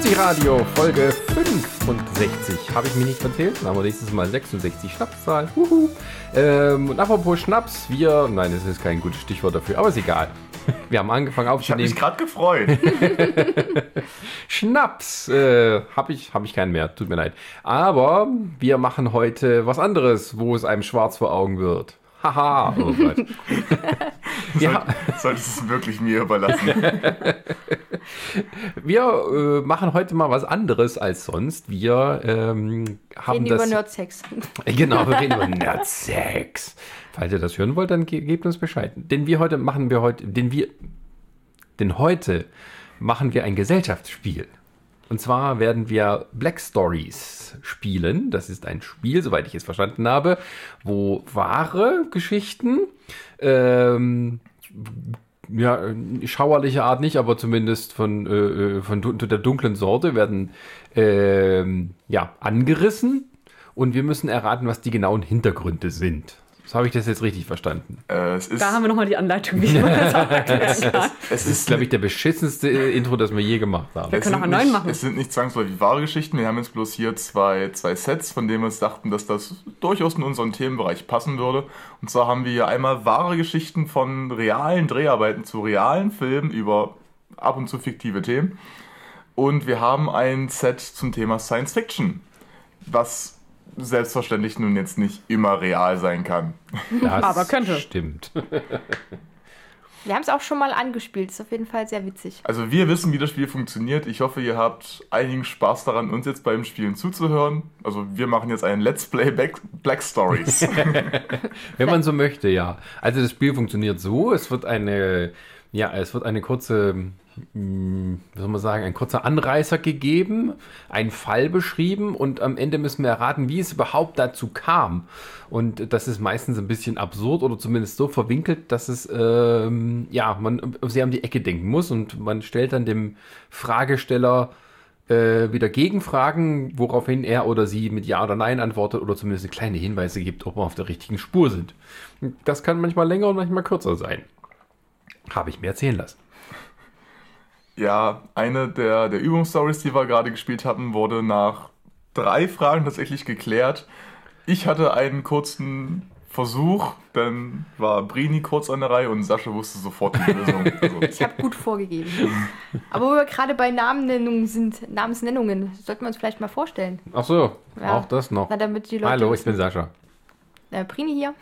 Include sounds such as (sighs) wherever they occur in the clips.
Fuzzi Radio, Folge 65. Habe ich mich nicht erzählt? Dann haben wir nächstes Mal 66 Schnapszahl. Huhu. Ähm, und apropos Schnaps, wir. Nein, das ist kein gutes Stichwort dafür, aber ist egal. Wir haben angefangen Ich habe aufzunehmen. mich gerade gefreut. (laughs) Schnaps äh, habe ich, hab ich keinen mehr, tut mir leid. Aber wir machen heute was anderes, wo es einem schwarz vor Augen wird. Haha. Oh Gott. (laughs) ja, Solltest es wirklich mir überlassen. (laughs) (laughs) wir äh, machen heute mal was anderes als sonst. Wir ähm, haben Reden das. über Nerdsex. (laughs) Genau, wir reden über (laughs) Nerdsex. Falls ihr das hören wollt, dann ge gebt uns Bescheid. Denn wir heute machen wir heute, denn wir, denn heute machen wir ein Gesellschaftsspiel. Und zwar werden wir Black Stories spielen. Das ist ein Spiel, soweit ich es verstanden habe, wo wahre Geschichten, ähm, ja, schauerliche Art nicht, aber zumindest von, äh, äh, von der dunklen Sorte werden ähm, ja, angerissen und wir müssen erraten, was die genauen Hintergründe sind. So habe ich das jetzt richtig verstanden. Äh, es ist, Da haben wir nochmal die Anleitung, wie man das auch erklärt. Ja. es Das ist, glaube ich, der beschissenste äh, Intro, das wir je gemacht haben. es können auch einen neuen machen. Es sind nicht zwangsläufig wahre Geschichten. Wir haben jetzt bloß hier zwei, zwei Sets, von denen wir uns dachten, dass das durchaus in unseren Themenbereich passen würde. Und zwar haben wir hier einmal wahre Geschichten von realen Dreharbeiten zu realen Filmen über ab und zu fiktive Themen. Und wir haben ein Set zum Thema Science Fiction, was selbstverständlich nun jetzt nicht immer real sein kann. Das Aber könnte. Stimmt. (laughs) Wir haben es auch schon mal angespielt. Ist auf jeden Fall sehr witzig. Also wir wissen, wie das Spiel funktioniert. Ich hoffe, ihr habt einigen Spaß daran, uns jetzt beim Spielen zuzuhören. Also wir machen jetzt ein Let's Play Black, Black Stories. (laughs) Wenn man so möchte, ja. Also das Spiel funktioniert so, es wird eine, ja, es wird eine kurze, wie soll man sagen, ein kurzer Anreißer gegeben, ein Fall beschrieben und am Ende müssen wir erraten, wie es überhaupt dazu kam. Und das ist meistens ein bisschen absurd oder zumindest so verwinkelt, dass es, ähm, ja, man sehr um die Ecke denken muss und man stellt dann dem Fragesteller äh, wieder Gegenfragen, woraufhin er oder sie mit Ja oder Nein antwortet oder zumindest kleine Hinweise gibt, ob wir auf der richtigen Spur sind. Das kann manchmal länger und manchmal kürzer sein. Habe ich mir erzählen lassen. Ja, eine der, der Übungsstories, die wir gerade gespielt hatten, wurde nach drei Fragen tatsächlich geklärt. Ich hatte einen kurzen Versuch, dann war Brini kurz an der Reihe und Sascha wusste sofort die Lösung. (laughs) Also, Ich habe gut vorgegeben. Aber wo wir gerade bei Namennennungen sind, Namensnennungen, sollten wir uns vielleicht mal vorstellen. Ach so, Ja. auch das noch. Na, damit die Leute Hallo, ich wissen. bin Sascha. Äh, Prini hier.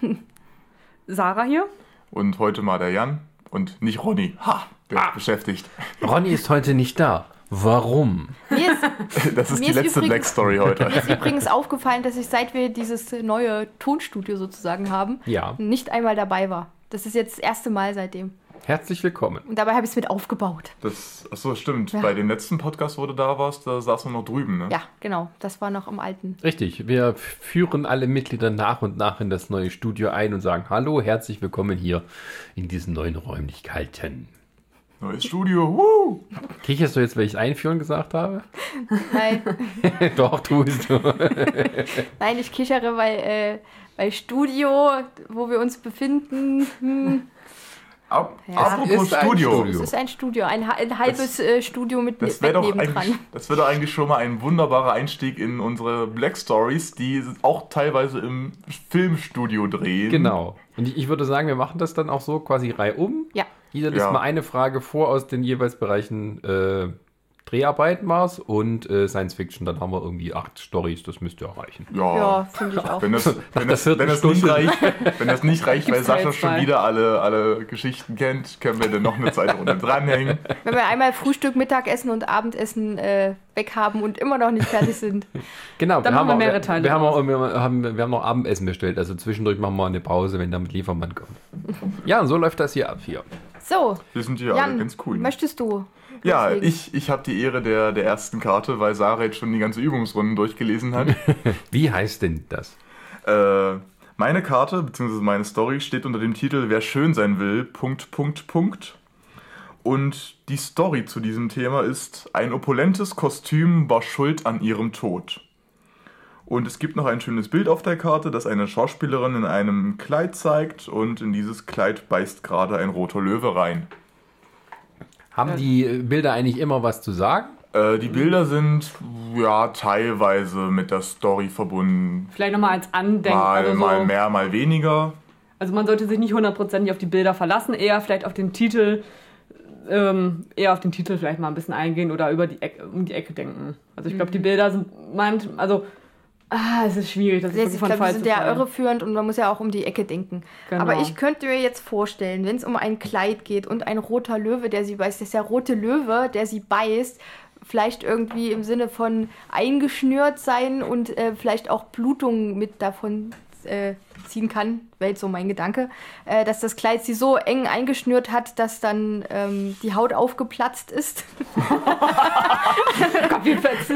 Sarah hier. und heute mal der Jan und nicht Ronny. Ha, ist beschäftigt. Ronny ist heute nicht da. Warum? Mir ist, (laughs) Das ist Mir die ist letzte übrigens- Black Story heute. mir ist übrigens aufgefallen, dass ich seit wir dieses neue Tonstudio sozusagen haben, Ja. nicht einmal dabei war. Das ist jetzt das erste Mal seitdem. Herzlich willkommen. Und dabei habe ich es mit aufgebaut. Das, achso, stimmt. Ja. Bei dem letzten Podcast, wo du da warst, da saßen wir noch drüben, ne? Ja, genau. Das war noch im alten. Richtig, wir führen alle Mitglieder nach und nach in das neue Studio ein und sagen Hallo, herzlich willkommen hier in diesen neuen Räumlichkeiten. Neues Studio, woo! Kicherst du jetzt, weil ich einführen gesagt habe? Nein, (laughs) Doch, tust du. (laughs) nein ich kichere, weil, äh, weil Studio, wo wir uns befinden, hm, Ab, Ja. apropos Ist ein Studio. Studio. es ist ein Studio, ein, ein halbes äh, Studio mit Das Bett wäre doch, nebendran. eigentlich, das wär doch eigentlich schon mal ein wunderbarer Einstieg in unsere Black Stories, die auch teilweise im Filmstudio drehen. Genau. Und ich, ich würde sagen, wir machen das dann auch so quasi reihum. Ja. Jeder liest Ja. mal eine Frage vor aus den jeweils Bereichen äh, Dreharbeiten war's und äh, Science Fiction. Dann haben wir irgendwie acht Stories, das müsste ja reichen. Ja. Ja, finde ich auch. Wenn das, (laughs) wenn, das, wenn, das nicht reicht, wenn das nicht reicht, (laughs) weil Sascha schon wieder alle, alle Geschichten kennt, können wir dann noch eine zweite Runde (laughs) dranhängen. Wenn wir einmal Frühstück, Mittagessen und Abendessen äh, weg haben und immer noch nicht fertig sind. Genau, Dann wir, haben wir mehrere wir, Teile wir, haben draus. auch, wir, haben, wir haben noch Abendessen bestellt. Also zwischendurch machen wir eine Pause, wenn damit Liefermann kommt. Ja, und so läuft das hier ab hier. So, Wir sind hier alle Jan, ganz cool. ne? möchtest du? Ja, loslegen? ich, ich habe die Ehre der, der ersten Karte, weil Sarah jetzt schon die ganze Übungsrunde durchgelesen hat. (laughs) Wie heißt denn das? äh, meine Karte, beziehungsweise meine Story, steht unter dem Titel Wer schön sein will, Punkt, Punkt, Punkt. Und die Story zu diesem Thema ist, ein opulentes Kostüm war schuld an ihrem Tod. Und es gibt noch ein schönes Bild auf der Karte, das eine Schauspielerin in einem Kleid zeigt und in dieses Kleid beißt gerade ein roter Löwe rein. Haben die Bilder eigentlich immer was zu sagen? Äh, die Bilder sind ja teilweise mit der Story verbunden. Vielleicht nochmal als Andenken. Mal, also, so, mal mehr, mal weniger. also man sollte sich nicht hundertprozentig auf die Bilder verlassen, eher vielleicht auf den Titel, ähm, eher auf den Titel vielleicht mal ein bisschen eingehen oder über die Ecke, um die Ecke denken. Also ich glaube, Mhm. die Bilder sind manch, also ah, es ist schwierig, das ist Ich glaube, die sind ja Fall. irreführend und man muss ja auch um die Ecke denken. Genau. Aber ich könnte mir jetzt vorstellen, wenn es um ein Kleid geht und ein roter Löwe, der sie beißt, das ist der rote Löwe, der sie beißt, vielleicht irgendwie im Sinne von eingeschnürt sein und äh, vielleicht auch Blutung mit davon äh, ziehen kann, wäre jetzt so mein Gedanke, äh, dass das Kleid sie so eng eingeschnürt hat, dass dann ähm, die Haut aufgeplatzt ist. (laughs)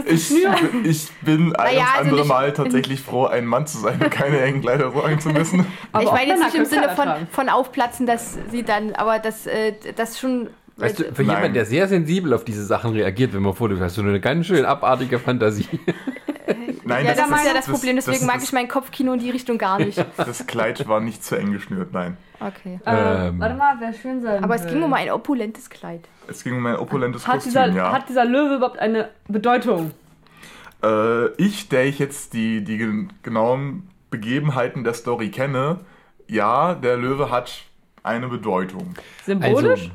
Ich, ich bin ein Naja, also andere Mal tatsächlich froh, ein Mann zu sein und keine engen Kleider tragen zu müssen. Aber ich meine jetzt nicht im Sinne von, von aufplatzen, dass sie dann, aber das, äh, das schon. Weißt du, für Nein. jemanden, der sehr sensibel auf diese Sachen reagiert, wenn man Fotos hast, du eine ganz schön abartige Fantasie. (laughs) Nein, ja, das, ist ja das- das Problem, deswegen das, mag das, ich mein Kopfkino in die Richtung gar nicht. (laughs) Das Kleid war nicht zu eng geschnürt, nein. Okay. Äh, Ähm. warte mal, wer schön sein Aber es ging um ein opulentes Kleid. Es ging um ein opulentes hat Kostüm, dieser, ja. hat dieser Löwe überhaupt eine Bedeutung? Äh, ich, der ich jetzt die, die gen- genauen Begebenheiten der Story kenne, ja, der Löwe hat eine Bedeutung. Symbolisch? Also,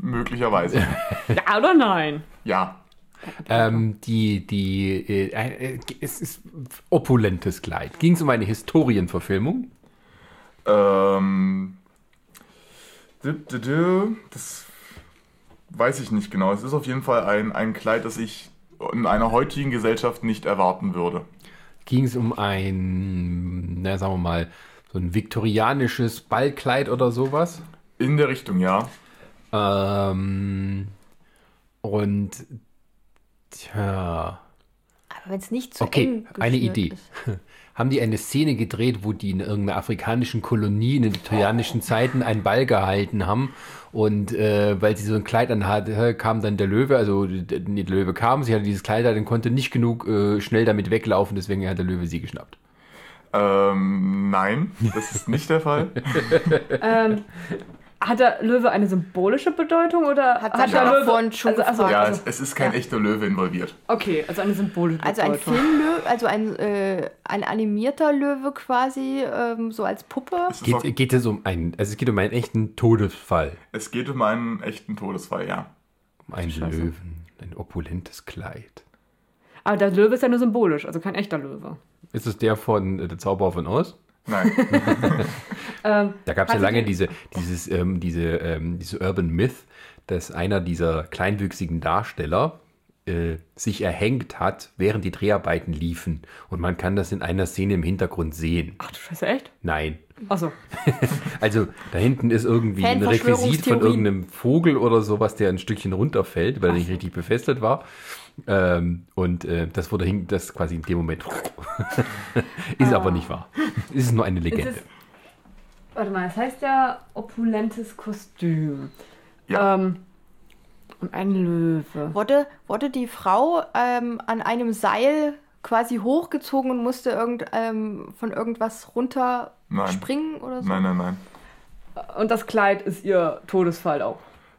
Möglicherweise. (laughs) ja oder nein? ja. ähm, die, die, äh, äh, es ist opulentes Kleid. Ging es um eine Historienverfilmung? Ähm. Das weiß ich nicht genau. Es ist auf jeden Fall ein, ein Kleid, das ich in einer heutigen Gesellschaft nicht erwarten würde. Ging es um ein, na, sagen wir mal, so ein viktorianisches Ballkleid oder sowas? In der Richtung, ja. Ähm, und, tja, Aber wenn es nicht zu okay, eng eine Idee. Ist. (laughs) Haben die eine Szene gedreht, wo die in irgendeiner afrikanischen Kolonie in den viktorianischen Zeiten einen Ball gehalten haben und äh, weil sie so ein Kleid anhatte, kam dann der Löwe, also nee, der Löwe kam, sie hatte dieses Kleid an und konnte nicht genug äh, schnell damit weglaufen, deswegen hat der Löwe sie geschnappt. Ähm, nein, das ist nicht der Fall. (laughs) ähm, hat der Löwe eine symbolische Bedeutung oder Hat hat, der Löwe vorhin schon also, also. Ja, also, es, ist kein echter Löwe involviert. okay, also eine symbolische Also ein Bedeutung. Filmlöwe, also ein, äh, ein animierter Löwe quasi, ähm, so als Puppe. Es, Geht, geht es um einen, also es geht um einen echten Todesfall. es geht um einen echten Todesfall, ja. Um einen Scheiße. Löwen, ein opulentes Kleid. Aber der Löwe ist ja nur symbolisch, also kein echter Löwe. Ist es der von äh, Der Zauberer von Oz? Nein. (laughs) Ähm, Da gab es ja lange die- diese, dieses, ähm, diese, ähm, diese Urban Myth, dass einer dieser kleinwüchsigen Darsteller äh, sich erhängt hat, während die Dreharbeiten liefen. Und man kann das in einer Szene im Hintergrund sehen. ach du Scheiße, echt? Nein. Achso. (laughs) Also da hinten ist irgendwie ein Requisit von irgendeinem Vogel oder sowas, der ein Stückchen runterfällt, weil er nicht richtig befestigt war. Ähm, und äh, das wurde hin, das quasi in dem Moment. (laughs) ist aber nicht wahr. Es ist nur eine Legende. ist- Warte mal, das heißt ja opulentes Kostüm. Ja. Ähm, und ein Löwe. Wurde, wurde die Frau ähm, an einem Seil quasi hochgezogen und musste irgend, ähm, von irgendwas runter Nein. springen oder so? Nein, nein, nein. Und das Kleid ist ihr Todesfall auch.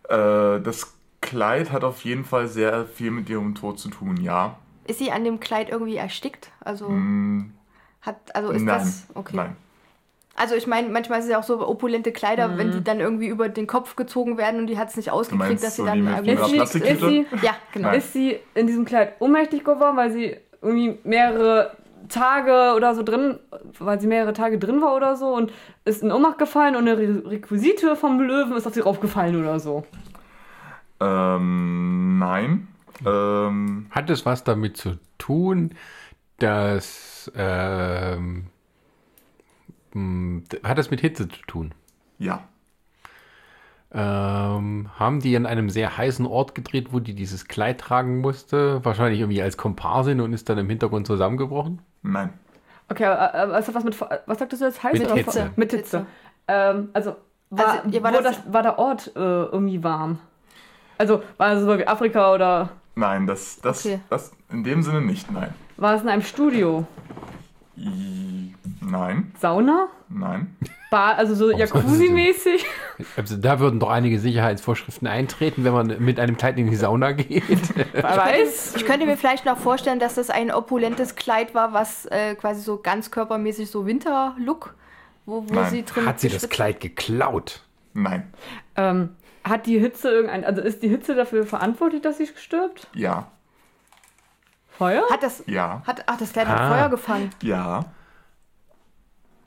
Äh, das Kleid hat auf jeden Fall sehr viel mit ihrem Tod zu tun, ja. Ist sie an dem Kleid irgendwie erstickt? Also Mm, hat, also ist nein. das okay. Nein. Also ich meine, manchmal ist es ja auch so opulente Kleider, Mhm. wenn die dann irgendwie über den Kopf gezogen werden und die hat es nicht ausgekriegt, meinst dass sie so dann die mit irgendwie- Ist sie, ist, sie, Ja, genau. Nein. ist sie in diesem Kleid ohnmächtig geworden, weil sie irgendwie mehrere Tage oder so drin, weil sie mehrere Tage drin war oder so und ist in Ohnmacht gefallen und eine Re Requisite vom Löwen ist auf sie raufgefallen oder so. Ähm, nein. Ähm, Hat es was damit zu tun, dass ähm, mh, hat es mit Hitze zu tun? ja. Ähm, haben die an einem sehr heißen Ort gedreht, wo die dieses Kleid tragen musste? Wahrscheinlich irgendwie als Komparsin und ist dann im Hintergrund zusammengebrochen? Nein. Okay, aber, aber was hat was mit, was sagtest du jetzt heiß Mit oder Hitze. Mit Hitze. Ähm, also war, Also, ihr war wo das- das, war der Ort äh, irgendwie warm? Also war es so wie Afrika oder Nein, das, das, Okay. das in dem Sinne nicht, nein. war es in einem Studio? I, nein, Sauna? nein. Bar, also so Jacuzzi-mäßig. Also da würden doch einige Sicherheitsvorschriften eintreten, wenn man mit einem Kleid in die Sauna geht. (laughs) Wer weiß. Ich könnte mir vielleicht noch vorstellen, dass das ein opulentes Kleid war, was äh, quasi so ganzkörpermäßig so Winterlook, wo, wo Nein. sie drin Hat sie das Kleid geklaut? Nein. Ähm, hat die Hitze irgendein, also ist die Hitze dafür verantwortlich, dass sie stirbt? Ja. Feuer? Hat das, Ja. hat, ach, das Kleid hat Ah. Feuer gefangen. Ja.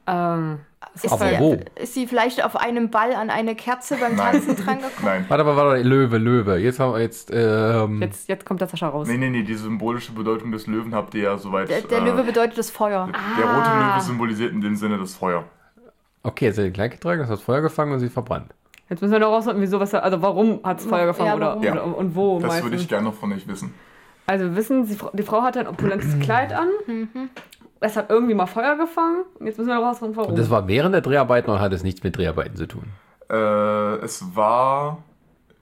Ähm, Ist Aber sie, wo? ist sie vielleicht auf einem Ball an eine Kerze beim Nein. Tanzen (laughs) dran gekommen? Nein. Warte, aber warte, Löwe, Löwe. Jetzt haben wir jetzt. Ähm, jetzt, jetzt kommt der Sascha raus. Nee, nee, nee, die symbolische Bedeutung des Löwen habt ihr ja soweit. Der, der äh, Löwe bedeutet das Feuer. Der rote Ah. Löwe symbolisiert in dem Sinne das Feuer. Okay, jetzt hat sie Kleid getragen, es hat Feuer gefangen und sie verbrannt. Jetzt müssen wir noch rausfinden, wieso, was, also warum hat es Feuer gefangen Ja, oder? Ja. oder und wo Das meistens. würde ich gerne noch von euch wissen. Also wir wissen, sie, die Frau hatte ein opulentes Kleid an. Es hat irgendwie mal Feuer gefangen. Und Jetzt müssen wir noch rausfinden, warum. Und das war während der Dreharbeiten oder hat es nichts mit Dreharbeiten zu tun? Äh, es war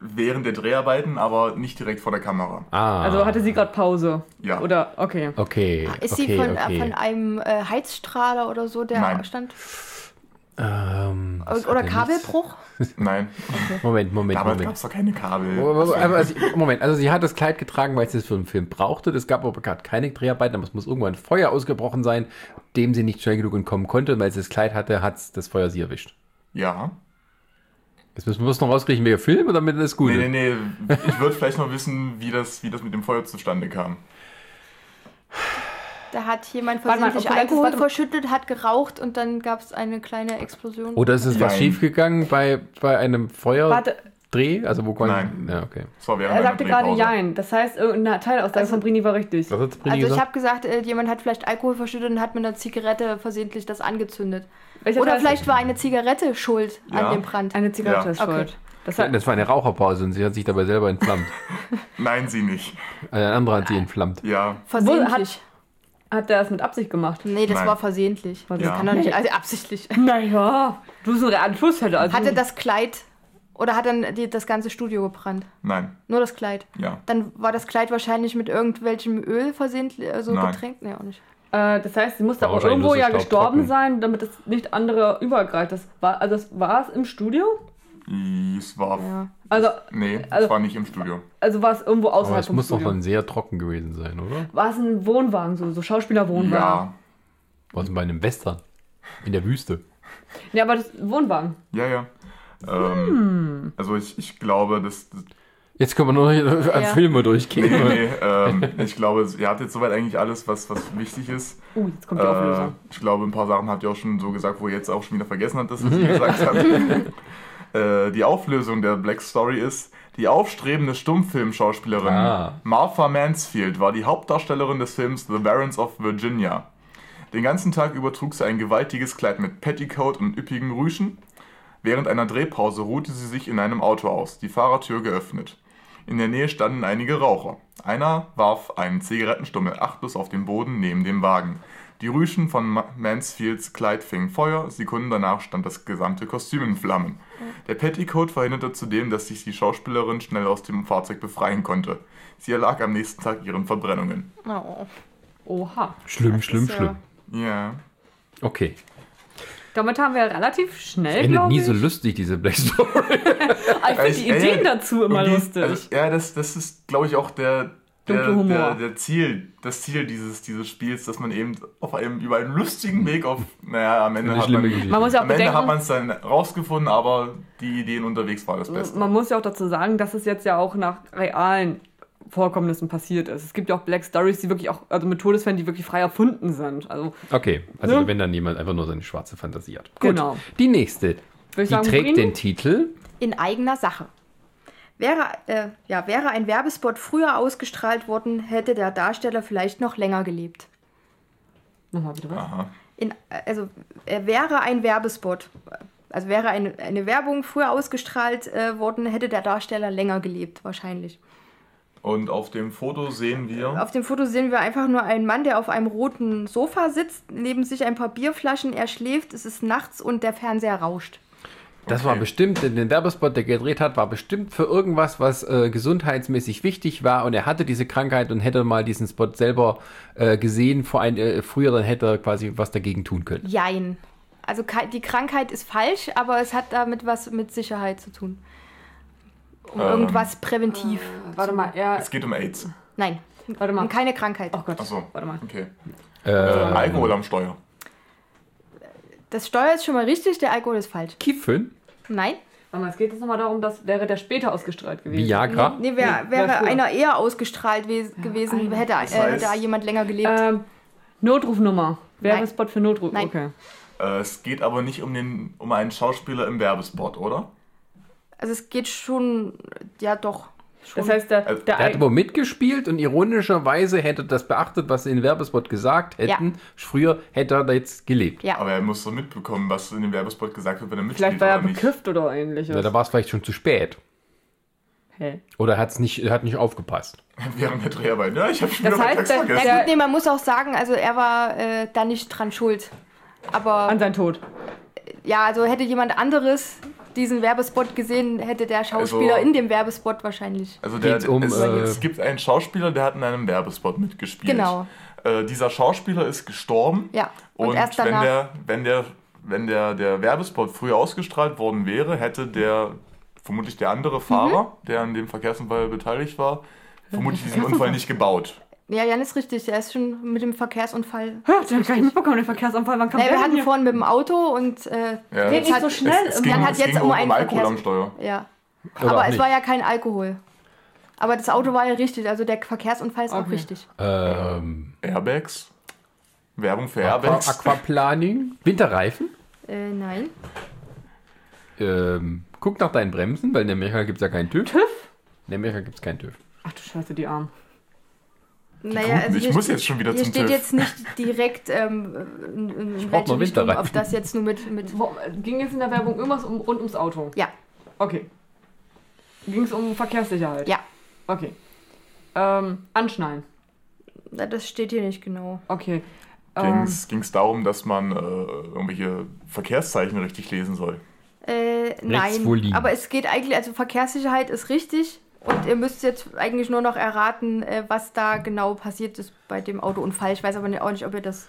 während der Dreharbeiten, aber nicht direkt vor der Kamera. Ah. also hatte sie gerade Pause. Ja. Oder, okay. Okay. Ist okay, sie von, okay. äh, von einem äh, Heizstrahler oder so, der Nein. stand? Ähm, das Oder Kabelbruch? (laughs) Nein, Moment, Moment, damals gab Moment. es doch keine Kabel. Also, Moment, also sie hat das Kleid getragen, weil sie es für einen Film brauchte. Es gab aber gerade keine Dreharbeiten, aber es muss irgendwann Feuer ausgebrochen sein, dem sie nicht schnell genug entkommen konnte. Und weil sie das Kleid hatte, hat das Feuer sie erwischt. Ja. Jetzt müssen wir uns noch rauskriegen, welcher Film oder damit ist gut. Nee, nee, nee. Ich würde vielleicht noch wissen, wie das, wie das mit dem Feuer zustande kam. Da hat jemand mal, versehentlich opulentes- Alkohol mal. verschüttet, hat geraucht und dann gab es eine kleine Explosion. Oder ist es was schiefgegangen bei, bei einem Feuerdreh? Warte, Also wo. Nein. Ja, okay. Das er sagte gerade. Jein. Das heißt, irgendeine Teilaussage Also- von Brini war richtig. Was hat Brini also ich habe gesagt, äh, jemand hat vielleicht Alkohol verschüttet und hat mit einer Zigarette versehentlich das angezündet. Welcher Oder vielleicht war eine Zigarette schuld Ja. an dem Brand. Eine Zigarette Ja. ist Okay. schuld. Das heißt, Das war eine Raucherpause und sie hat sich dabei selber entflammt. (laughs) (laughs) Nein, sie nicht. Ein anderer hat sie entflammt. Ja. Versehentlich. hat der das mit Absicht gemacht? nee, das Nein. war versehentlich. Das Ja. kann doch nicht, also absichtlich. (laughs) Naja, du bist ein reale Schlussfälle. Also Hatte das Kleid oder hat dann die, das ganze Studio gebrannt? Nein. Nur das Kleid. Ja. Dann war das Kleid wahrscheinlich mit irgendwelchem Öl versehentlich, äh, so Nein. getränkt. Nee, auch nicht. Äh, das heißt, sie musste wahrscheinlich irgendwo ja gestorben staubtrocken. sein, damit es nicht andere übergreift. Das war, also das war es im Studio? Es war. Ja. Also, Nee, Also- es war nicht im Studio. also war es irgendwo Aber außerhalb es vom muss doch dann sehr trocken gewesen sein, oder? War es ein Wohnwagen, so, so Schauspielerwohnwagen? Ja. Was bei einem Western. In der Wüste. Ja, aber das Wohnwagen. Ja, ja. Ähm, Hm. Also ich, ich glaube, dass. dass- Jetzt können wir nur noch Ja. Filme Nee, durchgehen. nee, ähm, ich glaube, ihr habt jetzt soweit eigentlich alles, was, was wichtig ist. Uh, jetzt kommt die Äh, Auflösung. ich glaube, ein paar Sachen habt ihr auch schon so gesagt, wo ihr jetzt auch schon wieder vergessen habt, dass ihr sie (laughs) gesagt habt. Äh, die Auflösung der Black Story ist, die aufstrebende Stummfilmschauspielerin Ah. Martha Mansfield war die Hauptdarstellerin des Films The Barons of Virginia. Den ganzen Tag über trug sie ein gewaltiges Kleid mit Petticoat und üppigen Rüschen. Während einer Drehpause ruhte sie sich in einem Auto aus, die Fahrertür geöffnet. In der Nähe standen einige Raucher. Einer warf einen Zigarettenstummel achtlos auf den Boden neben dem Wagen. Die Rüschen von Ma- Mansfields Kleid fingen Feuer, Sekunden danach stand das gesamte Kostüm in Flammen. Der Petticoat verhinderte zudem, dass sich die Schauspielerin schnell aus dem Fahrzeug befreien konnte. Sie erlag am nächsten Tag ihren Verbrennungen. Oh. Oha. Schlimm, schlimm, ist ja- schlimm. Ja. Okay. Damit haben wir relativ schnell, Endet glaube nie ich. so lustig, diese Black Story. Ich (laughs) finde die Äh, Ideen dazu immer die- lustig. Also, ja, das, das ist, glaube ich, auch der, Dunkle Humor. der, der Ziel, das Ziel dieses, dieses Spiels, dass man eben auf einem, über einen lustigen Weg auf, naja, am Ende Eine hat man, Geschichte. man muss ja auch am Ende hat man es dann rausgefunden, aber die Ideen unterwegs war das Beste. man muss ja auch dazu sagen, dass es jetzt ja auch nach realen Vorkommnissen passiert ist. Es gibt ja auch Black Stories, die wirklich auch, also mit Todesfällen, die wirklich frei erfunden sind. Also, Okay, also Ja. wenn dann jemand einfach nur seine schwarze Fantasie hat. Gut. Genau. Die nächste. Die sagen, trägt den Titel. In eigener Sache. Wäre, äh, ja, wäre ein Werbespot früher ausgestrahlt worden, hätte der Darsteller vielleicht noch länger gelebt. Nochmal bitte was? Aha. In, also äh, wäre ein Werbespot, also wäre eine, eine Werbung früher ausgestrahlt äh, worden, hätte der Darsteller länger gelebt, wahrscheinlich. Und auf dem Foto sehen wir, Auf dem Foto sehen wir einfach nur einen Mann, der auf einem roten Sofa sitzt, neben sich ein paar Bierflaschen, er schläft, es ist nachts und der Fernseher rauscht. Das Okay. war bestimmt, den Werbespot, der gedreht hat, war bestimmt für irgendwas, was äh, gesundheitsmäßig wichtig war und er hatte diese Krankheit und hätte mal diesen Spot selber äh, gesehen vor ein, äh, früher, dann hätte er quasi was dagegen tun können. Jein. Also die Krankheit ist falsch, aber es hat damit was mit Sicherheit zu tun. Um Ähm. irgendwas präventiv. Warte mal, er. Es geht um AIDS. Nein, Warte mal. um keine Krankheit. Oh Gott. Achso. Warte mal. Okay. Äh, Alkohol am Steuer. Das Steuer ist schon mal richtig, der Alkohol ist falsch. Kiffen? Nein? Warte mal, es geht jetzt nochmal darum, dass wäre der später ausgestrahlt gewesen. Viagra? Nee, wär, Nee, wäre wär einer eher ausgestrahlt we gewesen, einer. hätte äh, da jemand länger gelebt. Ähm, Notrufnummer. Werbespot für Notruf. Nein. Okay. Äh, es geht aber nicht um, den, um einen Schauspieler im Werbespot, oder? also es geht schon, ja doch. Schon. Das heißt, der, Also, der, Der hat aber mitgespielt und ironischerweise hätte das beachtet, was sie in den Werbespot gesagt hätten. Früher hätte er da jetzt gelebt. ja. Aber er muss doch mitbekommen, was in dem Werbespot gesagt wird, wenn er mitspielt vielleicht war er oder nicht. bekifft oder ähnliches. Ja, da war es vielleicht schon zu spät. Hä? Oder hat's nicht, er hat nicht aufgepasst. (laughs) Während der Dreharbeit. Ja, ich habe schon Das wieder heißt, der- vergessen. ja der- gut, nee, man muss auch sagen, also er war äh, da nicht dran schuld. Aber An sein Tod. ja, also hätte jemand anderes diesen Werbespot gesehen, hätte der Schauspieler Also- in dem Werbespot wahrscheinlich. Also der, um, es, äh, es gibt einen Schauspieler, der hat in einem Werbespot mitgespielt. Genau. Äh, dieser Schauspieler ist gestorben. Ja, und Und, erst wenn danach- der, wenn der, wenn der, der Werbespot früher ausgestrahlt worden wäre, hätte der vermutlich der andere Fahrer, der an dem Verkehrsunfall beteiligt war, vermutlich diesen Unfall (laughs) nicht gebaut. Ja, Jan ist richtig, der ist schon mit dem Verkehrsunfall. Ha, der hat gar nicht mitbekommen, den Verkehrsunfall. Wann kam Nee, der wir hatten hier? vorhin mit dem Auto und äh, Ja, jetzt nicht hat, so schnell. Es, es ging, Jan hat es jetzt ging um einen Alkohol Verkehrs- am Steuer. Ja. Oder Aber auch es nicht. war ja kein Alkohol. Aber das Auto war ja richtig, also der Verkehrsunfall ist auch Okay. richtig. Ähm, Airbags. Werbung für Airbags. Aquaplaning? Winterreifen? Äh, nein. Ähm, guck nach deinen Bremsen, weil in Amerika gibt es ja keinen TÜV. TÜV? In Amerika gibt es keinen TÜV. Ach du Scheiße, die Armen. Naja, also ich muss jetzt schon wieder hier zum steht TÜV. jetzt nicht direkt, ähm, in, in welche Richtung, ob das jetzt nur mit, mit ging es in der Werbung irgendwas um, rund ums Auto? ja, Okay. Ging es um Verkehrssicherheit? ja, Okay. Ähm, anschnallen. Na, das steht hier nicht genau. Okay. Ging Ähm, es darum, dass man äh, irgendwelche Verkehrszeichen richtig lesen soll? Äh, nein, aber es geht eigentlich, also Verkehrssicherheit ist richtig und ihr müsst jetzt eigentlich nur noch erraten, äh, was da genau passiert ist bei dem Autounfall. Ich weiß aber auch nicht, ob ihr das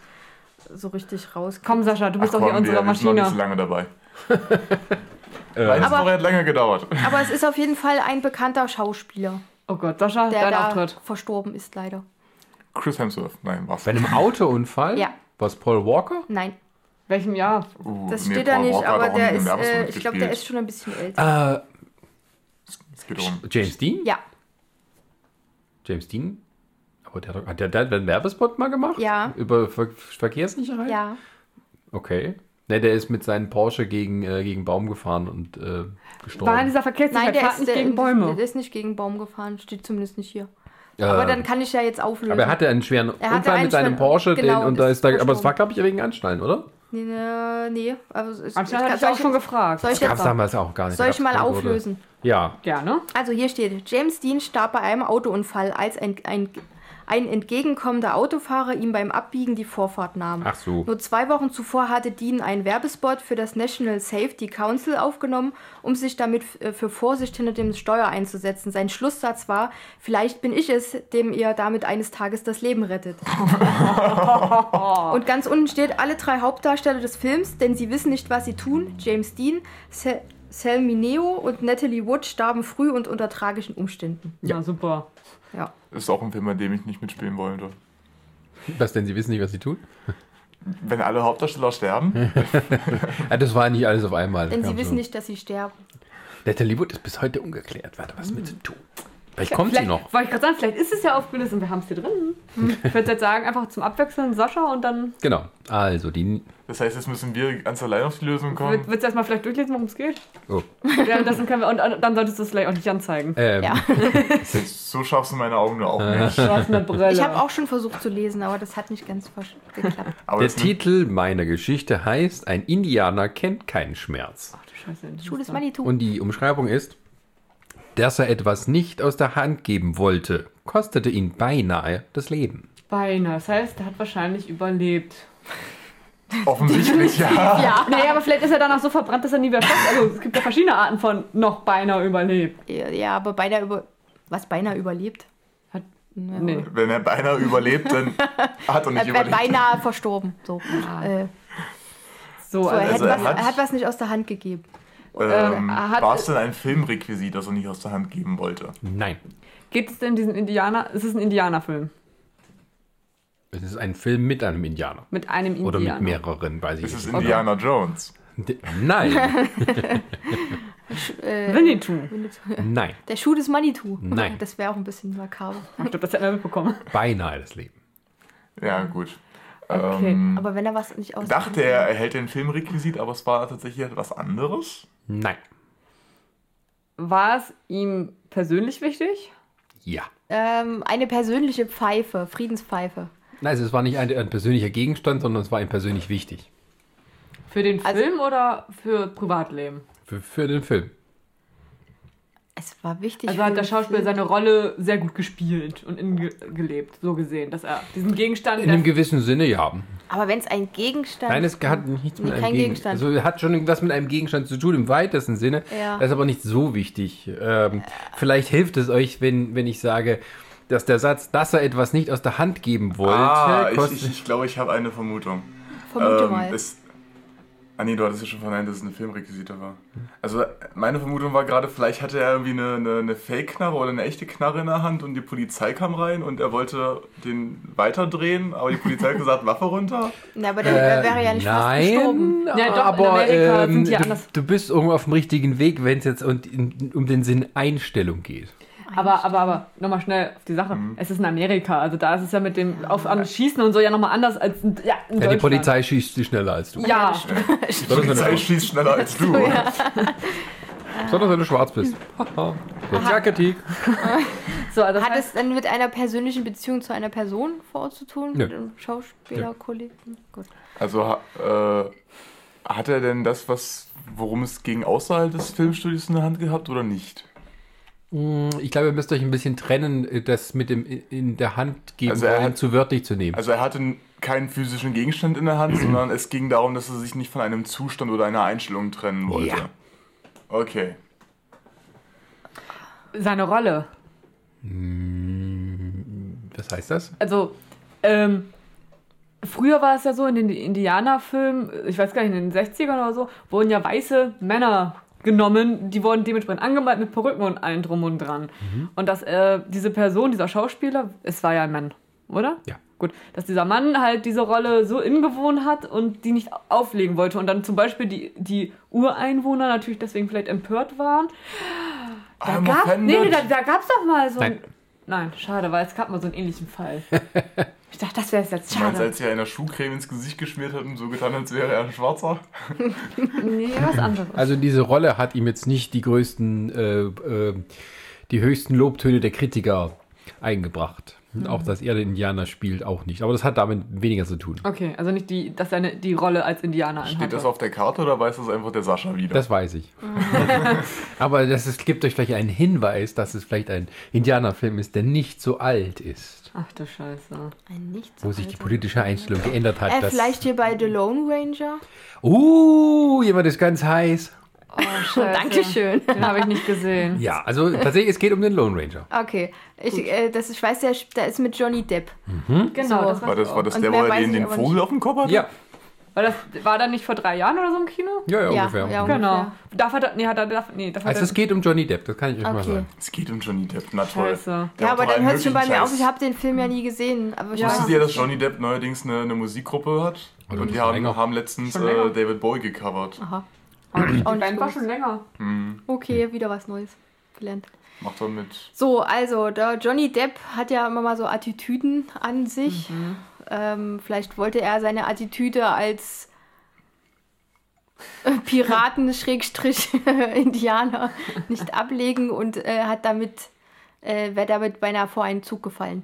so richtig rauskriegt. komm, Sascha, du bist Ach doch hier unsere wir sind noch nicht so Maschine. lange dabei. (laughs) Meine Aber- hat länger gedauert. Aber es ist auf jeden Fall ein bekannter Schauspieler, Oh Gott, Sascha, der dein da Auftritt. verstorben ist, leider. Chris Hemsworth. Nein, was? bei einem Autounfall? Ja. Was Paul Walker? Nein, Welchem Jahr? Uh, das nee, steht da Paul nicht, Walker aber der ist, äh, ich glaube, der ist schon ein bisschen älter. Äh, James Dean? Ja, James Dean? Aber der, hat- der, der hat einen Werbespot mal gemacht? Ja. Über Ver Verkehrssicherheit? ja. Okay. Ne, der ist mit seinem Porsche gegen, äh, gegen Baum gefahren und äh, gestorben. War in dieser Nein, Verkehrssicherheit der fahrt ist, nicht der, gegen Bäume. der ist nicht gegen Baum gefahren, steht zumindest nicht hier. Äh, Aber dann kann ich ja jetzt auflösen. aber er hatte einen schweren Er hatte Unfall einen mit seinem schweren- Porsche, genau, den, und da ist da, aber es war, glaube ich, wegen Anschnallen, oder? Nee, nee, nee. Also es, Anscheinend kann- hatte ich auch schon gefragt. Soll ich, Das gab es damals auch gar nicht. soll ich mal auflösen? Wurde. Ja. Gerne. Also hier steht, James Dean starb bei einem Autounfall, als ein, ein, ein entgegenkommender Autofahrer ihm beim Abbiegen die Vorfahrt nahm. Ach so. Nur zwei Wochen zuvor hatte Dean einen Werbespot für das National Safety Council aufgenommen, um sich damit äh, für Vorsicht hinter dem Steuer einzusetzen. Sein Schlusssatz war, vielleicht bin ich es, dem ihr damit eines Tages das Leben rettet. (laughs) Und ganz unten steht, alle drei Hauptdarsteller des Films, denn sie wissen nicht, was sie tun, James Dean, Sel Mineo und Natalie Wood starben früh und unter tragischen Umständen. Ja, super. Ja. Ist auch ein Film, bei dem ich nicht mitspielen wollte. Was denn, sie wissen nicht, was sie tun? Wenn alle Hauptdarsteller sterben, (laughs) Ja, das war nicht alles auf einmal. Denn sie wissen so. nicht, dass sie sterben. Natalie Wood ist bis heute ungeklärt. Warte, was mit zu tun? Vielleicht kommt sie Vielleicht, noch. wollte ich gerade sagen, vielleicht ist es ja aufgelöst und wir haben es hier drin. Ich würde jetzt sagen, einfach zum Abwechseln Sascha und dann Genau. Also, die. das heißt, jetzt müssen wir ganz allein auf die Lösung kommen. wird, willst du erstmal vielleicht durchlesen, worum es geht? Oh. (laughs) Währenddessen können wir, und, und dann solltest du es vielleicht auch nicht anzeigen. Ähm, Ja. (laughs) So schaffst du meine Augen nur auch nicht. (laughs) Du hast eine Brille. Ich habe auch schon versucht zu lesen, aber das hat nicht ganz geklappt. Aber Der Titel meiner Geschichte heißt: Ein Indianer kennt keinen Schmerz. Ach du Scheiße. das Schule ist ist Manitou. Und die Umschreibung ist, dass er etwas nicht aus der Hand geben wollte, kostete ihn beinahe das Leben. Beinahe. Das heißt, er hat wahrscheinlich überlebt. (laughs) offensichtlich ja. (laughs) Ja. Naja, aber vielleicht ist er danach so verbrannt, dass er nie mehr fest. Also es gibt ja verschiedene Arten von noch beinahe überlebt. Ja, ja, aber beinahe über. Was beinahe überlebt? Hat, Ja. nee. Wenn er beinahe überlebt, dann hat er nicht Er wäre überlebt. beinahe verstorben. So. Äh, So, So, er, also, Also hat er was, hat- er hat was nicht aus der Hand gegeben. Ähm, es denn ein Filmrequisit, das er nicht aus der Hand geben wollte? Nein. geht es denn diesen Indianer? Ist es ein Indianerfilm? Es ist ein Film mit einem Indianer. Mit einem Oder Indianer? mit mehreren, weiß ich Es ist nicht. Indiana Jones. D- Nein, Äh, Winnetou. nein, der Schuh des Manitou. Nein. Das wäre auch ein bisschen makaber. Ich glaube, das hätten wir mitbekommen. beinahe das Leben. Ja, gut. Okay. Ähm, Aber wenn er was nicht aus der Hand dachte er, er hält den Filmrequisit, aber es war tatsächlich etwas anderes. Nein. War es ihm persönlich wichtig? Ja. Ähm, eine persönliche Pfeife, Friedenspfeife. Nein, also es war nicht ein, ein persönlicher Gegenstand, sondern es war ihm persönlich wichtig. Für den Also- Film oder für Privatleben? Für, für den Film. Es war wichtig. Also hat der Schauspieler Film. seine Rolle sehr gut gespielt und in gelebt, so gesehen, dass er diesen Gegenstand. In einem gewissen Sinne ja. Aber wenn es ein Gegenstand Nein, es hat nichts Nee, mit einem kein Gegenstand. Gegenstand. Also hat schon irgendwas mit einem Gegenstand zu tun im weitesten Sinne. Ja. Das ist aber nicht so wichtig. Ähm, vielleicht hilft es euch, wenn, wenn ich sage, dass der Satz, dass er etwas nicht aus der Hand geben wollte, ah, ich, ich, ich glaube, ich habe eine Vermutung. Vermute Ähm, mal. Es, ah nee, du hattest ja schon verneint, dass es eine Filmrequisite war. Also meine Vermutung war gerade, vielleicht hatte er irgendwie eine, eine, eine Fake-Knarre oder eine echte Knarre in der Hand und die Polizei kam rein und er wollte den weiterdrehen, aber die Polizei hat gesagt, Waffe runter. Na, aber der, der wäre ja nicht fast gestorben. Nein, Ja, doch, in aber Amerika ähm, sind die du, anders. du bist irgendwo auf dem richtigen Weg, wenn es jetzt um, um den Sinn Einstellung geht. Aber, aber, aber, nochmal schnell auf die Sache. Mhm. Es ist in Amerika, also da ist es ja mit dem auf an Schießen und so ja nochmal anders als in, ja, in Ja, die. Polizei schießt sie schneller als du. Ja, Die Polizei schießt schneller als du. Besonders wenn du schwarz bist. (laughs) Haha. Sozialkritik. so, also das Hat es dann mit einer persönlichen Beziehung zu einer Person vor Ort zu tun? Nö. Mit einem Schauspieler, Kollegen? Gut. Also äh, hat er denn das, was, worum es ging, außerhalb des Filmstudios in der Hand gehabt oder nicht? Ich glaube, ihr müsst euch ein bisschen trennen, das mit dem in der Hand geben Also er hat- zu wörtlich zu nehmen. Also er hatte keinen physischen Gegenstand in der Hand, (clears throat) sondern es ging darum, dass er sich nicht von einem Zustand oder einer Einstellung trennen wollte. Ja. Okay. seine Rolle. Was heißt das? Also, ähm, früher war es ja so in den Indianerfilmen, ich weiß gar nicht, in den 60ern oder so, wurden ja weiße Männer genommen, die wurden dementsprechend angemalt mit Perücken und allem drum und dran. Und dass äh, diese Person, dieser Schauspieler, es war ja ein Mann, oder? Ja. Gut, dass dieser Mann halt diese Rolle so ingewohnt hat und die nicht auflegen wollte und dann zum Beispiel die, die Ureinwohner natürlich deswegen vielleicht empört waren. Da I'm gab, nee, offended. nee, da, da gab es doch mal so Nein. ein, Nein, schade, weil es gab mal so einen ähnlichen Fall. (laughs) ich dachte, das wäre jetzt Du meinst, schade. als er einer Schuhcreme ins Gesicht geschmiert hat und so getan, als wäre er ein Schwarzer? (laughs) Nee, was anderes. Also diese Rolle hat ihm jetzt nicht die größten, äh, äh, die höchsten Lobtöne der Kritiker eingebracht. Und Auch, dass er den Indianer spielt, auch nicht. Aber das hat damit weniger zu tun. Okay, also nicht die, dass er eine, die Rolle als Indianer Steht anhat. das auf der Karte oder weiß das einfach der Sascha wieder? Das weiß ich. (laughs) Aber das ist, gibt euch vielleicht einen Hinweis, dass es vielleicht ein Indianerfilm ist, der nicht so alt ist. Ach du Scheiße. Ein nicht Wo sich die politische Einstellung geändert hat. Äh, vielleicht hier bei The Lone Ranger? Uh, jemand ist ganz heiß. Oh, Scheiße. (laughs) Dankeschön. Den habe ich nicht gesehen. Ja, also tatsächlich, es geht um den Lone Ranger. Okay, ich, äh, das, ich weiß, der, der ist mit Johnny Depp. Genau, So. das war war, das, war das der, mehr wo er weiß den, Vogel auf dem Kopf hatte? Ja, war das war da nicht vor drei Jahren oder so im Kino? ja, ja, Ja, ungefähr. ja. Genau. Ungefähr. Darf er da, nee, hat er, darf, nee, darf er Also da- es geht um Johnny Depp, das kann ich euch mal Okay. sagen. Es geht um Johnny Depp, na toll. Scheiße. Ja, aber dann hört es schon bei mir auf. Ich habe den Film ja nie gesehen. Aber ich Wusstet ihr, dass Johnny Depp neuerdings eine, eine Musikgruppe hat? Oder Und die haben, haben letztens äh, David Bowie gecovert. Aha. Auch nicht Band war schon länger. Okay, wieder was Neues gelernt. Macht er mit. So, also, der Johnny Depp hat ja immer mal so Attitüden an sich. Ähm, vielleicht wollte er seine Attitüde als äh, Piraten-Indianer (laughs) (laughs) nicht ablegen und äh, hat damit, äh, wäre damit beinahe vor einen Zug gefallen.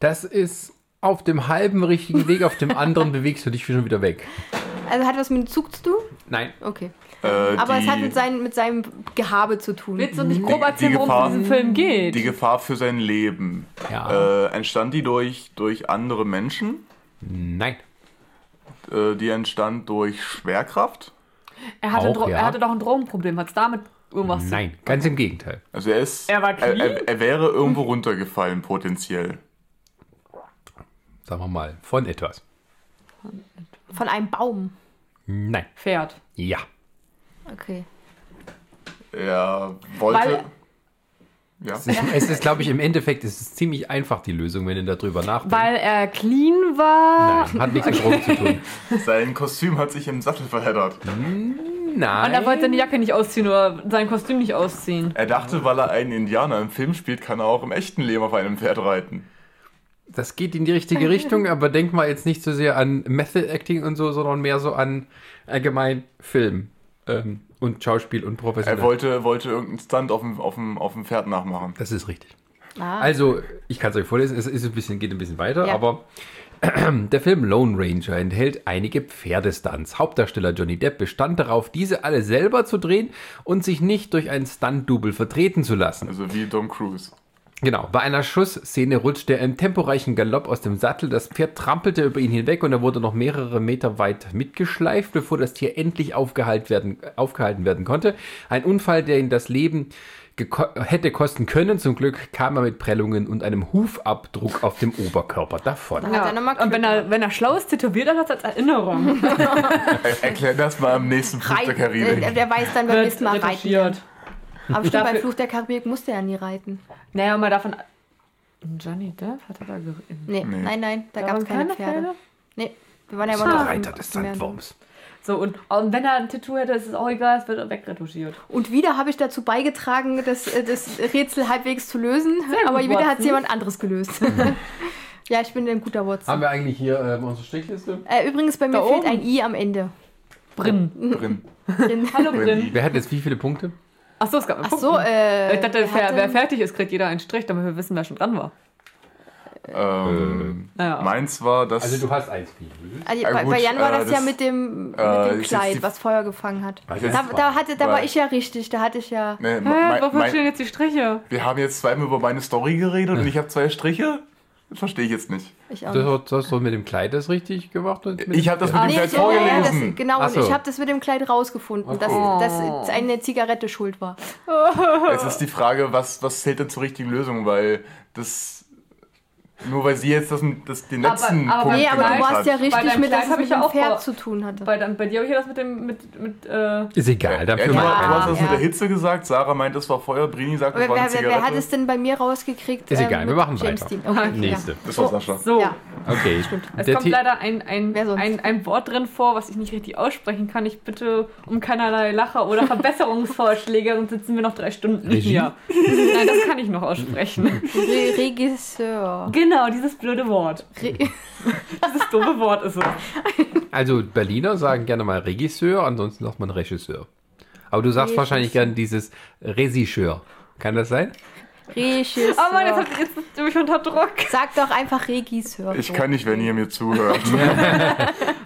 Das ist auf dem halben richtigen Weg, auf dem anderen (laughs) bewegst du dich schon wieder weg. Also hat was mit dem Zug zu tun? Nein. Okay. Äh, Aber die, es hat mit, sein, mit seinem Gehabe zu tun. Willst du nicht grob erzählen, die worum Gefahr- es in diesem Film geht? die Gefahr für sein Leben. Ja. Äh, entstand die durch, durch andere Menschen? Nein. Äh, die entstand durch Schwerkraft? er, hatte Auch, ja. er hatte doch ein Drogenproblem. Hat es damit irgendwas zu Nein, ganz im Gegenteil. Also er ist. Er war clean? er, er wäre irgendwo runtergefallen, potenziell. Sagen wir mal, von etwas. Von einem Baum. Nein. Pferd. Ja. Okay. Er wollte. Weil- ja. Es ist, es ist glaube ich, im Endeffekt ist es ziemlich einfach, die Lösung, wenn du darüber nachdenkst. Weil er clean war. Nein, hat nichts mit Drogen zu tun. (laughs) Sein Kostüm hat sich im Sattel verheddert. Nein. Und er wollte seine Jacke nicht ausziehen oder sein Kostüm nicht ausziehen. Er dachte, weil er einen Indianer im Film spielt, kann er auch im echten Leben auf einem Pferd reiten. Das geht in die richtige (laughs) Richtung, aber denk mal jetzt nicht so sehr an Method Acting und so, sondern mehr so an allgemein Film ähm, und Schauspiel und professionell. Er wollte, wollte irgendeinen Stunt auf dem, auf, dem, auf dem Pferd nachmachen. das ist richtig. Ah. Also, ich kann es euch vorlesen, es ist ein bisschen, geht ein bisschen weiter, Ja. aber (clears throat) der Film Lone Ranger enthält einige Pferdestunts. Hauptdarsteller Johnny Depp bestand darauf, diese alle selber zu drehen und sich nicht durch einen Stunt-Double vertreten zu lassen. Also wie Tom Cruise. Genau, bei einer Schussszene rutschte er im temporeichen Galopp aus dem Sattel, das Pferd trampelte über ihn hinweg und er wurde noch mehrere Meter weit mitgeschleift, bevor das Tier endlich aufgehalten werden, aufgehalten werden konnte. Ein Unfall, der ihn das Leben geko hätte kosten können. Zum Glück kam er mit Prellungen und einem Hufabdruck auf dem Oberkörper davon. Er mal und wenn er, wenn er schlau ist, tätowiert er das als Erinnerung. (laughs) Er, erklär das mal am nächsten Flug der Reit, Karibik. der weiß dann beim nächsten Mal reiten. Aber stimmt, bei Dafür- Fluch der Karibik musste er nie reiten. Naja, mal davon. Johnny Depp hat er da geritten. Nee, Nee. nein, nein, da Da gab es waren keine Pferde. Nee, wir waren ja immer noch Reiter des. Sandwurms. So, und, und wenn er ein Tattoo hätte, ist es auch egal, es wird wegretuschiert. Und wieder habe ich dazu beigetragen, das, äh, das Rätsel halbwegs zu lösen. Sehr gut, aber wieder hat es jemand anderes gelöst. (laughs) ja, ich bin ein guter Haben Watson. wir eigentlich hier ähm, unsere Strichliste? Äh, übrigens, bei mir Da fehlt oben. ein I am Ende. Brin. Drin. Drin. Hallo Brin. Wer hat jetzt wie viele Punkte? Achso, es gab einen Ach Punkt. so, äh. Ich dachte, wer wer, fertig ist, kriegt jeder einen Strich, damit wir wissen, wer schon dran war. Ähm, Ja. Meins war das. Also du hast eins gelöst. Also, Ja, bei, gut, bei Jan war äh, das, ja das- mit dem, mit äh, dem Kleid, die- was Feuer gefangen hat. Da, da, hatte, da war ich ja richtig, da hatte ich ja. Nee, Hä, mein, wofür mein, stehen jetzt die Striche? wir haben jetzt zweimal über meine Story geredet und ich habe zwei Striche. Das verstehe ich jetzt nicht. Ich auch Das nicht. hast, hast du mit dem Kleid das richtig gemacht? Ich habe das mit dem Nee, Kleid vorgelesen. genau, und ich habe das mit dem Kleid rausgefunden, dass, Okay. dass eine Zigarette schuld war. Es ist die Frage, was, was zählt denn zur richtigen Lösung, weil das. Nur weil sie jetzt das, das, den Aber- letzten aber- Punkt Nee, aber du warst hat. ja richtig mit, dass es mit ich ja dem auch Pferd vor- zu tun hatte. Bei, dann- bei dir habe ich ja das mit dem. Mit, mit, äh, Ist egal, Ja, dafür du, mal. du hast das ja. mit der Hitze gesagt, Sarah meint, es war Feuer, Brini sagt, es war eine Zigarette. wer hat es denn bei mir rausgekriegt? Ist ähm, egal, wir machen James weiter. Dean. Okay, Nächste. Ja. Das war Sascha. so. Ja. Okay. Es Der kommt leider ein, ein, ein, ein Wort drin vor, was ich nicht richtig aussprechen kann. Ich bitte um keinerlei Lacher oder Verbesserungsvorschläge, sonst sitzen wir noch drei Stunden hier. Nein, das kann ich noch aussprechen. Re Regisseur. genau, dieses blöde Wort. Re (laughs) Dieses doofe Wort ist es. Also Berliner sagen gerne mal Regisseur, ansonsten sagt man Regisseur. Aber du sagst Regisseur. wahrscheinlich gern dieses Regisseur. Kann das sein? Regisseur. Oh Mann, jetzt habt ihr jetzt mich unter Druck. Sag doch einfach Regisseur. Ich kann nicht, wenn ihr mir zuhört. (laughs)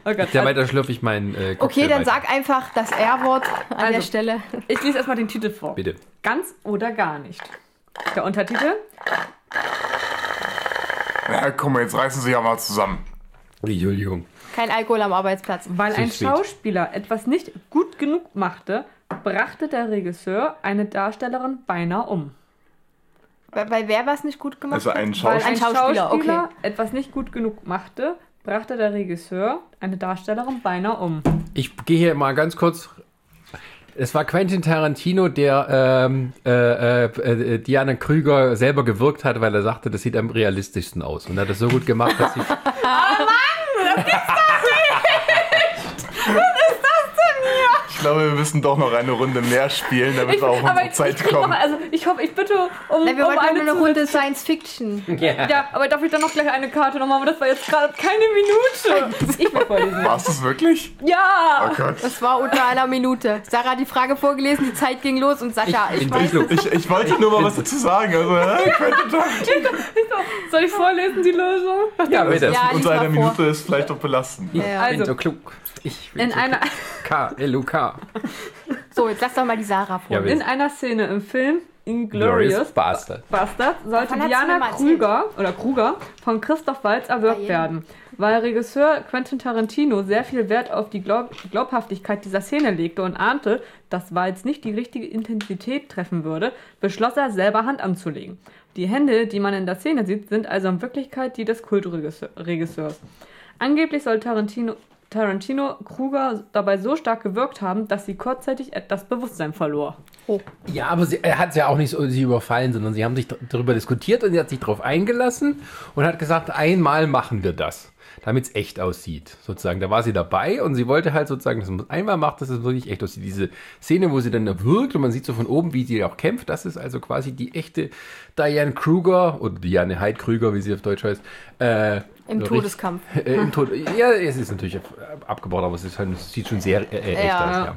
Oh Gott. Ja, weiter schlürfe ich meinen äh, Okay, dann weiter. sag einfach das R-Wort an Also. der Stelle. Ich lese erstmal den Titel vor. Bitte. Ganz oder gar nicht. Der Untertitel? Na komm, jetzt reißen sie ja mal zusammen. Entschuldigung. Kein Alkohol am Arbeitsplatz. Weil ein. Schauspieler etwas nicht gut genug machte, brachte der Regisseur eine Darstellerin beinahe um. Weil, weil wer was nicht gut gemacht Also hat? ein Weil Schauspieler. Ein Schauspieler, okay. etwas nicht gut genug machte, brachte der Regisseur eine Darstellerin beinahe um. Ich gehe hier mal ganz kurz. Es war Quentin Tarantino, der ähm, äh, äh, äh, Diana Krüger selber gewirkt hat, weil er sagte, das sieht am realistischsten aus. Und er hat das so gut gemacht, dass sie. (laughs) glaube, wir müssen doch noch eine Runde mehr spielen, damit wir auf aber unsere Zeit ich, krieg noch, kommen. also ich hoffe, ich bitte um, Na, wir um eine eine Runde Science Fiction. Ja, aber darf ich dann noch gleich eine Karte noch machen? Das war jetzt gerade keine Minute. Ich will vorlesen. War es das wirklich? Ja! Oh Gott. Das war unter einer Minute. Sarah hat die Frage vorgelesen, die Zeit ging los und Sascha, ich, in weiß. Ich, ich wollte nur mal was dazu sagen. Also. (laughs) Soll ich vorlesen, die Lösung? Ja, bitte. Ja, Unter einer. Minute ist vielleicht doch belastend. Ich Ja. bin Also, so klug. Ich bin In so einer, klug. So, jetzt lass doch mal die Sarah vor. Ja, in einer Szene im Film Glorious Inglorious Bastard. Bastard sollte Diana. Krüger oder Kruger von Christoph Waltz erwürgt werden. Weil Regisseur Quentin Tarantino sehr viel Wert auf die Glaub Glaubhaftigkeit dieser Szene legte und ahnte, dass Waltz nicht die richtige Intensität treffen würde, beschloss er selber Hand anzulegen. Die Hände, die man in der Szene sieht, sind also in Wirklichkeit die des Kultregisseurs. Angeblich soll Tarantino, Tarantino Kruger dabei so stark gewirkt haben, dass sie kurzzeitig das Bewusstsein verlor. Ja, aber sie, er hat es ja auch nicht so sie überfallen, sondern sie haben sich darüber diskutiert und sie hat sich darauf eingelassen und hat gesagt, einmal machen wir das, damit es echt aussieht. Sozusagen, da war sie dabei und sie wollte halt sozusagen, dass man es einmal macht, dass es wirklich echt aussieht. Diese Szene, wo sie dann wirkt und man sieht so von oben, wie sie auch kämpft, das ist also quasi die echte Diane Kruger oder Diane Heid Krüger, wie sie auf Deutsch heißt. Äh, Im richtig- Todeskampf. Äh, Im Tod ja, es ist natürlich abgebaut, aber es, ist halt, es sieht schon sehr äh, echt Ja. aus. Ja.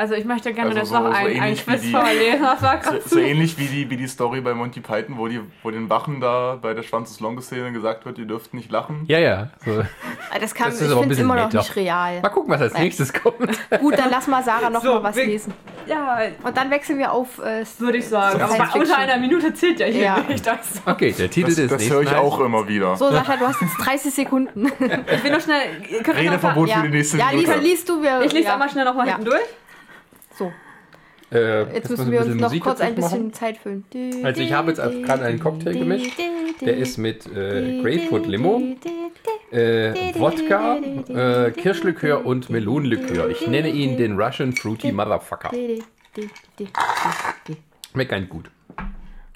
Also ich möchte gerne Also jetzt so- noch so ein, ein Quiz die- nachfragen. So, so ähnlich wie die, wie die Story bei Monty Python, wo, die, wo den Wachen da bei der Schwanz des Longes-Szene gesagt wird, ihr dürft nicht lachen. Ja, ja. So. Ah, Das, kann, Das ist ich aber ein finde es bisschen immer noch nicht real. Mal gucken, was als nächstes kommt. (laughs) Gut, dann lass mal Sarah noch So, mal was wir- lesen. Ja, Und dann wechseln wir auf. Äh, würde ich sagen. So Aber unter einer Minute zählt ja hier Ja. nicht. Also. Okay, der Titel Das, des das höre ich heißt- auch immer wieder. so, Sascha, du hast jetzt 30 Sekunden. Ich will schnell. noch ver- Redeverbot ja, für die nächste ja Minute. lies, liest du. Wir, Ich lese ja. einmal schnell nochmal Ja. hinten durch. So, Äh, jetzt müssen wir uns noch Musik kurz ein bisschen machen. Zeit füllen. Also ich habe jetzt gerade einen Cocktail gemischt. Der ist mit äh, Grapefruit Limo, äh, Wodka, äh, Kirschlikör und Melonenlikör. Ich nenne ihn den Russian Fruity Motherfucker. Schmeckt ganz gut.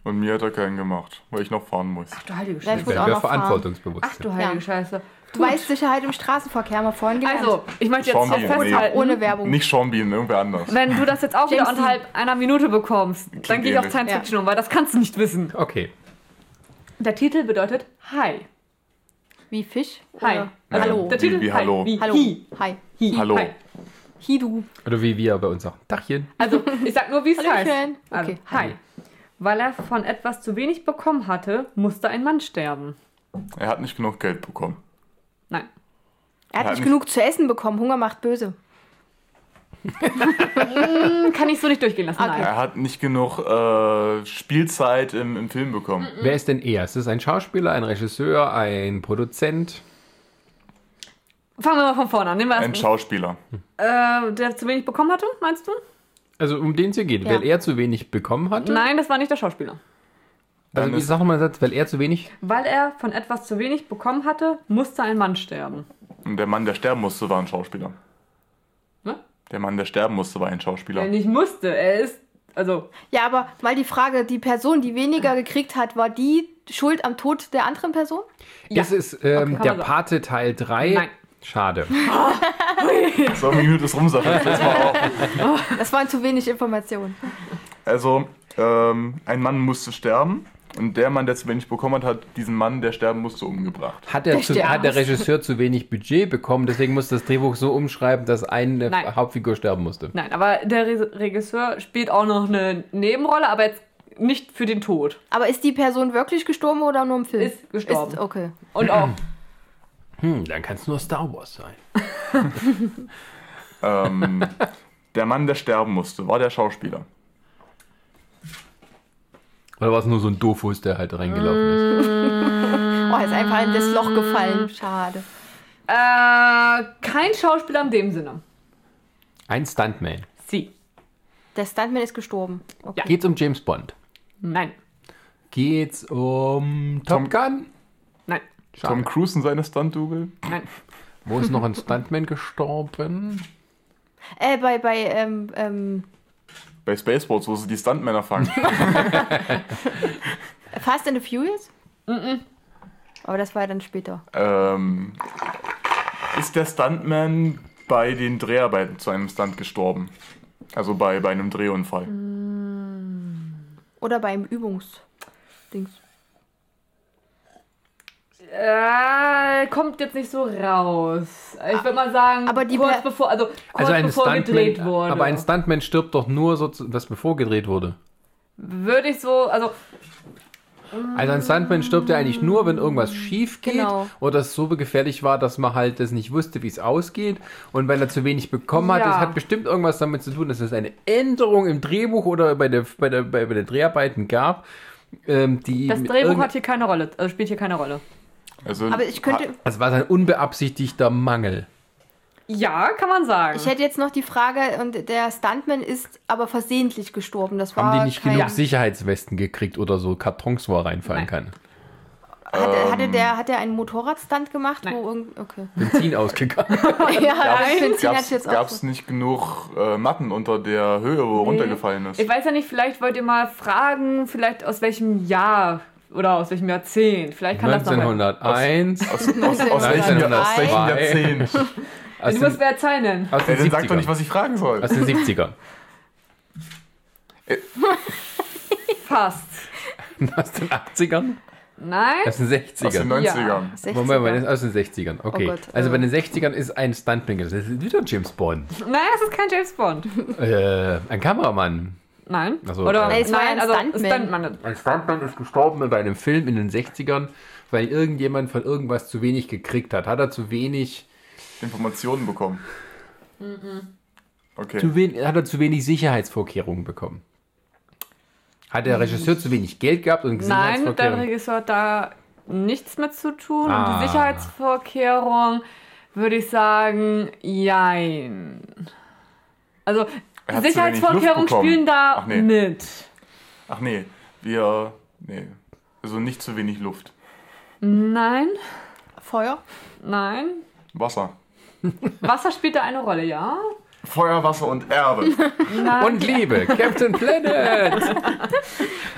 Und mir hat er keinen gemacht, weil ich noch fahren muss. Ach du heilige ich Scheiße. auch noch fahren. verantwortungsbewusst Ach du heilige Ja. Scheiße. Du weißt Sicherheit im Straßenverkehr haben wir vorhin gelernt. Also, ich möchte jetzt Sean festhalten. ohne Werbung. Nicht Sean Bean, irgendwer anders. Wenn du das jetzt auch wieder unterhalb einer Minute bekommst, dann gehe ich auf. Science Ja. Fiction um, weil das kannst du nicht wissen. Okay. Der Titel bedeutet Hi. Wie Fisch? Hi. Oder Also, Hallo. Der Titel Wie- wie Hi. Hallo. Wie Hallo. Hi. Hi. Hi. Hallo. Hi. Hidu. Oder wie wir bei uns sagen. Dachchen. Also, ich sag nur, wie es heißt. Hallöchen. Also, Okay. Hi. Weil er von etwas zu wenig bekommen hatte, musste ein Mann sterben. Er hat nicht genug Geld bekommen. Nein. Er hat Ja, nicht genug zu essen bekommen. Hunger macht böse. Hm, Kann ich so nicht durchgehen lassen. Okay. Nein. Er hat nicht genug äh, Spielzeit im, im Film bekommen. Wer ist denn er? Ist es ein Schauspieler, ein Regisseur, ein Produzent? Fangen wir mal von vorne an. Nehmen wir Ein Schauspieler. äh, der zu wenig bekommen hatte, meinst du? Also um den es hier geht. Ja. Weil er zu wenig bekommen hatte? Nein, das war nicht der Schauspieler. Also Dann wie ist- sag mal Satz, weil er zu wenig. Weil er von etwas zu wenig bekommen hatte, musste ein Mann sterben. Und der Mann, der sterben musste, war ein Schauspieler. Ne? Der Mann, der sterben musste, war ein Schauspieler. Er nicht musste. Er ist. Also, Ja, aber mal die Frage, die Person, die weniger gekriegt hat, war die schuld am Tod der anderen Person? Ja. (laughs) Das ist ähm, kann der sagen. Pate Teil 3. Nein. Schade. So, eine Minute ist rum, sag ich jetzt mal auf. Das waren zu wenig Informationen. Also, ähm, ein Mann musste sterben. Und der Mann, der zu wenig bekommen hat, hat diesen Mann, der sterben musste, umgebracht. Hat, er Der zu, hat der. Regisseur zu wenig Budget bekommen, deswegen musste das Drehbuch so umschreiben, dass eine Nein. Hauptfigur sterben musste. nein, aber der Re Regisseur spielt auch noch eine Nebenrolle, aber jetzt nicht für den Tod. Aber ist die Person wirklich gestorben oder nur im Film? Ist gestorben. Ist, okay. Und auch. (clears throat) Hm, dann kann es nur Star Wars sein. (laughs) Ähm, der Mann, der sterben musste, war der Schauspieler. Oder war es nur so ein Doofus, der halt reingelaufen ist? (laughs) Oh, er ist einfach in das Loch gefallen. Schade. Äh, kein Schauspieler in dem Sinne. Ein Stuntman. Sie. Der Stuntman ist gestorben. Okay. Ja. Geht's um James Bond? Nein. Geht's um Top Gun? Nein. Schade. Tom Cruise und seine Stunt-Double. Nein. Wo ist noch ein Stuntman gestorben? Äh, bei, bei, ähm, ähm, Bei Spaceballs, wo sie die Stuntmänner fangen. (laughs) Fast and the Furious? Aber das war ja dann später. ähm, ist der Stuntman bei den Dreharbeiten zu einem Stunt gestorben? Also bei, bei einem Drehunfall. Oder beim Übungsdings. Äh, kommt jetzt nicht so raus. Ich würde mal sagen, Aber die kurz bevor, also kurz Also ein bevor gedreht Stuntman, wurde. aber ein Stuntman stirbt doch nur, so, was bevor gedreht wurde. würde ich so, also Also ein Stuntman stirbt ja eigentlich nur, wenn irgendwas schief geht Genau. oder es so gefährlich war, dass man halt das nicht wusste, wie es ausgeht. Und weil er zu wenig bekommen hat, Ja. das hat bestimmt irgendwas damit zu tun, dass es eine Änderung im Drehbuch oder bei der, bei der, bei, bei der Dreharbeiten gab. Ähm, die das Drehbuch hat hier keine Rolle, also spielt hier keine Rolle. Also, Aber ich könnte, Das war sein unbeabsichtigter Mangel. Ja, kann man sagen. ich hätte jetzt noch die Frage, und der Stuntman ist aber versehentlich gestorben. Das war Haben die nicht kein, genug Sicherheitswesten gekriegt oder so Kartons, wo er reinfallen Nein. kann? Hatte, Ähm, hatte der, hat der einen Motorradstand gemacht? Nein. Wo irgend, okay. (laughs) Benzin ausgegangen. (laughs) ja, das Benzin Gab's, jetzt auch. gab's nicht genug äh, Matten unter der Höhe, wo er runtergefallen ist? Ich weiß ja nicht, vielleicht wollt ihr mal fragen, vielleicht aus welchem Jahr oder aus welchem Jahrzehnt. Vielleicht kann das noch. 1901. Aus, aus, aus, welchem, Jahr- aus welchem 1902. Jahrzehnt? (laughs) Aus Du den, musst wer Zeit nennen. aus den dann sag doch nicht, 70ern. was ich fragen soll. Aus den 70ern. (laughs) Fast. Aus den 80ern? Nein? Aus den Aus den 60ern. 90ern. 60er. Moment mal, das ist aus den 60ern. Okay. Oh Gott, also äh. bei den 60ern ist ein Stuntman, das ist wieder James Bond. Nein, das ist kein James Bond. Äh, ein Kameramann. Nein. So, Oder äh, Nee, es war nein, ein also Stuntman. Stuntman. Ein Stuntman ist gestorben bei einem Film in den 60ern, weil irgendjemand von irgendwas zu wenig gekriegt hat. Hat er zu wenig, Informationen bekommen. Okay. zu wen, hat er zu wenig Sicherheitsvorkehrungen bekommen? Hat der Regisseur zu wenig Geld gehabt und Nein, der? Regisseur hat da nichts mit zu tun. Und Ah. die Sicherheitsvorkehrung würde ich sagen, jein. Also, Er Sicherheitsvorkehrungen spielen da Ach, nee. mit. Ach nee, wir. Nee. Also nicht zu wenig Luft. Nein, Feuer? nein. Wasser. (laughs) Wasser spielt da eine Rolle, ja? Feuer, Wasser und Erde. Nein. Und Liebe, (laughs) Captain Planet!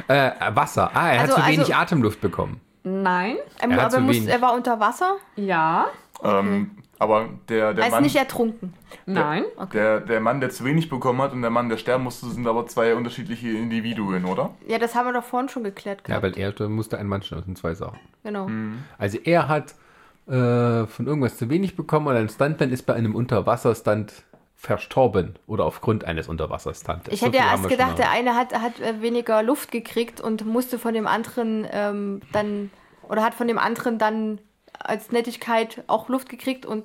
äh, Wasser. Ah, er Also- hat zu wenig also- Atemluft bekommen. Nein, Ähm, Er zu muss, er war unter Wasser? ja, ähm, aber der, der, Er ist Mann, nicht ertrunken. nein. der, der Mann, der zu wenig bekommen hat und der Mann, der sterben musste, sind aber zwei unterschiedliche Individuen, oder? Ja, das haben wir doch vorhin schon geklärt. Ja, gehabt. weil er musste ein Mann sterben. Das sind zwei Sachen. genau. Also er hat äh, von irgendwas zu wenig bekommen und ein Stuntman ist bei einem Unterwasserstunt verstorben oder aufgrund eines Unterwasserstunts. Ich So hätte ja erst gedacht, der eine hat, hat äh, weniger Luft gekriegt und musste von dem anderen ähm, dann, oder hat von dem anderen dann als Nettigkeit auch Luft gekriegt und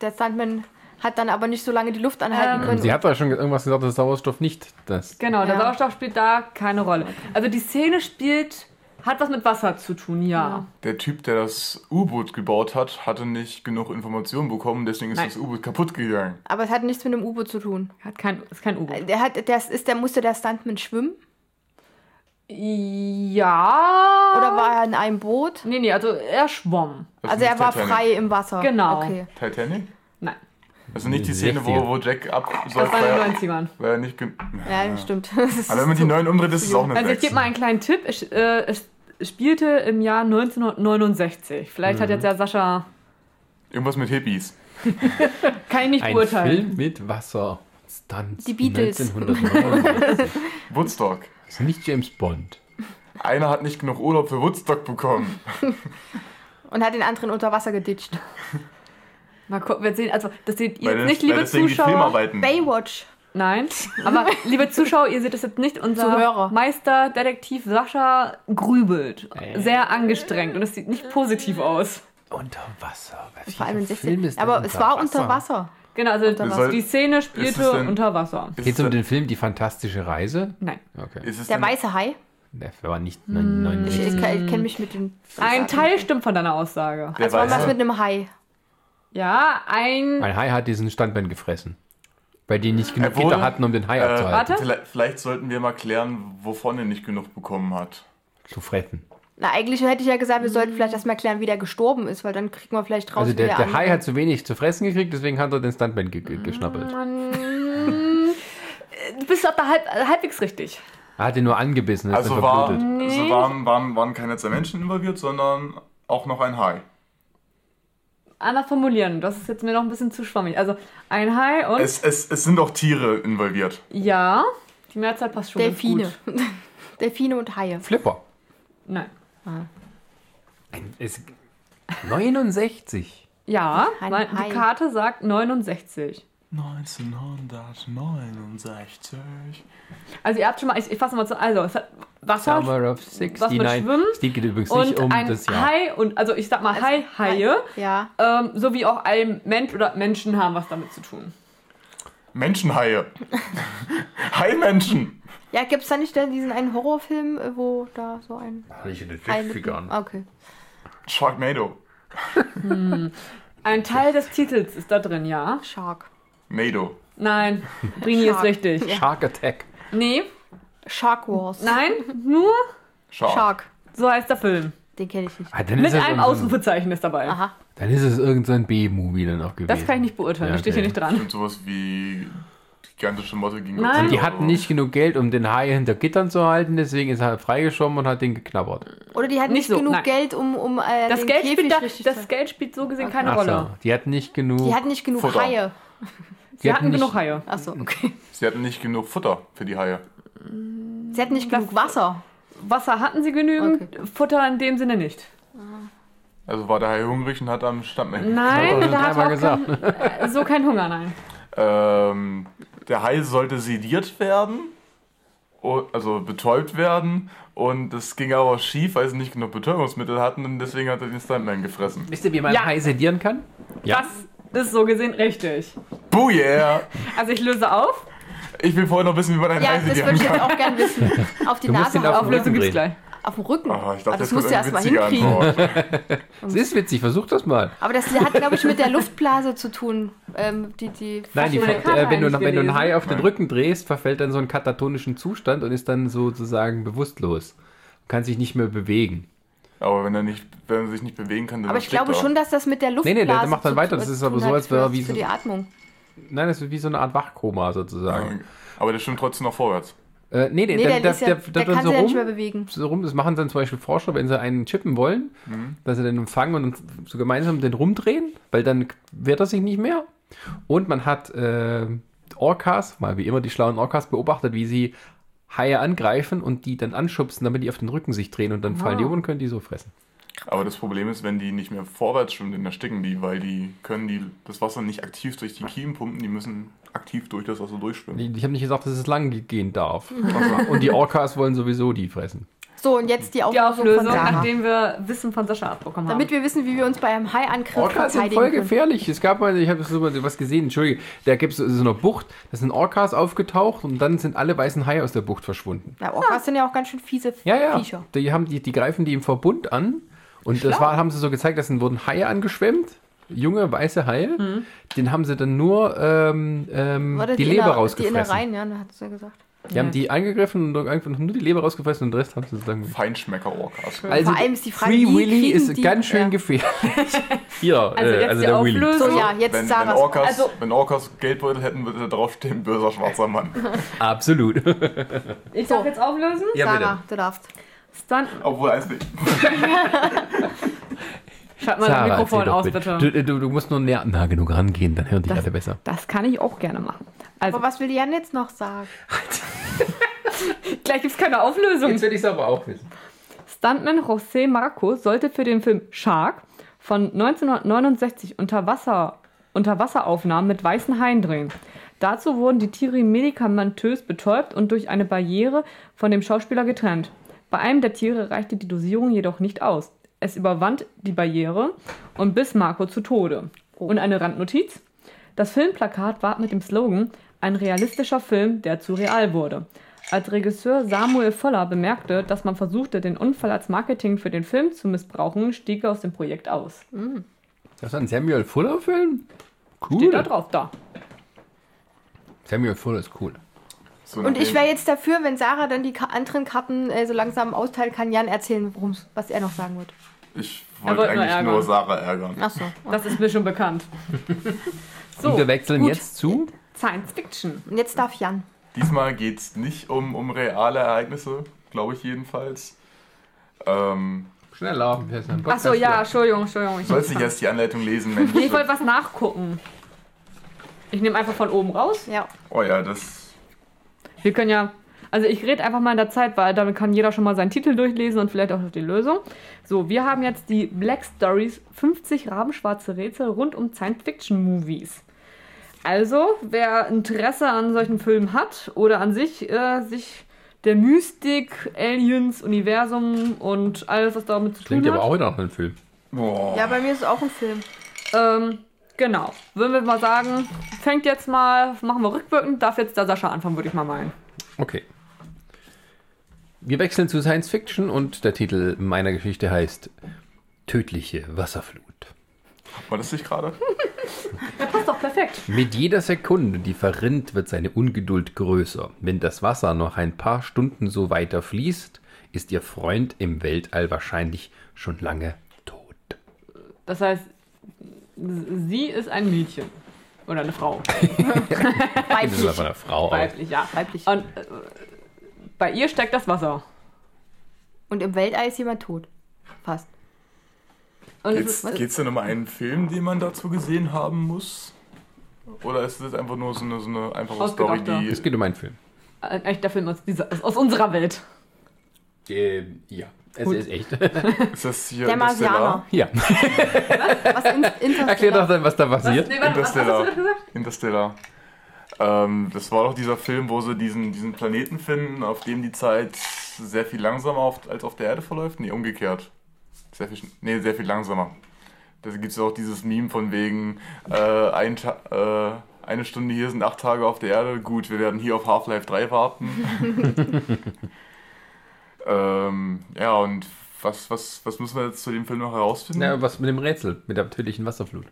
der Stuntman hat dann aber nicht so lange die Luft anhalten Ähm, können. Sie hat doch schon irgendwas gesagt, dass Sauerstoff nicht das. Genau, der Ja. Sauerstoff spielt da keine Rolle. Also die Szene spielt, hat was mit Wasser zu tun, ja. Der Typ, der das U-Boot gebaut hat, hatte nicht genug Informationen bekommen, deswegen ist Nein. das U-Boot kaputt gegangen. aber es hat nichts mit dem U-Boot zu tun. Hat kein, ist kein U-Boot. Der hat, der ist, der musste der Stuntman schwimmen Ja. oder war er in einem Boot? Nee, nee, also er schwamm. Das Also ist er war Titanic. frei im Wasser. Genau. Okay. Titanic? Nein, Also nicht die Szene, wo, 60er. wo Jack ab das soll, war in den 90ern. weil er nicht. gen- Ja, stimmt. Aber wenn man die so- neuen umdreht, ist es auch eine Also ich gebe mal einen kleinen Tipp. Es, äh, es spielte im Jahr 1969. Vielleicht Mhm. hat jetzt ja Sascha, Irgendwas mit Hippies. (laughs) kann ich nicht Ein beurteilen. Film mit Wasser. Stunts. Die Beatles. 1999. Woodstock. Das ist nicht James Bond. Einer hat nicht genug Urlaub für Woodstock bekommen. (laughs) Und hat den anderen unter Wasser geditscht. (laughs) Mal gucken, wir sehen, also das seht ihr jetzt nicht, liebe Zuschauer. Baywatch. Nein, aber (laughs) liebe Zuschauer, ihr seht das jetzt nicht. Unser Zuhörer. Meisterdetektiv Sascha grübelt. Äh. Sehr angestrengt und es sieht nicht positiv aus. Unter Wasser. Vor allem in Welcher 60 Film ist Aber es war Wasser? unter Wasser. Genau, also Wasser. die Szene spielte denn- unter Wasser. Geht es um den Film Die fantastische Reise? Nein. Okay. Ist es Der denn, weiße Hai. Der war nicht Ich, 99. ich, ich kenne mich mit den. Ein Teil stimmt von deiner Aussage. der war was mit einem Hai. Ja, ein. Ein Hai hat diesen Standbein gefressen. Weil die nicht genug wurde- Gitter hatten, um den Hai Äh, abzuhalten. Warte. vielleicht, vielleicht sollten wir mal klären, wovon er nicht genug bekommen hat. Zu fressen. Na, eigentlich hätte ich ja gesagt, wir sollten vielleicht erstmal klären, wie der gestorben ist, weil dann kriegen wir vielleicht raus, Also der, der Hai hat zu wenig zu fressen gekriegt, deswegen hat er den Stuntman ge ge geschnappelt. Mann. Du bist doch da halb, halbwegs richtig. Er hat ihn nur angebissen, ist Also, war, verblutet. also waren, waren, waren keine zwei Menschen involviert, sondern auch noch ein Hai. Anders formulieren, das ist jetzt mir noch ein bisschen zu schwammig. Also ein Hai und. Es, es, es sind auch Tiere involviert. ja, die Mehrzahl passt schon. Delfine. Gut. (laughs) Delfine und Haie. Flipper. Nein. Ein, ist 69. Ja, weil die Karte sagt 69. 1969. Also ihr habt schon mal, ich, ich fasse mal zu, also es hat Wasser Summer of was mit 69. Schwimmen Es geht übrigens nicht und um ein das Jahr. Hai und, also ich sag mal Hai, Haie, Ja. ähm, sowie auch ein Mensch oder Menschen haben was damit zu tun. Menschenhaie. Hai-Menschen. Ja, gibt es da nicht denn diesen einen Horrorfilm, äh, wo da so ein Ich in den. 60ern. Ah, Okay. Sharknado. Ein Teil des Titels ist da drin, ja? Shark. Nado. Nein, Brini ist richtig. Shark Attack. Nee, Shark Wars. nein, nur Shark. Shark. so heißt der Film. Den kenne ich nicht. Ah, Mit einem so ein- Ausrufezeichen ist dabei. Aha. dann ist es irgendein B-Movie dann auch gewesen. Das kann ich nicht beurteilen, Ja, das steht hier okay. nicht dran. Und sowas wie gigantische Motte gegen Nein. Die hatten nicht genug Geld, um den Hai hinter Gittern zu halten, deswegen ist er freigeschwommen und hat den geknabbert. Oder die hatten Nicht nicht, so, genug nein. Geld, um, um äh, Das den Geld, Käfig spielt da, richtig das zu... Geld spielt so gesehen keine Ach so, Rolle. die hatten nicht genug. Die hatten nicht genug Futter. Haie. Sie die hatten hatten genug nicht- Haie. Achso, okay. Sie hatten nicht genug Futter für die Haie. Sie hatten nicht genug Wasser. Wasser hatten sie genügend, Futter in dem Sinne nicht. Also war der Hai hungrig und hat am Stammmengen. Nein, Hat er da hat dreimal auch gesagt. kein, (laughs) äh, so kein Hunger, nein. Ähm, der Hai sollte sediert werden, also betäubt werden. Und das ging aber schief, weil sie nicht genug Betäubungsmittel hatten und deswegen hat er den Stuntman gefressen. Wisst ihr, wie man Ja. einen Hai sedieren kann? Ja. Das ist so gesehen richtig. Boo yeah! Also ich löse auf. Ich will vorher noch wissen, wie man einen Ja, Hai das sedieren würde ich kann. jetzt auch gern wissen. Auf die Nase den Auflösung gibt's gleich. Auf dem Rücken. Oh, ich Aber dachte, das das musst du erst mal hinkriegen. (laughs) Das ist witzig, versuch das mal. Aber das hat, glaube ich, mit der Luftblase zu tun. Ähm, die, die Nein, die, äh, wenn, du, wenn du einen gelesen? Hai auf den Nein. Rücken drehst, verfällt dann so einen katatonischen Zustand und ist dann sozusagen bewusstlos. Kann sich nicht mehr bewegen. Aber wenn er, nicht, wenn er sich nicht bewegen kann, dann aber ich glaube er. schon, dass das mit der nee, Luftblase der macht dann weiter. Das ist aber so, als wäre er für- wie für so- die Atmung. Nein, das ist wie so eine Art Wachkoma sozusagen. Aber der schwimmt trotzdem noch vorwärts. Äh, nee, nee, Nee, der, der, ist ja, der, der, kann so sich ja nicht mehr bewegen. so rum. Das machen dann zum Beispiel Forscher, wenn sie einen chippen wollen, dass sie den empfangen und dann so gemeinsam den rumdrehen, weil dann wehrt er sich nicht mehr. Und man hat äh, Orcas, mal wie immer die schlauen Orcas, beobachtet, wie sie Haie angreifen und die dann anschubsen, damit die auf den Rücken sich drehen und dann fallen die um und können die so fressen. Aber das Problem ist, wenn die nicht mehr vorwärts schwimmen, dann ersticken die, weil die können die, das Wasser nicht aktiv durch die Kiemen pumpen, die müssen aktiv durch das Wasser durchschwimmen. Ich, ich habe nicht gesagt, dass es lang gehen darf. (laughs) und die Orcas wollen sowieso die fressen. So, und jetzt die Die Auflösung, Auflösung, von Sarah. nachdem wir Wissen von Sascha abbekommen haben. Damit wir wissen, wie wir uns bei einem Haiangriff Orcas sind voll können. gefährlich. Es gab mal, ich habe so mal was gesehen, Entschuldige, da gibt es so eine Bucht, da sind Orcas aufgetaucht und dann sind alle weißen Haie aus der Bucht verschwunden. Ja, Orcas sind ja auch ganz schön fiese Ja, ja. Viecher. Die, haben, die, die greifen die im Verbund an und das war, haben sie so gezeigt, dass dann wurden Haie angeschwemmt. Junge weiße Haie, den haben sie dann nur ähm, ähm, Oder die, Leber Inner- rausgefressen. Die Innereien, ja, da hat es ja gesagt. Die haben die angegriffen und einfach nur die Leber rausgefressen und den Rest haben sie sozusagen. Feinschmecker-Orcas. Also Vor allem ist die Frage, Free wie Willy ist die- ganz schön ja. gefährlich. (laughs) Hier, Also äh, jetzt also die der Willy. So, ja, jetzt Wenn, wenn. Orcas, Also- wenn Orcas Geldbeutel hätten, würde da draufstehen, böser schwarzer Mann. Absolut. (laughs) Ich darf jetzt auflösen. ja, Sarah, du darfst. Stunt. Obwohl eins nicht. (laughs) Schalt mal das Sarah, Mikrofon erzähl doch aus, bitte. bitte. Du, du, du musst nur näher, nah genug rangehen, dann hören dich Das- alle besser. Das kann ich auch gerne machen. Also, Aber was will Jan jetzt noch sagen? (laughs) gleich gibt es keine Auflösung. will ich es aber auch wissen. Stuntman José Marcos sollte für den Film Shark von 1969 unter, Wasser, unter Wasseraufnahmen mit weißen Haien drehen. Dazu wurden die Tiere medikamentös betäubt und durch eine Barriere von dem Schauspieler getrennt. Bei einem der Tiere reichte die Dosierung jedoch nicht aus. Es überwand die Barriere und biss Marco zu Tode. Und eine Randnotiz. Das Filmplakat war mit dem Slogan ein realistischer Film, der zu real wurde. Als Regisseur Samuel Voller bemerkte, dass man versuchte, den Unfall als Marketing für den Film zu stieg er aus dem Projekt aus. Das ist ein Samuel Fuller Film? Steht da Cool. drauf, da. Samuel Fuller ist cool. So Und ich wäre jetzt dafür, wenn Sarah dann die Ka anderen Karten äh, so langsam austeilt, kann Jan erzählen, worum's, was er noch sagen wird. Ich wollte nur eigentlich ärgern. nur Sarah ärgern. Achso. Das ist mir schon bekannt. So, (laughs) Und wir wechseln gut. jetzt zu. Science Fiction. Und jetzt darf Jan. Diesmal geht es nicht um, um reale Ereignisse, glaube ich jedenfalls. Ähm, Schneller. wir sind Achso, ja. Entschuldigung, Entschuldigung. Ich, sollst nicht erst die Anleitung lesen, Mensch. nee, ich wollte was nachgucken. Ich nehme einfach von oben raus. Ja. Oh ja, das. Wir können ja. Also ich rede einfach mal in der Zeit, weil damit kann jeder schon mal seinen Titel durchlesen und vielleicht auch die Lösung. So, wir haben jetzt die Black Stories 50 rabenschwarze Rätsel rund um Science-Fiction-Movies. Also, wer Interesse an solchen Filmen hat oder an sich äh, sich der Mystik, Aliens, Universum und alles, was damit zu tun Klingt hat. aber auch wieder nach einem Film. Boah. Ja, bei mir ist es auch ein Film. Ähm, genau. Würden wir mal sagen, fängt jetzt mal, machen wir rückwirkend, darf jetzt der Sascha anfangen, würde ich mal meinen. Okay. Wir wechseln zu Science Fiction und der Titel meiner Geschichte heißt Tödliche Wasserflut. War das nicht gerade? (laughs) Ja, passt doch perfekt. Mit jeder Sekunde, die verrinnt, wird seine Ungeduld größer. Wenn das Wasser noch ein paar Stunden so weiter fließt, ist ihr Freund im Weltall wahrscheinlich schon lange tot. Das heißt, sie ist ein Mädchen. Oder eine Frau. (laughs) Das ist Weiblich. einer Frau. Weiblich, ja. Weiblich. Und äh, bei ihr steckt das Wasser. Und im Weltall ist jemand tot. Fast. Und es Geht's, ist, geht's denn um einen Film, den man dazu gesehen haben muss? Oder ist das einfach nur so eine, so eine einfache Story, die. Es geht um einen Film. ein echter Film aus, dieser, aus unserer Welt. Äh, ja, es ist echt. (laughs) Ist das hier Der Interstellar? Marsianer. ja, Was in, erklär doch dann, was da passiert. Nee, warte, was, was hast Interstellar. du gerade gesagt? Interstellar. Ähm, das war doch dieser Film, wo sie diesen, diesen Planeten finden, auf dem die Zeit sehr viel langsamer auf, als auf der Erde verläuft. Nee, umgekehrt. Sehr viel, nee, sehr viel langsamer. Da gibt es auch dieses Meme von wegen äh, ein, äh, eine Stunde hier sind acht Tage auf der Erde. Gut, wir werden hier auf Half-Life 3 warten. (laughs) (laughs) ähm, ja, und was, was, was müssen wir jetzt zu dem Film noch herausfinden? Na, was mit dem Rätsel, mit der natürlichen Wasserflut.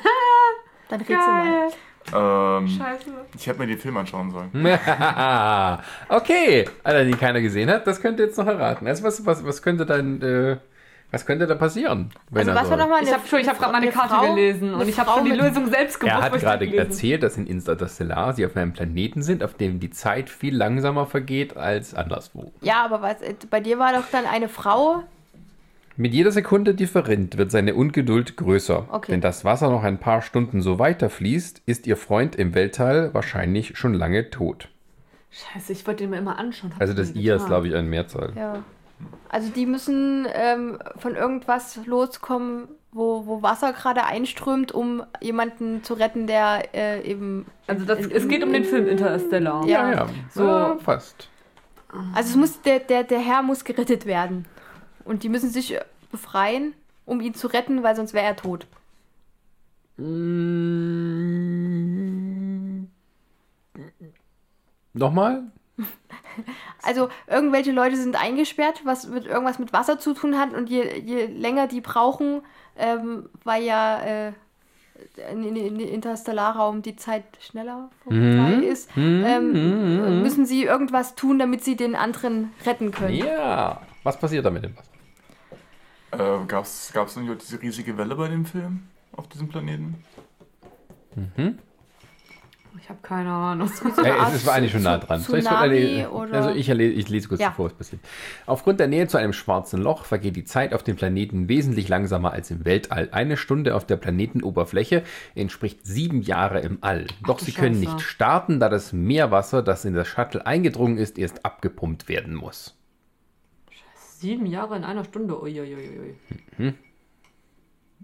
(laughs) Dann rätsel mal. Ähm, Scheiße. ich hätte mir den Film anschauen sollen. (laughs) okay, Alter, den keiner gesehen hat, das könnt ihr jetzt noch erraten. Also was, was, was könnte dann, äh, was könnte da passieren? Wenn Also er was war nochmal Ich habe ich habe gerade meine Karte gelesen und ich habe schon die Lösung selbst gewusst. Er hat gerade erzählt, dass in Interstellar sie auf einem Planeten sind, auf dem die Zeit viel langsamer vergeht als anderswo. Ja, aber was, bei dir war doch dann eine Frau. Mit jeder Sekunde, die verrinnt, wird seine Ungeduld größer. Okay. Wenn das Wasser noch ein paar Stunden so weiterfließt, ist ihr Freund im Weltall wahrscheinlich schon lange tot. Scheiße, ich wollte den mir immer anschauen. hab Also das ihr ist, glaube ich, eine Mehrzahl. Ja. Also die müssen ähm, von irgendwas loskommen, wo, wo Wasser gerade einströmt, um jemanden zu retten, der äh, eben. Also das, in- es geht um den Film Interstellar. Ja. ja, So. ja, fast. Also es muss der, der, der Herr muss gerettet werden. Und die müssen sich befreien, um ihn zu retten, weil sonst wäre er tot. Nochmal? (laughs) Also irgendwelche Leute sind eingesperrt, was mit irgendwas mit Wasser zu tun hat und je, je länger die brauchen, ähm, weil ja äh, in, in, in den Interstellarraum die Zeit schneller vorbei Mhm. ist, ähm, müssen sie irgendwas tun, damit sie den anderen retten können. Ja. Was passiert da mit dem Wasser? Äh, gab's, gab's denn hier diese riesige Welle bei dem Film? Auf diesem Planeten? Ich habe keine Ahnung. Art es, es war eigentlich schon nah dran. Soll kurz Tsunami Also ich, ich lese kurz Ja. vor, was passiert. Aufgrund der Nähe zu einem schwarzen Loch vergeht die Zeit auf dem Planeten wesentlich langsamer als im Weltall. Eine Stunde auf der Planetenoberfläche entspricht sieben Jahre im All. Doch du sie können Scheiße. nicht starten, da das Meerwasser, das in das Shuttle eingedrungen ist, erst abgepumpt werden muss. Sieben Jahre in einer Stunde. Uiuiui.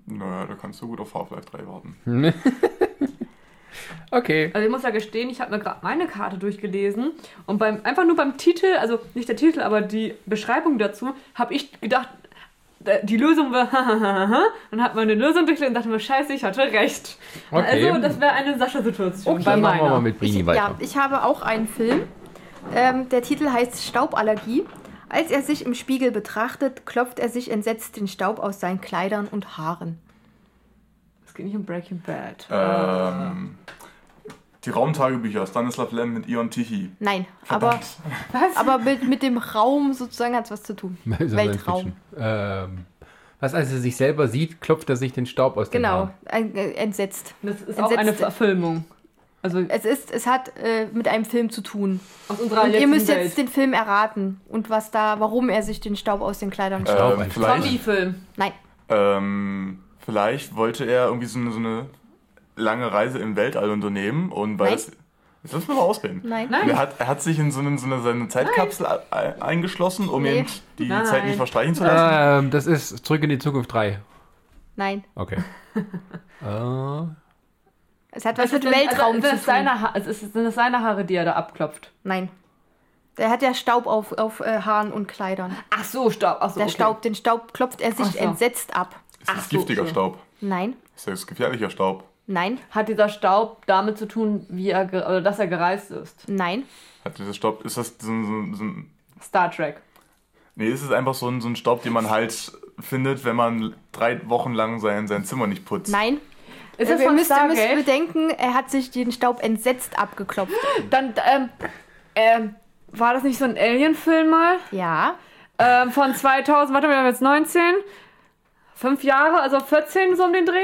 Naja, da kannst du gut auf Half-Life 3 warten. (laughs) Okay. Also ich muss ja gestehen, ich habe mir gerade meine Karte durchgelesen und beim einfach nur beim Titel, also nicht der Titel, aber die Beschreibung dazu, habe ich gedacht, äh, die Lösung war (laughs) dann hat man eine Lösung durchgelesen und dachte mir, scheiße, ich hatte recht. Okay. Also das wäre eine Sascha-Situation Okay, bei machen wir mal meiner. mit Brini Ich, weiter. ja, ich habe auch einen Film. Ähm, der Titel heißt Stauballergie. Als er sich im Spiegel betrachtet, klopft er sich entsetzt den Staub aus seinen Kleidern und Haaren. Geht nicht um Breaking Bad. Ähm, die Raumtagebücher, Stanislav Lem mit Ion Tichy. Nein, aber, Verdammt. aber mit, mit dem Raum sozusagen hat es was zu tun. (laughs) Weltraum. Ähm, was, als er sich selber sieht, klopft er sich den Staub aus den Genau, Haaren. ein- äh, entsetzt. Das ist auch eine. Verfilmung. Also Es, ist, es hat äh, mit einem Film zu tun. aus unserer Und ihr müsst Welt. jetzt den Film erraten und was da, warum er sich den Staub aus den Kleidern. Ähm, vielleicht, Zombie-Film. Nein, ähm, vielleicht wollte er irgendwie so eine, so eine lange Reise im Weltall unternehmen und weil Nein. es. Jetzt lass mich mal ausreden. nein. Nein. Er hat, er hat sich in so eine, so eine, seine Zeitkapsel e- eingeschlossen, um Nee. eben die Nein. Zeit nicht verstreichen zu lassen. Ähm, das ist Zurück in die Zukunft 3. Nein. Okay. (laughs) äh, Es hat was mit Sind- Weltraum also, zu sind tun. das seine ha es ist, sind das seine Haare, die er da abklopft? Nein. Der hat ja Staub auf, auf äh, Haaren und Kleidern. Ach so, Staub. Ach so, Der okay. Staub, den Staub klopft er sich Ach so. entsetzt ab. Ist das ach so, giftiger so. Staub? Nein, Ist das gefährlicher Staub? nein, Hat dieser Staub damit zu tun, wie er oder dass er gereist ist? nein. Hat dieser Staub, ist das so, ein- so, so ein. Star Trek. Nee, ist es einfach so ein, so ein Staub, den man halt findet, wenn man drei Wochen lang sein, sein Zimmer nicht putzt? Nein. Ist Äh, das von müsst, ihr müsst bedenken, er hat sich den Staub entsetzt abgeklopft. Dann, ähm, ähm, war das nicht so ein Alien-Film mal? Ja. Ähm, von 2000, warte mal, wir haben jetzt 19. Fünf Jahre, also 14 so um den Dreh.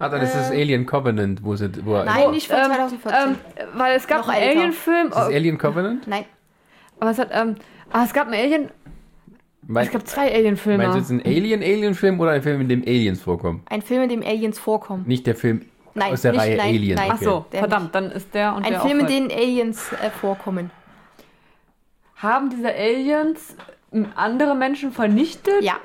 Ah, dann ist es Alien Covenant, wo sie. Wo Nein, nicht von Ähm, 2014. Ähm, weil es gab Noch einen. Alien-Film. Ist es Alien Covenant? Nein, Aber es hat, ähm, ah, es gab einen Alien. Mein, Es gab zwei Alien-Filme. meinst du jetzt einen Alien-Alien-Film oder einen Film, in dem Aliens vorkommen? ein Film, in dem Aliens vorkommen. Nicht der Film Nein, aus der nicht- Reihe nein, Alien. nein. Ach so, okay. der verdammt, dann ist der und Ein der Film, auch in dem Aliens äh, vorkommen. Haben diese Aliens m, andere Menschen vernichtet? Ja,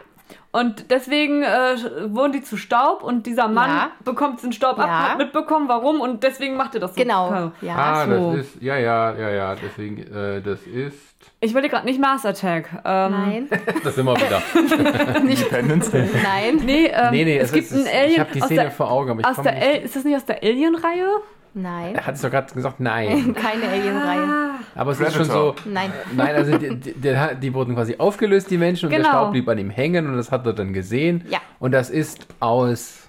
Und deswegen äh, wurden die zu Staub und dieser Mann Ja. bekommt den Staub ab, Ja. hat mitbekommen, warum und deswegen macht er das so. genau. Ja. Ah, so. das ist. Ja, ja, ja, ja. Deswegen, äh, das ist. Ich wollte gerade nicht Mars Attack. Ähm, Nein, (laughs) Das sind wir wieder. (laughs) Independence Day. nein, Nee, ähm, Nee, nee, es, gibt ist, einen Alien Ich habe die aus Szene der, vor Augen, aber ich aus der nicht. Ist das nicht aus der Alien-Reihe? Nein. Er hat es doch gerade gesagt, nein. (laughs) Keine Alien-Reihe. Aber es ist schon so. Predator. Nein. Nein, also die, die, die, wurden quasi aufgelöst, die Menschen, und der Genau. Staub blieb an ihm hängen und das hat er dann gesehen. Ja. Und das ist aus.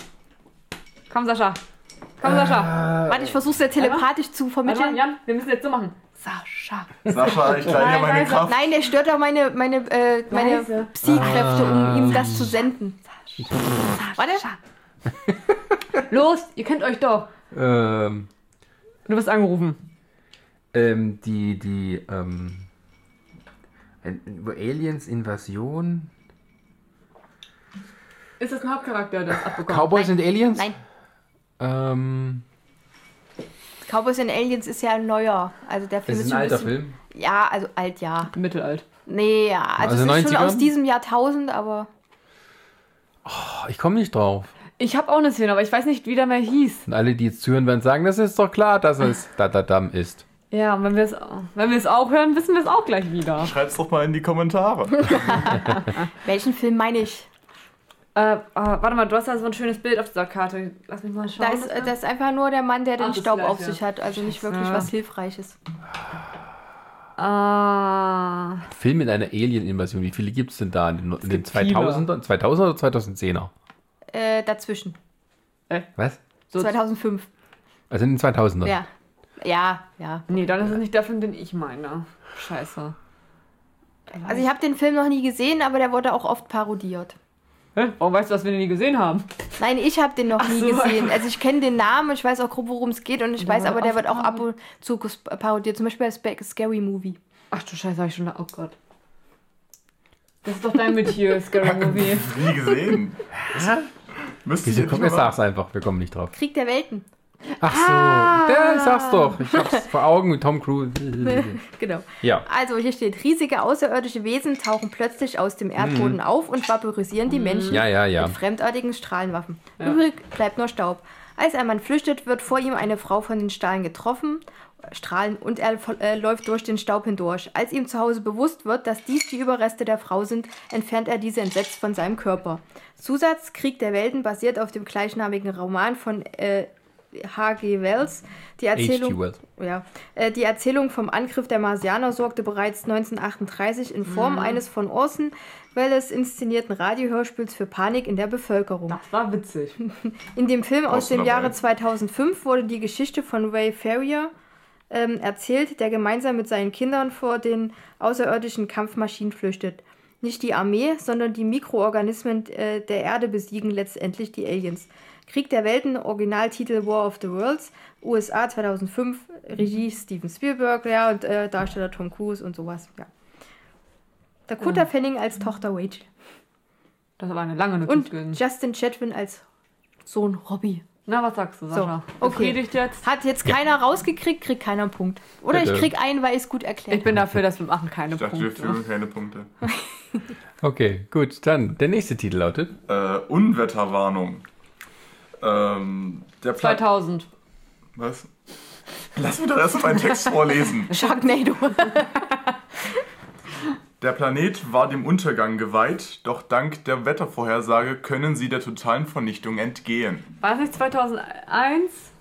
Komm, Sascha. Komm, Sascha. Warte, ich versuch's dir telepathisch zu Warte mal, vermitteln. Jan, wir müssen jetzt so machen. Sascha. Sascha, ich dir Nein, meine nein, Kraft. Nein, der stört auch meine, meine, äh, meine Leise. Psy-Kräfte, um ihm das zu senden. (laughs) Warte. (laughs) Los, ihr kennt euch doch. Ähm, Du wirst angerufen. ähm, die, die, ähm, Aliens Invasion. Ist das ein Hauptcharakter, das abbekommen? Cowboys Nein. and Aliens? Nein. Ähm, Cowboys and Aliens ist ja ein neuer. Also der Film ist schon ein alter bisschen, Film. Ja, also alt, ja. Mittelalt. Nee, ja. Also, Also es ist schon 90er? aus diesem Jahrtausend, aber Oh, ich komme nicht drauf. Ich habe auch eine Szene, aber ich weiß nicht, wie der mehr hieß. Und alle, die jetzt zuhören, werden sagen, das ist doch klar, dass es Dadadam ist. Ja, und wenn wir es wenn wir es auch hören, wissen wir es auch gleich wieder. Schreib's doch mal in die Kommentare. (laughs) welchen Film meine ich? Äh, äh, warte mal, du hast da so ein schönes Bild auf dieser Karte. Lass mich mal schauen. Da ist, äh, das ist einfach nur der Mann, der den Ach, Staub auf Gleiche. sich hat. Also nicht wirklich Ja. was Hilfreiches. Ah, Film mit einer Alien-Invasion. Wie viele gibt es denn da in den, in den gibt viele. 2000er? 2000er oder 2010er? Äh, dazwischen. Was? so 2005. Also in den 2000er. Ja. Ja, ja. Nee, dann ist es nicht der Film, den ich meine. Scheiße. Also ich habe den Film noch nie gesehen, aber der wurde auch oft parodiert. Hä? Warum weißt du, dass wir den nie gesehen haben? Nein, ich habe den noch Ach nie so. gesehen. Also ich kenne den Namen, ich weiß auch grob, worum es geht und ich Der weiß aber, der wird auch ab und zu ges- parodiert. Zum Beispiel bei Scary Movie. Ach du Scheiße, hab ich schon da. Oh Gott. Das ist doch dein Metier, Scary Movie. Nie gesehen. (laughs) Müsste ich Wieso komm, wir sag's einfach, wir kommen nicht drauf. Krieg der Welten. Ach so, ja, ich sag's doch. Ich hab's vor Augen mit Tom Cruise. (laughs) Genau. Ja. Also hier steht, riesige außerirdische Wesen tauchen plötzlich aus dem Erdboden auf und vaporisieren die Menschen Mhm. Ja, ja, ja. mit fremdartigen Strahlenwaffen. Übrig bleibt nur Staub. Als ein Mann flüchtet, wird vor ihm eine Frau von den Strahlen getroffen, Strahlen, und er äh, läuft durch den Staub hindurch. Als ihm zu Hause bewusst wird, dass dies die Überreste der Frau sind, entfernt er diese entsetzt von seinem Körper. Zusatz, Krieg der Welten basiert auf dem gleichnamigen Roman von äh, H.G. Wells. Die Erzählung. Wells. ja, äh, die Erzählung vom Angriff der Marsianer sorgte bereits 1938 in Form eines von Orson Welles inszenierten Radiohörspiels für Panik in der Bevölkerung. Das war witzig. In dem Film aus dem Jahre dabei. 2005 wurde die Geschichte von Ray Ferrier ähm, erzählt, der gemeinsam mit seinen Kindern vor den außerirdischen Kampfmaschinen flüchtet. Nicht die Armee, sondern die Mikroorganismen äh, der Erde besiegen letztendlich die Aliens. Krieg der Welten, Originaltitel War of the Worlds, USA 2005, Regie Steven Spielberg, ja, und äh, Darsteller Tom Cruise und sowas, ja. Dakota Fanning als Tochter Rachel. Das war eine lange Notiz Und. Justin Chatwin als Sohn Robbie. Na, was sagst du, Sascha? So, okay. Befriedigt jetzt? Hat jetzt keiner rausgekriegt, kriegt keiner einen Punkt. Oder Bitte. ich krieg einen, weil ich es gut erklärt Ich bin dafür, dass wir machen keine Ich dachte, wir Punkte. führen keine Punkte. (laughs) Okay, gut. Dann der nächste Titel lautet. Äh, Unwetterwarnung. Ähm, der Plan. 2000. Was? Lass mich doch erst meinen Text vorlesen. (laughs) Sharknado. (laughs) Der Planet war dem Untergang geweiht, doch dank der Wettervorhersage können sie der totalen Vernichtung entgehen. War das nicht 2001?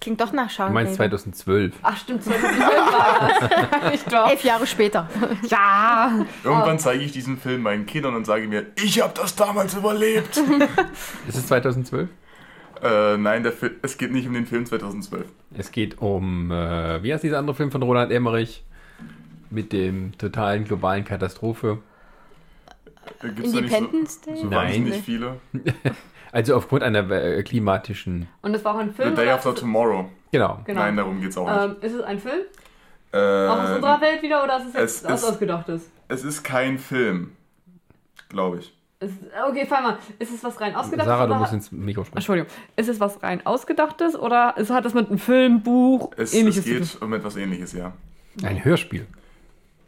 Klingt doch nach Du Sharknado. meinst 2012. Ach, stimmt, 2012 war das. (laughs) Ich doch. Elf Jahre später. (laughs) Ja. Irgendwann zeige ich diesen Film meinen Kindern und sage mir, ich habe das damals überlebt. Ist es 2012? äh, nein, es geht nicht um den Film 2012. Es geht um, äh, wie heißt dieser andere Film von Roland Emmerich? Mit dem totalen globalen Katastrophe. Äh, Gibt's da nicht Independence Day? so, so Nein. wahnsinnig viele? (laughs) Also aufgrund einer äh, klimatischen. Und das war auch ein The Film. Day oder? After Tomorrow. Genau. Genau. Nein, darum geht's auch nicht. Ähm, ist es ein Film? Äh, Auch aus unserer Welt wieder oder ist es jetzt es was ist- Ausgedachtes? es ist kein Film, glaube ich. Ist, okay, fall mal. Ist es was rein Ausgedachtes? Sarah, du musst ins Mikro sprechen. Entschuldigung. Ist es was rein Ausgedachtes oder ist, hat es mit einem Film, Buch, Es, es ähnliches zu tun? geht um etwas ähnliches, ja. Ein Hörspiel.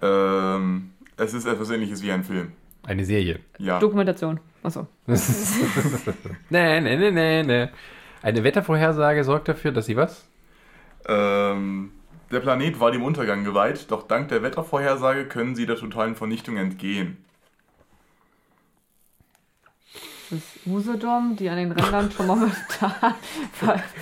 Ähm, es ist etwas ähnliches wie ein Film. Eine Serie. Ja. Dokumentation. Achso. (laughs) nee, nee, nee, nee, nee. Eine Wettervorhersage sorgt dafür, dass sie was? Ähm, der Planet war dem Untergang geweiht, doch dank der Wettervorhersage können sie der totalen Vernichtung entgehen. Das ist Usedom, die an den Rändern schon momentan.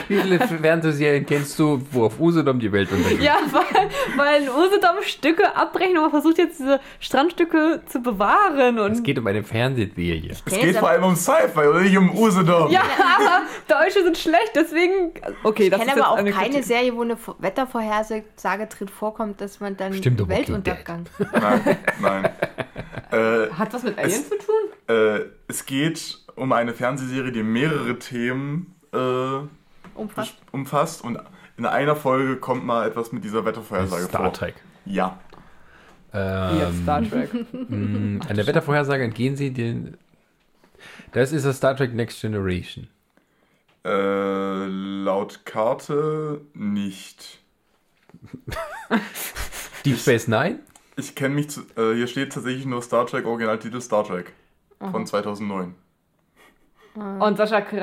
Wie viele Fernsehserien kennst du, wo auf Usedom die Welt untergeht? ja, weil, weil in Usedom Stücke abbrechen und man versucht jetzt diese Strandstücke zu bewahren. Und Es geht um eine Fernsehserie. Es geht vor allem um Sci-Fi oder nicht um Usedom. ja, aber Deutsche sind schlecht, deswgen. Okay, das Ich ist kenne jetzt aber auch eine keine Kritik. Serie, wo eine Vo- Wettervorhersage drin vorkommt, dass man dann Stimmt, Weltuntergang. Nein, nein. Äh, Hat was mit Aliens zu tun? äh, es geht um eine Fernsehserie, die mehrere Themen äh, Umfasst. umfasst und in einer Folge kommt mal etwas mit dieser Wettervorhersage Star vor. Trek. Ja. Ähm, Jetzt Star Trek. mh, Eine Wettervorhersage entgehen sie den. Das ist das Star Trek Next Generation. Äh, laut Karte nicht. (laughs) Deep Space Nine? Ich kenne mich zu, äh, hier steht tatsächlich nur Star Trek, Originaltitel Star Trek von 2009. Und Sascha kriegt,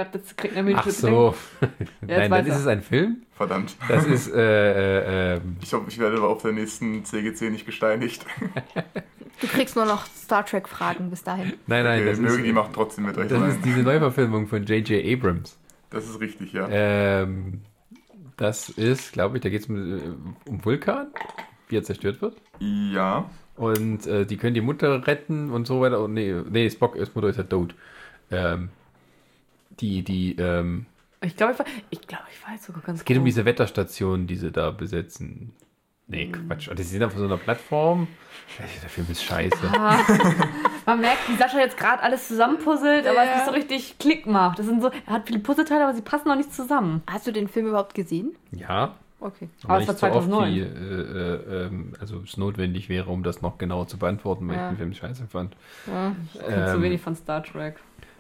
eine Minute. Ach so. (laughs) Jetzt Nein, dann ist es ein Film. Verdammt. Das ist, äh, äh, ähm, Ich hoffe, ich werde auf der nächsten CGC nicht gesteinigt. (laughs) Du kriegst nur noch Star Trek Fragen bis dahin. nein, nein, Okay, das mögen die ist, machen trotzdem mit euch das ist rein. diese Neuverfilmung von J.J. Abrams. Das ist richtig, ja. Ähm, das ist, glaube ich, da geht es um, äh, um Vulkan, wie er zerstört wird. Ja. Und äh, die können die Mutter retten und so weiter. Und nee, nee Spock ist Mutter ist ja tot. Ähm, die, die, ähm, Ich glaube, ich, weiß- ich, glaube, ich weiß sogar ganz es geht um diese Wetterstation, die sie da besetzen. Nee, Quatsch. Die sind auf so einer Plattform. Der Film ist scheiße. (laughs) Man merkt, wie Sascha jetzt gerade alles zusammenpuzzelt, aber es Ja. nicht so richtig Klick macht. Das sind so, er hat viele Puzzleteile, aber sie passen noch nicht zusammen. Hast du den Film überhaupt gesehen? Ja, Okay. Aber aber es nicht war so oft, 2009. wie äh, äh, ähm, also es notwendig wäre, um das noch genauer zu beantworten, weil Ja. ich den Film scheiße fand. Ich kenn Ähm, zu wenig von Star Trek.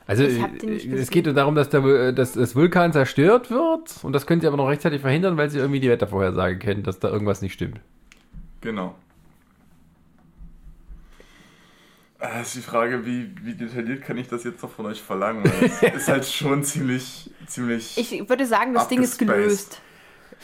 Also äh, es geht nur darum, dass, der, äh, dass das Vulkan zerstört wird und das können sie aber noch rechtzeitig verhindern, weil sie irgendwie die Wettervorhersage kennen, dass da irgendwas nicht stimmt. Genau. Äh, ist die Frage, wie, wie detailliert kann ich das jetzt noch von euch verlangen? Weil es (laughs) ist halt schon ziemlich, ziemlich. Ich würde sagen, das Ding ist gelöst.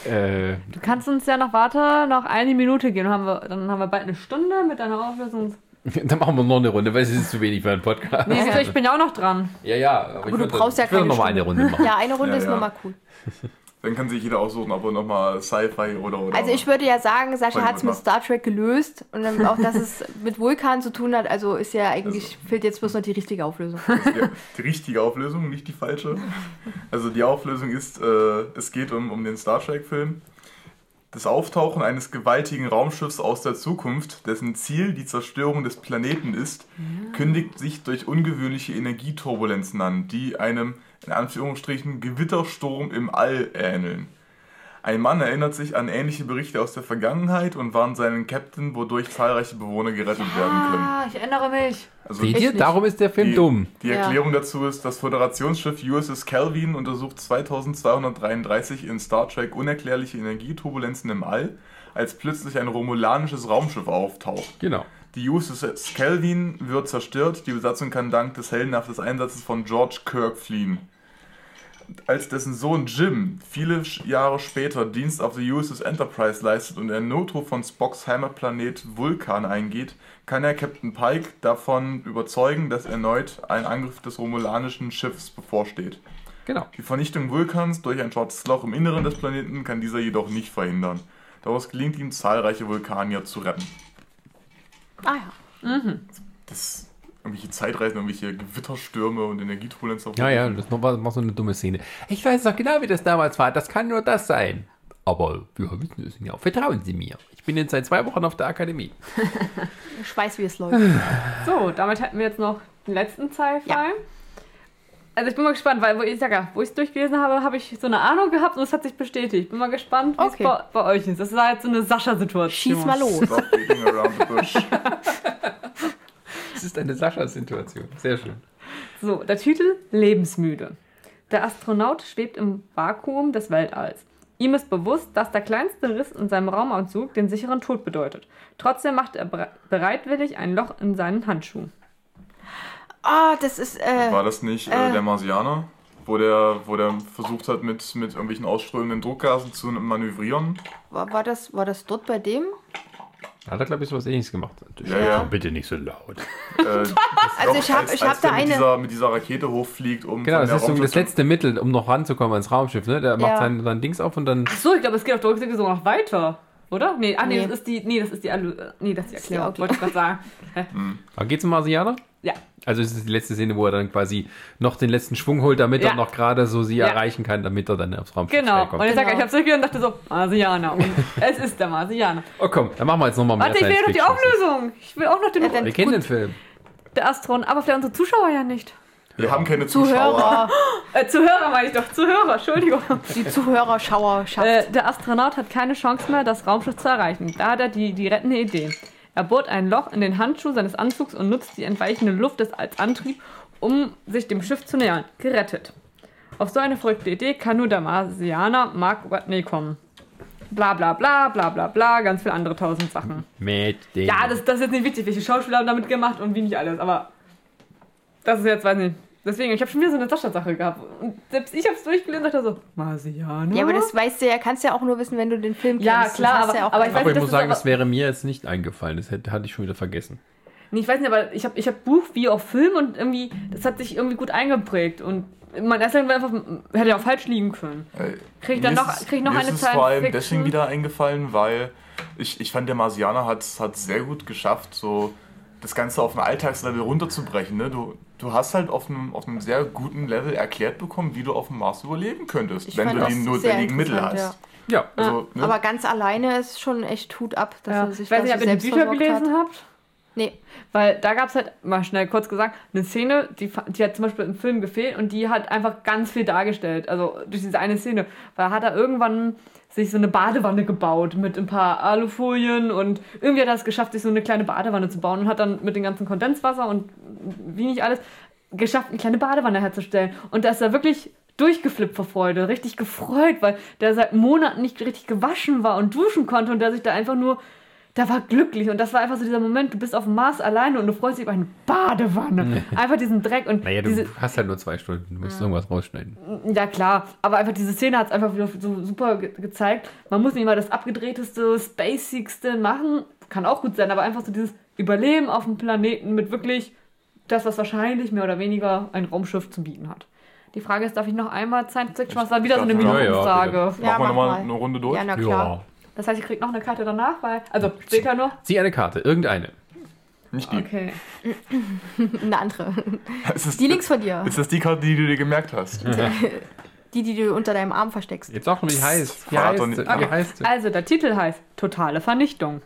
Äh, Du kannst uns ja noch warte, noch eine Minute geben. Dann haben wir, dann haben wir bald eine Stunde mit deiner Auflösung. (laughs) dann machen wir noch eine Runde, weil es ist zu wenig für einen Podcast. Nee, du, ich bin ja auch noch dran. Ja, ja, aber, ich du würde- brauchst ja ich würde keine noch mal eine. Runde machen. (laughs) Ja, eine Runde Ja, ist ja. nochmal cool. (laughs) Dann kann sich jeder aussuchen, ob er nochmal Sci-Fi oder, oder. Also ich würde ja sagen, Sascha hat es mit. Star Trek gelöst und dann auch, dass es mit Vulkan zu tun hat. Also ist ja eigentlich, Also- fehlt jetzt bloß noch die richtige Auflösung. Ja, die richtige Auflösung, nicht die falsche. Also die Auflösung ist, äh, es geht um, um den Star Trek-Film. Das Auftauchen eines gewaltigen Raumschiffs aus der Zukunft, dessen Ziel die Zerstörung des Planeten ist, kündigt sich durch ungewöhnliche Energieturbulenzen an, die einem, in Anführungsstrichen, Gewittersturm im All ähneln. Ein Mann erinnert sich an ähnliche Berichte aus der Vergangenheit und warnt seinen Captain, wodurch zahlreiche Bewohner gerettet werden können. Ah, ich erinnere mich. Also Seht ihr? Darum ist der Film die, dumm. Die Ja. Erklärung dazu ist, das Föderationsschiff USS Calvin untersucht 2233 in Star Trek unerklärliche Energieturbulenzen im All, als plötzlich ein romulanisches Raumschiff auftaucht. Genau. Die USS Calvin wird zerstört, die Besatzung kann dank des heldenhaften Einsatzes von George Kirk fliehen. Als dessen Sohn Jim viele Jahre später Dienst auf der USS Enterprise leistet und einen Notruf von Spocks Heimatplanet Vulkan eingeht, kann er Captain Pike davon überzeugen, dass erneut ein Angriff des romulanischen Schiffs bevorsteht. Genau. Die Vernichtung Vulkans durch ein schwarzes Loch im Inneren des Planeten kann dieser jedoch nicht verhindern. Daraus gelingt ihm zahlreiche Vulkanier zu retten. Ah ja. Das irgendwelche Zeitreisen, irgendwelche Gewitterstürme und Energieturbulenzen. auf Ja, ja, das war, war so eine dumme Szene. Ich weiß doch genau, wie das damals war. Das kann nur das sein. Aber wir wissen es ja. Vertrauen Sie mir. Ich bin jetzt seit zwei Wochen auf der Akademie. (laughs) Ich weiß, wie es läuft. (sighs) So, damit hätten wir jetzt noch den letzten Sci-Fi. Ja. Also ich bin mal gespannt, weil wo ich sag ja, wo ich es durchgelesen habe, habe ich so eine Ahnung gehabt und es hat sich bestätigt. Bin mal gespannt, wie Okay. es bei, bei euch ist. Das war jetzt so eine Sascha-Situation. Schieß mal los. (laughs) Das ist eine Sascha-Situation. Sehr schön. So, der Titel Lebensmüde. Der Astronaut schwebt im Vakuum des Weltalls. Ihm ist bewusst, dass der kleinste Riss in seinem Raumanzug den sicheren Tod bedeutet. Trotzdem macht er bere- bereitwillig ein Loch in seinen Handschuh. Ah, das ist, äh, War das nicht äh, der Marsianer? Wo der, wo der versucht hat, mit, mit irgendwelchen ausströmenden Druckgasen zu manövrieren? war, war, das, war das dort bei dem? Hat er, glaube ich, so was ähnliches gemacht. Ja, ja. Bitte nicht so laut. Äh, (laughs) Also doch, ich hab- als- ich hab da der mit eine- Dieser, mit dieser Rakete hochfliegt, um Genau, das ist so das letzte Mittel, um noch ranzukommen ans Raumschiff. Ne? Der macht Ja. sein, sein Dings auf und dann. Ach so, ich glaube, es geht auf der Rückseite sogar noch weiter. Oder? Nee, ah, nee, Nee. das ist die, nee, das ist die, Alu äh, nee, das ist die ist die Erklärung, wollte ich gerade sagen. (laughs) Aber geht's um Marsianer? Ja. Also es ist die letzte Szene, wo er dann quasi noch den letzten Schwung holt, damit Ja. er noch gerade so sie Ja. erreichen kann, damit er dann aufs Raumschiff Genau. kommt. Und ich sag, Genau. ich habe zurückgehört und dachte so, Marsianer. Und (laughs) es ist der Marsianer. Oh komm, dann machen wir jetzt nochmal mehr Warte, ich will doch die. Auflösung. Ich will auch noch den Ja, Wir kennen den Film. der Astronaut, aber für unsere Zuschauer ja nicht. Wir haben keine Zuschauer. Zuhörer. (laughs) Äh, Zuhörer meine ich doch, Zuhörer, Entschuldigung. Die Zuhörerschauerschaft. Äh, der Astronaut hat keine Chance mehr, das Raumschiff zu erreichen. Da hat er die, die rettende Idee. Er bohrt ein Loch in den Handschuh seines Anzugs und nutzt die entweichende Luft des als Antrieb, um sich dem Schiff zu nähern. Gerettet. Auf so eine verrückte Idee kann nur der Marsianer Mark Watney kommen. Bla bla bla bla bla bla, ganz viele andere tausend Sachen. Mit dem. Ja, das, das ist jetzt nicht wichtig, welche Schauspieler haben damit gemacht und wie nicht alles, aber das ist jetzt, weiß nicht. Deswegen, ich habe schon wieder so eine Sascha-Sache gehabt. Und selbst ich habe es durchgelesen und dachte so, Marsianer? ja, aber das weißt du ja, kannst du ja auch nur wissen, wenn du den Film kennst. Ja, klar, aber- ja auch aber ich weiß aber ich muss sagen, das wäre mir jetzt nicht eingefallen. Das hätte, hatte ich schon wieder vergessen. Nee, ich weiß nicht, aber ich habe ich hab Buch wie auch Film und irgendwie, das hat sich irgendwie gut eingeprägt. Und mein erster war einfach, hätte ja auch falsch liegen können. Äh, Krieg ich dann mir noch- krieg ich noch mir eine ist es vor allem Science-Fiction? deswegen wieder eingefallen, weil ich, ich fand, der Marsianer hat es sehr gut geschafft, so das Ganze auf ein Alltagslevel runterzubrechen. Ne? Du, du hast halt auf einem, auf einem sehr guten Level erklärt bekommen, wie du auf dem Mars überleben könntest, Ich wenn du die notwendigen Mittel hast. Ja. Also, ne? Aber ganz alleine ist schon echt Hut ab, dass Ja. er sich Ich weiß nicht, so ob ihr die selbst Bücher gelesen hat. habt. Nee, Weil da gab es halt, mal schnell kurz gesagt, eine Szene, die, die hat zum Beispiel im Film gefehlt und die hat einfach ganz viel dargestellt. Also durch diese eine Szene. Weil hat er irgendwann sich so eine Badewanne gebaut mit ein paar Alufolien und irgendwie hat er es geschafft, sich so eine kleine Badewanne zu bauen und hat dann mit dem ganzen Kondenswasser und wie nicht alles geschafft, eine kleine Badewanne herzustellen. Und da ist er wirklich durchgeflippt vor Freude, richtig gefreut, weil der seit Monaten nicht richtig gewaschen war und duschen konnte und der sich da einfach nur da war glücklich und das war einfach so dieser Moment, du bist auf dem Mars alleine und du freust dich über eine Badewanne. Einfach diesen Dreck und Naja, du diese, hast halt nur zwei Stunden. Du musst irgendwas rausschneiden. ja klar, aber einfach diese Szene hat es einfach wieder so super ge gezeigt. Man muss nicht mal das abgedrehteste, spacigste machen, kann auch gut sein, aber einfach so dieses Überleben auf dem Planeten mit wirklich das, was wahrscheinlich mehr oder weniger ein Raumschiff zu bieten hat. Die Frage ist, darf ich noch einmal Science Fiction? Das war wieder so eine Ja, ja, Minutenfrage. Ja, Machen wir mach nochmal mal. eine Runde durch? ja, na klar. Ja. Das heißt, ich krieg noch eine Karte danach, weil, also später noch. Zieh eine Karte, irgendeine. Nicht die. Okay. (laughs) Eine andere. (laughs) Ist das, Die links von dir. Ist das die Karte, die du dir gemerkt hast? (laughs) Die, die du unter deinem Arm versteckst. Jetzt auch, wie heißt Wie heißt nicht. Wie heißt? Also, der Titel heißt Totale Vernichtung.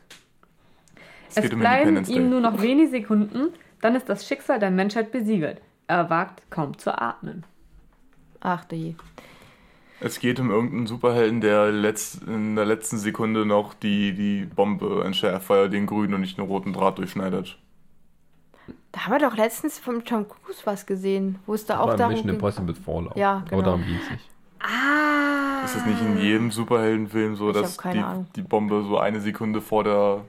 Es Es geht um bleiben ihm nur noch wenige Sekunden, dann ist das Schicksal der Menschheit besiegelt. Er wagt kaum zu atmen. Ach du je. Es geht um irgendeinen Superhelden, der letzt, in der letzten Sekunde noch die, die Bombe entschärft, weil er den grünen und nicht den roten Draht durchschneidet. Da haben wir doch letztens von Tom Cruise was gesehen, wo es da auch darum Mission ging. Impossible Fallout. Ja, genau. Aber darum ging es nicht. Ah. Ist das nicht in jedem Superheldenfilm so, Ich dass die, Ahnung. die Bombe so eine Sekunde vor der.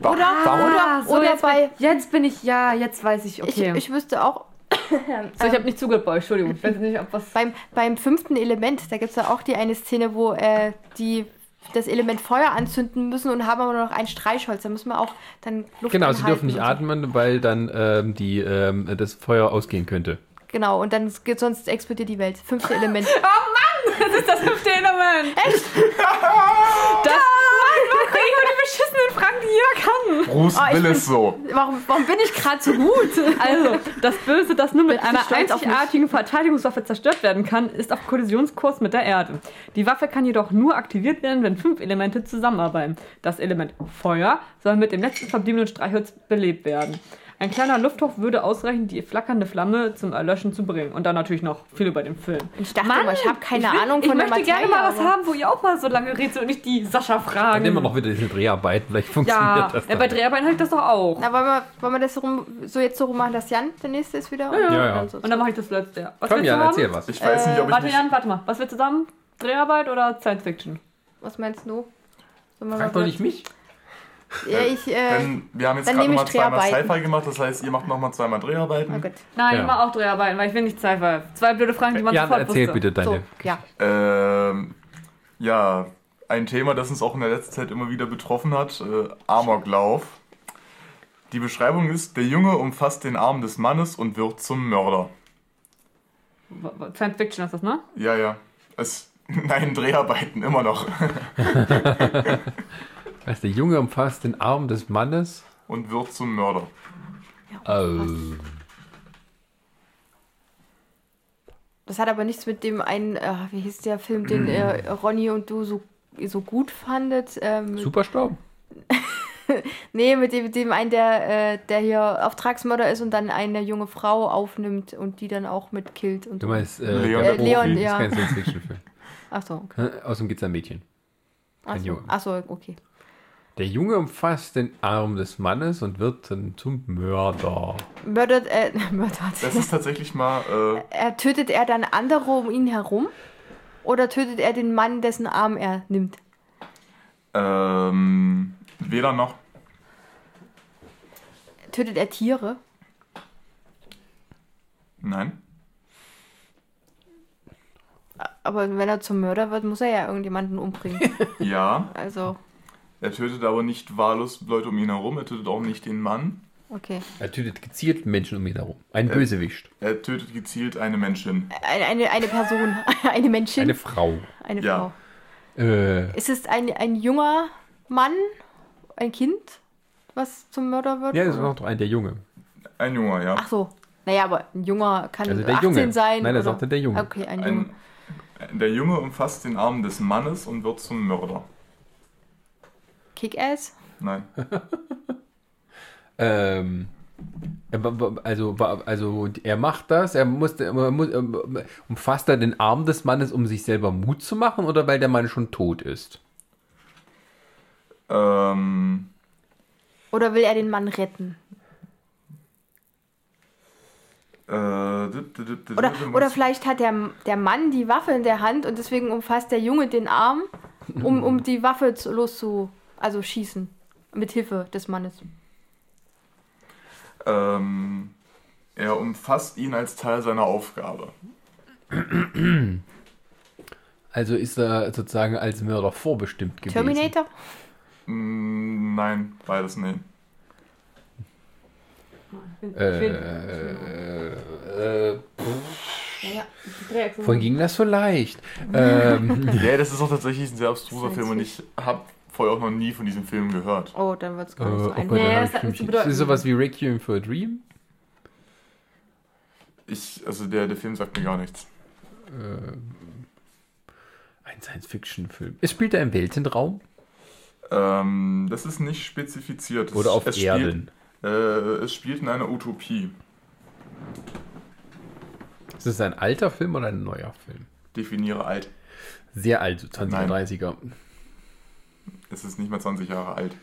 Oder, oder, Ah, so, oder jetzt, bei. bin, jetzt bin ich, ja, jetzt weiß ich, okay. Ich, ich wüsste auch, so, ich habe nicht zugehört bei euch, Entschuldigung. Ich weiß nicht, ob was. beim, beim fünften Element, da gibt es ja auch die eine Szene, wo äh, die das Element Feuer anzünden müssen und haben aber nur noch ein Streichholz. Da müssen wir auch dann Luft Genau, sie dürfen nicht atmen, weil dann ähm, die, ähm, das Feuer ausgehen könnte. Genau, und dann geht sonst explodiert die Welt. Fünfte Element. Das ist das fünfte Element. Echt? Das, beschissenen Fragen, die jeder kann? Bruce Oh, ich will bin- es so. Warum, warum bin ich gerade so gut? (laughs) Also, das Böse, das nur mit einer einzigartigen Verteidigungswaffe zerstört werden kann, ist auf Kollisionskurs mit der Erde. Die Waffe kann jedoch nur aktiviert werden, wenn fünf Elemente zusammenarbeiten. Das Element Feuer soll mit dem letzten verbliebenen Streichholz belebt werden. Ein kleiner Lufthauch würde ausreichen, die flackernde Flamme zum Erlöschen zu bringen. Und dann natürlich noch viel über den Film. Ich dachte immer, ich habe keine ich will, Ahnung ich von der möchte Materie. gerne mal was aber- haben, wo ihr auch mal so lange redet und nicht die Sascha Dann fragen. nehmen wir noch wieder diese Dreharbeiten, vielleicht funktioniert ja, das ja, dann. bei Dreharbeiten habe ich das doch auch. Na, wollen wir, wollen wir das so, rum, so jetzt so rummachen, dass Jan der nächste ist wieder? Ja, ja. Und so. Und dann mache ich das letzte. Ja. Was Komm, willst du Jan, erzähl was. Ich weiß nicht, ob ich Warte. Jan, warte mal. Was willst du zusammen? Dreharbeit oder Science Fiction? Was meinst du? Wir Frag doch nicht mich. Ja, ich, äh, Denn wir haben jetzt gerade nehme nochmal ich zweimal. Sci-Fi gemacht, das heißt, ihr macht nochmal zweimal Dreharbeiten. oh Gott. Nein, Ja. ich mache auch Dreharbeiten, weil ich will nicht Sci-Fi. Zwei blöde Fragen, die man Jan, sofort erzähl wusste. bitte deine. So, ja. Ähm, ja, ein Thema, das uns auch in der letzten Zeit immer wieder betroffen hat, äh, Amoklauf. Die Beschreibung ist, der Junge umfasst den Arm des Mannes und wird zum Mörder. Science Fiction ist das, ne? Ja, ja. Es, (laughs) nein, Dreharbeiten, immer noch. (laughs) Weißt der Junge umfasst den Arm des Mannes. Und wird zum Mörder. Oh. Das hat aber nichts mit dem einen, äh, wie hieß der Film, den äh, Ronny und du so, so gut fandet. Ähm, Superstaub? (laughs) nee, mit dem, mit dem einen, der, äh, der hier Auftragsmörder ist und dann eine junge Frau aufnimmt und die dann auch mit killt. Und Du meinst äh, Leon Profi? Leon, Das ja. ist kein Science-Fiction-Film. Ach so, okay. Außerdem geht es ein Mädchen. Ach Ein so, Junge. Ach so, okay. Der Junge umfasst den Arm des Mannes und wird dann zum Mörder. Mördert, äh, (laughs) mördert. Das ist tatsächlich mal, äh, Er, tötet er dann andere um ihn herum? Oder tötet er den Mann, dessen Arm er nimmt? ähm, weder noch. Tötet er Tiere? Nein. Aber wenn er zum Mörder wird, muss er ja irgendjemanden umbringen. Ja, Also, er tötet aber nicht wahllos Leute um ihn herum, er tötet auch nicht den Mann. okay. Er tötet gezielt Menschen um ihn herum. Ein Bösewicht. Er tötet gezielt eine Menschin. Eine, eine, eine Person, (laughs) eine Menschin, Eine eine, Frau. Ja. Frau. Äh, Ist es ein, ein junger Mann, ein Kind, was zum Mörder wird? ja, das oder? war doch ein der Junge. Ein Junger, ja. Ach so. Naja, aber ein Junger kann Also der 18 Junge. sein. Nein, er sagte der Junge. Okay, ein Junge. Ein, der Junge umfasst den Arm des Mannes und wird zum Mörder. Kick-Ass? Nein. (laughs) Ähm, er wa- also, also er macht das, er musste, er muss, er umfasst er den Arm des Mannes, um sich selber Mut zu machen oder weil der Mann schon tot ist? Ähm, Oder will er den Mann retten? äh, dip, dip, dip, dip, Oder, oder vielleicht hat der, der Mann die Waffe in der Hand und deswegen umfasst der Junge den Arm, um, um die Waffe zu, loszu, also schießen. Mit Hilfe des Mannes. ähm, er umfasst ihn als Teil seiner Aufgabe. Also ist er sozusagen als Mörder vorbestimmt gewesen. Terminator? Mm, nein, beides nee. Äh, äh, Ja. vorhin ging das so leicht. (laughs) ähm, Ja, das ist auch tatsächlich ein sehr abstruser Science Film und ich habe vorher auch noch nie von diesem Film gehört. Oh, dann wird es äh, gar nicht so oh einfach. Das hat zu bedeuten. ist sowas wie Requiem for a Dream? Ich, also der, der Film sagt mir gar nichts. Ein Science-Fiction-Film. Es spielt er im Weltenraum Ähm, das ist nicht spezifiziert. Es- oder auf es Erden? Spielt, äh, es spielt in einer Utopie. Ist es ein alter Film oder ein neuer Film? Definiere alt. Sehr alt, so 20er, Nein. 30er. Es ist nicht mal 20 Jahre alt.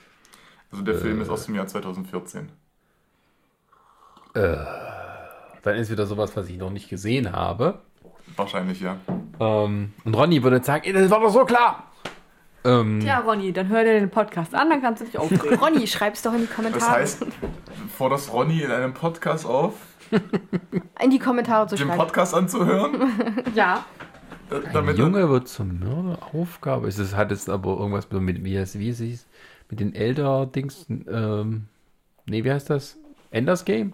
Also der Film ist aus dem Jahr 2014. Dann ist wieder sowas, was ich noch nicht gesehen habe. Wahrscheinlich, ja. Ähm, und Ronny würde jetzt sagen, das war doch so klar. Ähm, Ja, Ronny, dann hör dir den Podcast an, dann kannst du dich aufregen. (laughs) Ronny, schreib's doch in die Kommentare. Das heißt, forderst Ronny in einem Podcast auf, in die Kommentare zu den schreiben. Podcast anzuhören? (laughs) ja. Äh, ein Junge wird zum Mörder. Aufgabe. Ist es, hat es aber irgendwas mit, wie es, wie es hieß, mit den Elder-Dings, ähm, nee, wie heißt das? Enders Game?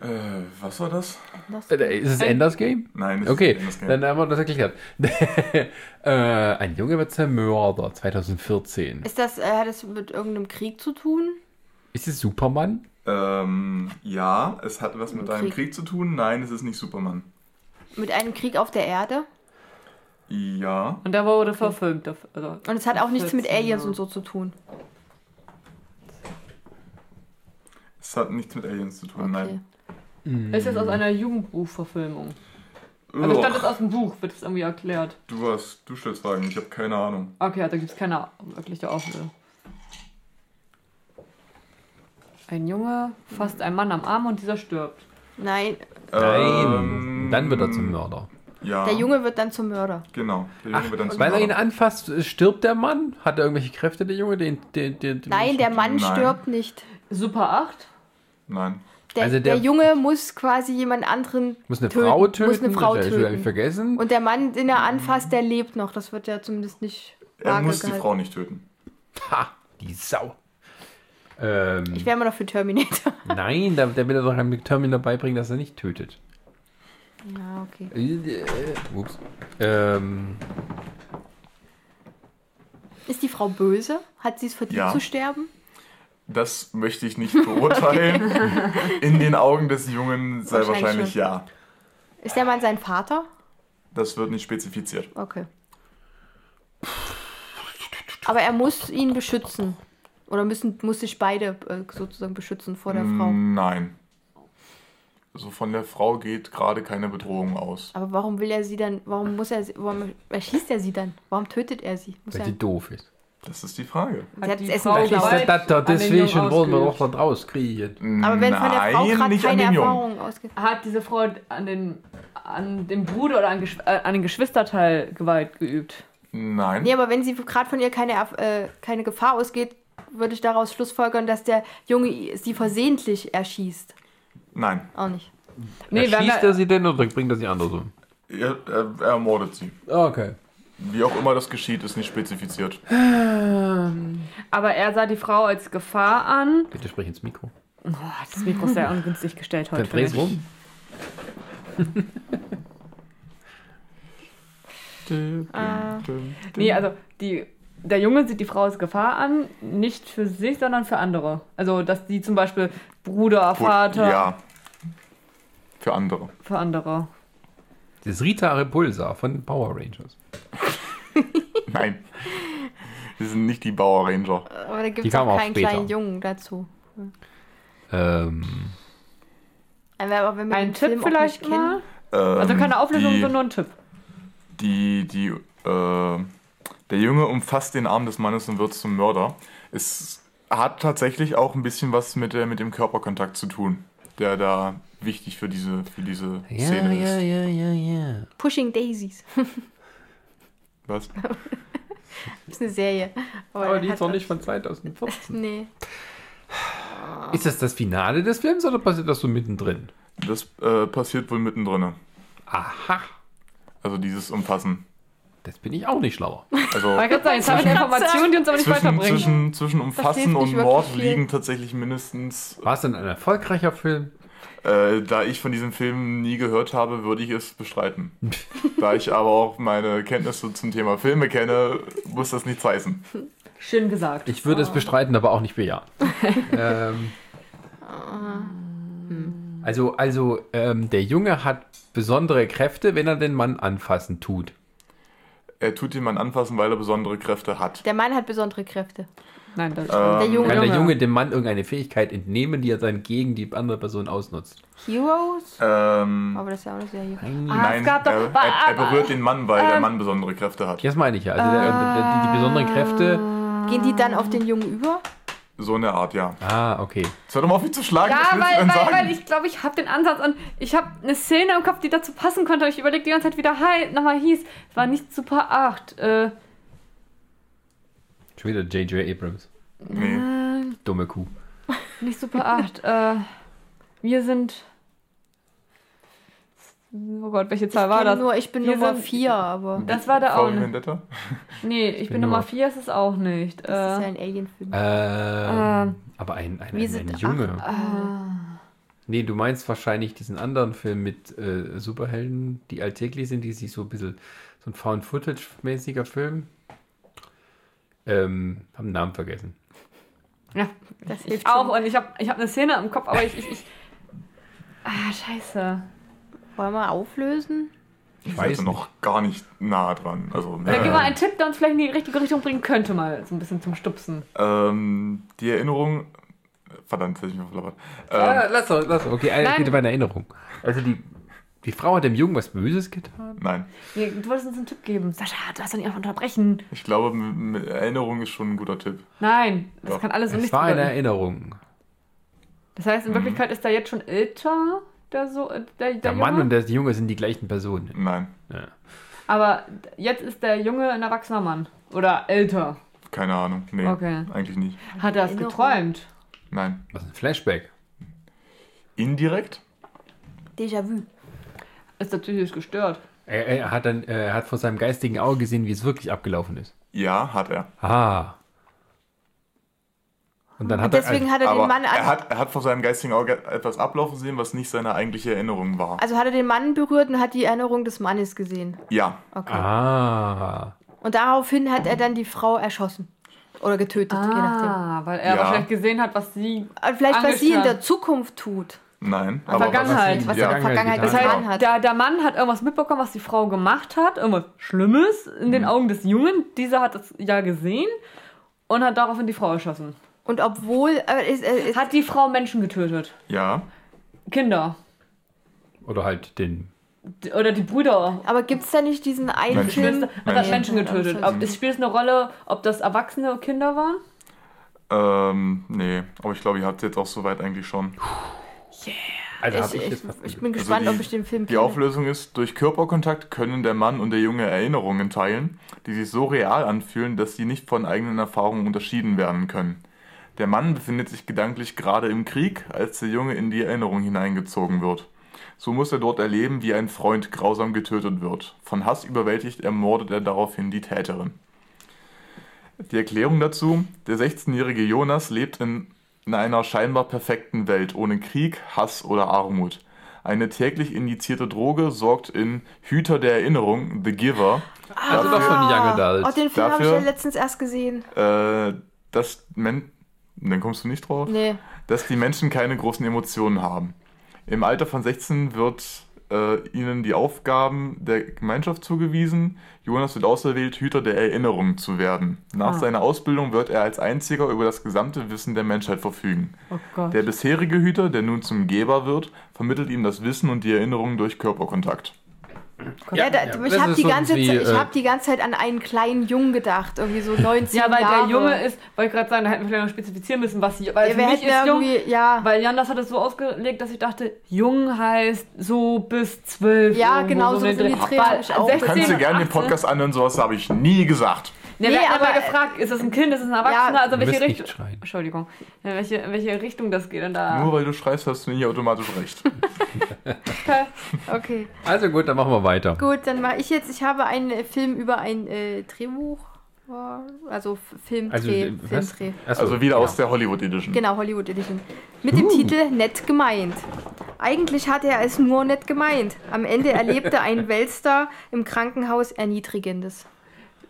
Äh, was war das? Äh, Ist es Enders Game? Nein, das Okay, Game. dann haben wir das erklärt. (laughs) äh, ein Junge wird Mörder 2014. Ist das, äh, hat das mit irgendeinem Krieg zu tun? Ist es Superman? Ähm, ja, es hat was mit Krieg. einem Krieg zu tun. Nein, es ist nicht Superman. Mit einem Krieg auf der Erde? Ja. Und der wurde verfilmt. Also, Und es hat auch nichts mit 14, Aliens ja. und so zu tun. Es hat nichts mit Aliens zu tun, Okay. nein. Ist jetzt aus einer Jugendbuchverfilmung. Also stand es Uah, aus dem Buch, wird es irgendwie erklärt. du hast, du stellst Fragen, ich habe keine Ahnung. Okay, da gibt es keine wirkliche Auflösung. Ein Junge fasst einen Mann am Arm und dieser stirbt. Nein, Nein. Ähm, Dann wird er zum Mörder. Ja. der Junge wird dann zum Mörder. Genau. Der Junge Ach, wird dann zum weil er ihn Mörder. anfasst, stirbt der Mann? Hat er irgendwelche Kräfte, der Junge? Den, den, den, den Nein, der Mann Nein. stirbt nicht. Super 8? Nein. Der, Also der- der Junge muss quasi jemand anderen muss eine töten. Frau töten. Muss eine Frau das hab ich töten. vergessen. Und der Mann, den er anfasst, der lebt noch. Das wird ja zumindest nicht Er muss die gehalten. Frau nicht töten. ha, die Sau. Ähm, Ich wäre immer noch für Terminator. nein, der, der will er doch einem Terminator beibringen, dass er nicht tötet. Ja, okay. Äh, Ups. Ähm, Ist die Frau böse? Hat sie es verdient Ja. zu sterben? Das möchte ich nicht beurteilen. (laughs) In den Augen des Jungen sei Wahrscheinlich wahrscheinlich ja. Ist der Mann sein Vater? Das wird nicht spezifiziert. Okay. Aber er muss ihn beschützen. Oder müssen, muss sich beide äh, sozusagen beschützen vor der Frau. Nein. Also von der Frau geht gerade keine Bedrohung aus. Aber warum will er sie dann, warum muss er warum erschießt er sie dann? Warum tötet er sie? Muss weil er, sie doof ist. Das ist die Frage. sie hat die das Essen. Gewalt Das, das, deswegen wollen wir doch da rauskriegen. Aber wenn von der Frau gerade nicht an keine den Jungen. Erfahrung ausgeht. Hat diese Frau an den, an den Bruder oder an, Geschw äh, an den Geschwisterteil Gewalt geübt? Nein. Nee, aber wenn sie gerade von ihr keine, äh, keine Gefahr ausgeht, würde ich daraus schlussfolgern, dass der Junge sie versehentlich erschießt. Nein. Auch nicht. Nee, wir haben Schießt ja, er sie denn oder bringt er sie anders um? Er, er, er ermordet sie. Okay. Wie auch immer das geschieht, ist nicht spezifiziert. aber er sah die Frau als Gefahr an. Bitte sprich ins Mikro. Oh, das Mikro ist sehr ungünstig gestellt heute. Dann dreh's rum. (laughs) Nee, also die, der Junge sieht die Frau als Gefahr an, nicht für sich, sondern für andere. Also, dass die zum Beispiel Bruder, Gut, Vater, Ja. Für andere. für andere. Das ist Rita Repulsa von den Power Rangers. (laughs) Nein. Wir sind nicht die Bauer Ranger. Aber da gibt es auch keinen kleinen Jungen dazu. Ähm, Aber wenn wir Ein Tipp Film vielleicht kennen, mal? Ähm, Also keine Auflösung, die, sondern nur ein Tipp. Die, die, äh, der Junge umfasst den Arm des Mannes und wird zum Mörder. Es hat tatsächlich auch ein bisschen was mit, der, mit dem Körperkontakt zu tun, der da wichtig für diese, für diese ja, Szene ja, ist. ja, ja, ja. Pushing Daisies. (laughs) Was? (laughs) ist eine Serie. Aber die hat ist doch was- nicht von 2014. Nee. Ist das das Finale des Films oder passiert das so mittendrin? Das äh, passiert wohl mittendrin. Aha. Also dieses Umfassen. Das bin ich auch nicht schlauer. Also ich kann sagen, jetzt habe ich eine Information, die uns aber nicht zwischen, weiterbringt. zwischen, zwischen Umfassen und Mord viel. liegen tatsächlich mindestens. War es denn ein erfolgreicher Film? Äh, da ich von diesem Film nie gehört habe, würde ich es bestreiten. (laughs) da ich aber auch meine Kenntnisse zum Thema Filme kenne, muss das nichts heißen. Schön gesagt. Ich würde es bestreiten, aber auch nicht bejahen. (laughs) ähm, also, also ähm, der Junge hat besondere Kräfte, wenn er den Mann anfassen tut. Er tut jemanden anfassen, weil er besondere Kräfte hat. Der Mann hat besondere Kräfte. Nein, das Ähm, Der Junge. Kann der Junge. Dem Mann irgendeine Fähigkeit entnehmen, die er dann gegen die andere Person ausnutzt? Heroes? Ähm, Aber das ist ja auch Serie. Ah, nein, es gab doch- er, er, er berührt den Mann, weil der Mann besondere Kräfte hat. Das meine ich ja. Also der, der, die, die besonderen Kräfte. Gehen die dann auf den Jungen über? So eine Art, ja. Ah, okay. Jetzt hör doch mal auf mich zu schlagen, Ja, weil, weil, weil ich glaube, ich habe den Ansatz und ich habe eine Szene im Kopf, die dazu passen könnte. Ich überlege die ganze Zeit, wie der Hi nochmal hieß. Es war nicht Super 8. Äh, Schon wieder J.J. Abrams. nee. Dumme Kuh. nicht Super 8. äh, wir sind. Oh Gott, welche Zahl war Ich das? bin nur, ich bin Wir Nummer sind- 4, aber Das war der auch nicht. Vendetta? Nee, ich bin, bin Nummer Nummer- 4, ist es auch nicht. das ist ja Äh, ein Alien-Film. Ähm, Ähm. aber ein, ein, ein, ein Junge. äh, Nee, du meinst wahrscheinlich diesen anderen Film mit äh, Superhelden, die alltäglich sind, die sich so ein bisschen, so ein Found-Footage-mäßiger Film. Ähm, hab den Namen vergessen. Ja, Das ich hilft auch. schon. Und ich habe ich hab eine Szene im Kopf, aber ich. ich, ich ah, scheiße. Wollen wir auflösen? Ich weiß weiß noch gar nicht nah dran. Also, Dann gib äh, mal einen Tipp, der uns vielleicht in die richtige Richtung bringen könnte, mal so ein bisschen zum Stupsen. ähm, die Erinnerung. Verdammt, jetzt hätte ich mich verplappert. Ah, Ähm, lass doch, lass doch. Okay, Nein. geht über eine Erinnerung. Also die, die Frau hat dem Jungen was Böses getan. nein, Nee, du wolltest uns einen Tipp geben. Sascha, du hast doch nicht einfach unterbrechen. ich glaube, m- m- Erinnerung ist schon ein guter Tipp. Nein, das Doch. kann alles so Es nicht war eine. Erinnerung. Das heißt, in Wirklichkeit ist er jetzt schon älter, der so, äh, der, der, Der Junge. Mann und der Junge sind die gleichen Personen. Nein, Ja. Aber jetzt ist der Junge ein erwachsener Mann. Oder älter. keine Ahnung. Nee, Okay. eigentlich nicht. Hat er es geträumt? Nein. Was ist ein Flashback? Indirekt? Déjà-vu. Ist er psychisch gestört? Er, er, hat dann, äh, er hat vor seinem geistigen Auge gesehen, wie es wirklich abgelaufen ist. Ja, hat er. Ah. Und dann hat Deswegen er. hat er Aber den Mann er hat, er hat vor seinem geistigen Auge etwas ablaufen sehen, was nicht seine eigentliche Erinnerung war. also hat er den Mann berührt und hat die Erinnerung des Mannes gesehen. Ja, Okay. Ah. Und daraufhin hat er dann die Frau erschossen. Oder getötet, je nachdem. Ah, weil er Ja. wahrscheinlich gesehen hat, was sie. Aber vielleicht, was sie in der Zukunft tut. nein. Vergangenheit. Was ja, er in der Vergangenheit getan Das heißt, hat. der, der Mann hat irgendwas mitbekommen, was die Frau gemacht hat, irgendwas Schlimmes in Mhm. den Augen des Jungen. Dieser hat das ja gesehen und hat daraufhin die Frau erschossen. Und obwohl. Äh, ist, äh, ist, Hat die Frau Menschen getötet? ja, Kinder? Oder halt den. Oder die Brüder? aber gibt es da nicht diesen einen Menschen. Film? Geschwister? Hat Menschen. Menschen getötet? Ob, es spielt es eine Rolle, ob das Erwachsene Kinder waren? ähm, nee. Aber ich glaube, ihr habt es jetzt auch soweit eigentlich schon. Also hab Ich, ich ich, ich bin gespannt, Also die- ob ich den Film Die kenne. Auflösung ist, durch Körperkontakt können der Mann und der Junge Erinnerungen teilen, die sich so real anfühlen, dass sie nicht von eigenen Erfahrungen unterschieden werden können. Der Mann befindet sich gedanklich gerade im Krieg, als der Junge in die Erinnerung hineingezogen wird. So muss er dort erleben, wie ein Freund grausam getötet wird. Von Hass überwältigt ermordet er daraufhin die Täterin. Die Erklärung dazu, der 16-jährige Jonas lebt in, in einer scheinbar perfekten Welt, ohne Krieg, Hass oder Armut. Eine täglich injizierte Droge sorgt in Hüter der Erinnerung, The Giver, Also doch von Young Adult. Oh, den Film habe ich Dafür- ja letztens erst gesehen. äh, dass Men dann kommst du nicht drauf, Nee. dass die Menschen keine großen Emotionen haben. Im Alter von 16 wird äh, ihnen die Aufgaben der Gemeinschaft zugewiesen. Jonas wird auserwählt, Hüter der Erinnerung zu werden. Nach Ah. seiner Ausbildung wird er als einziger über das gesamte Wissen der Menschheit verfügen. Oh. Der bisherige Hüter, der nun zum Geber wird, vermittelt ihm das Wissen und die Erinnerung durch Körperkontakt. Ja, da, ja, ich habe die, ganze wie, Zeit- ich äh, hab die ganze Zeit an einen kleinen Jungen gedacht. Irgendwie so (laughs) 19 Ja, weil Jahre. der Junge ist, wollte ich gerade sagen, da hätten wir vielleicht noch spezifizieren müssen, was sie. Weil Ja, für mich ist jung, ja. weil Jan das hat es so ausgelegt, dass ich dachte, jung heißt so bis zwölf. Ja, irgendwo genau, so so in sind die Dreh. Dreh, ich auch 16 Kannst du gerne den 18 Podcast anhören, sowas habe ich nie gesagt. Ne, Nee, wir hatten aber, gefragt, ist das ein Kind, ist das ein Erwachsener? Ja, also welche Richtung? Entschuldigung. In welche, in welche Richtung das geht denn da? Nur weil du schreist, hast du nicht automatisch recht. (laughs) Okay. Also gut, dann machen wir weiter. gut, dann mache ich jetzt. Ich habe einen äh, Film über ein äh, Drehbuch. äh, Also F- Filmdreh. Also, äh? Filmdreh. Also wieder genau. aus der Hollywood Edition. Genau, Hollywood Edition. Mit dem Titel Nett gemeint. Eigentlich hatte er es nur nett gemeint. Am Ende erlebte ein (laughs) Weltstar im Krankenhaus Erniedrigendes.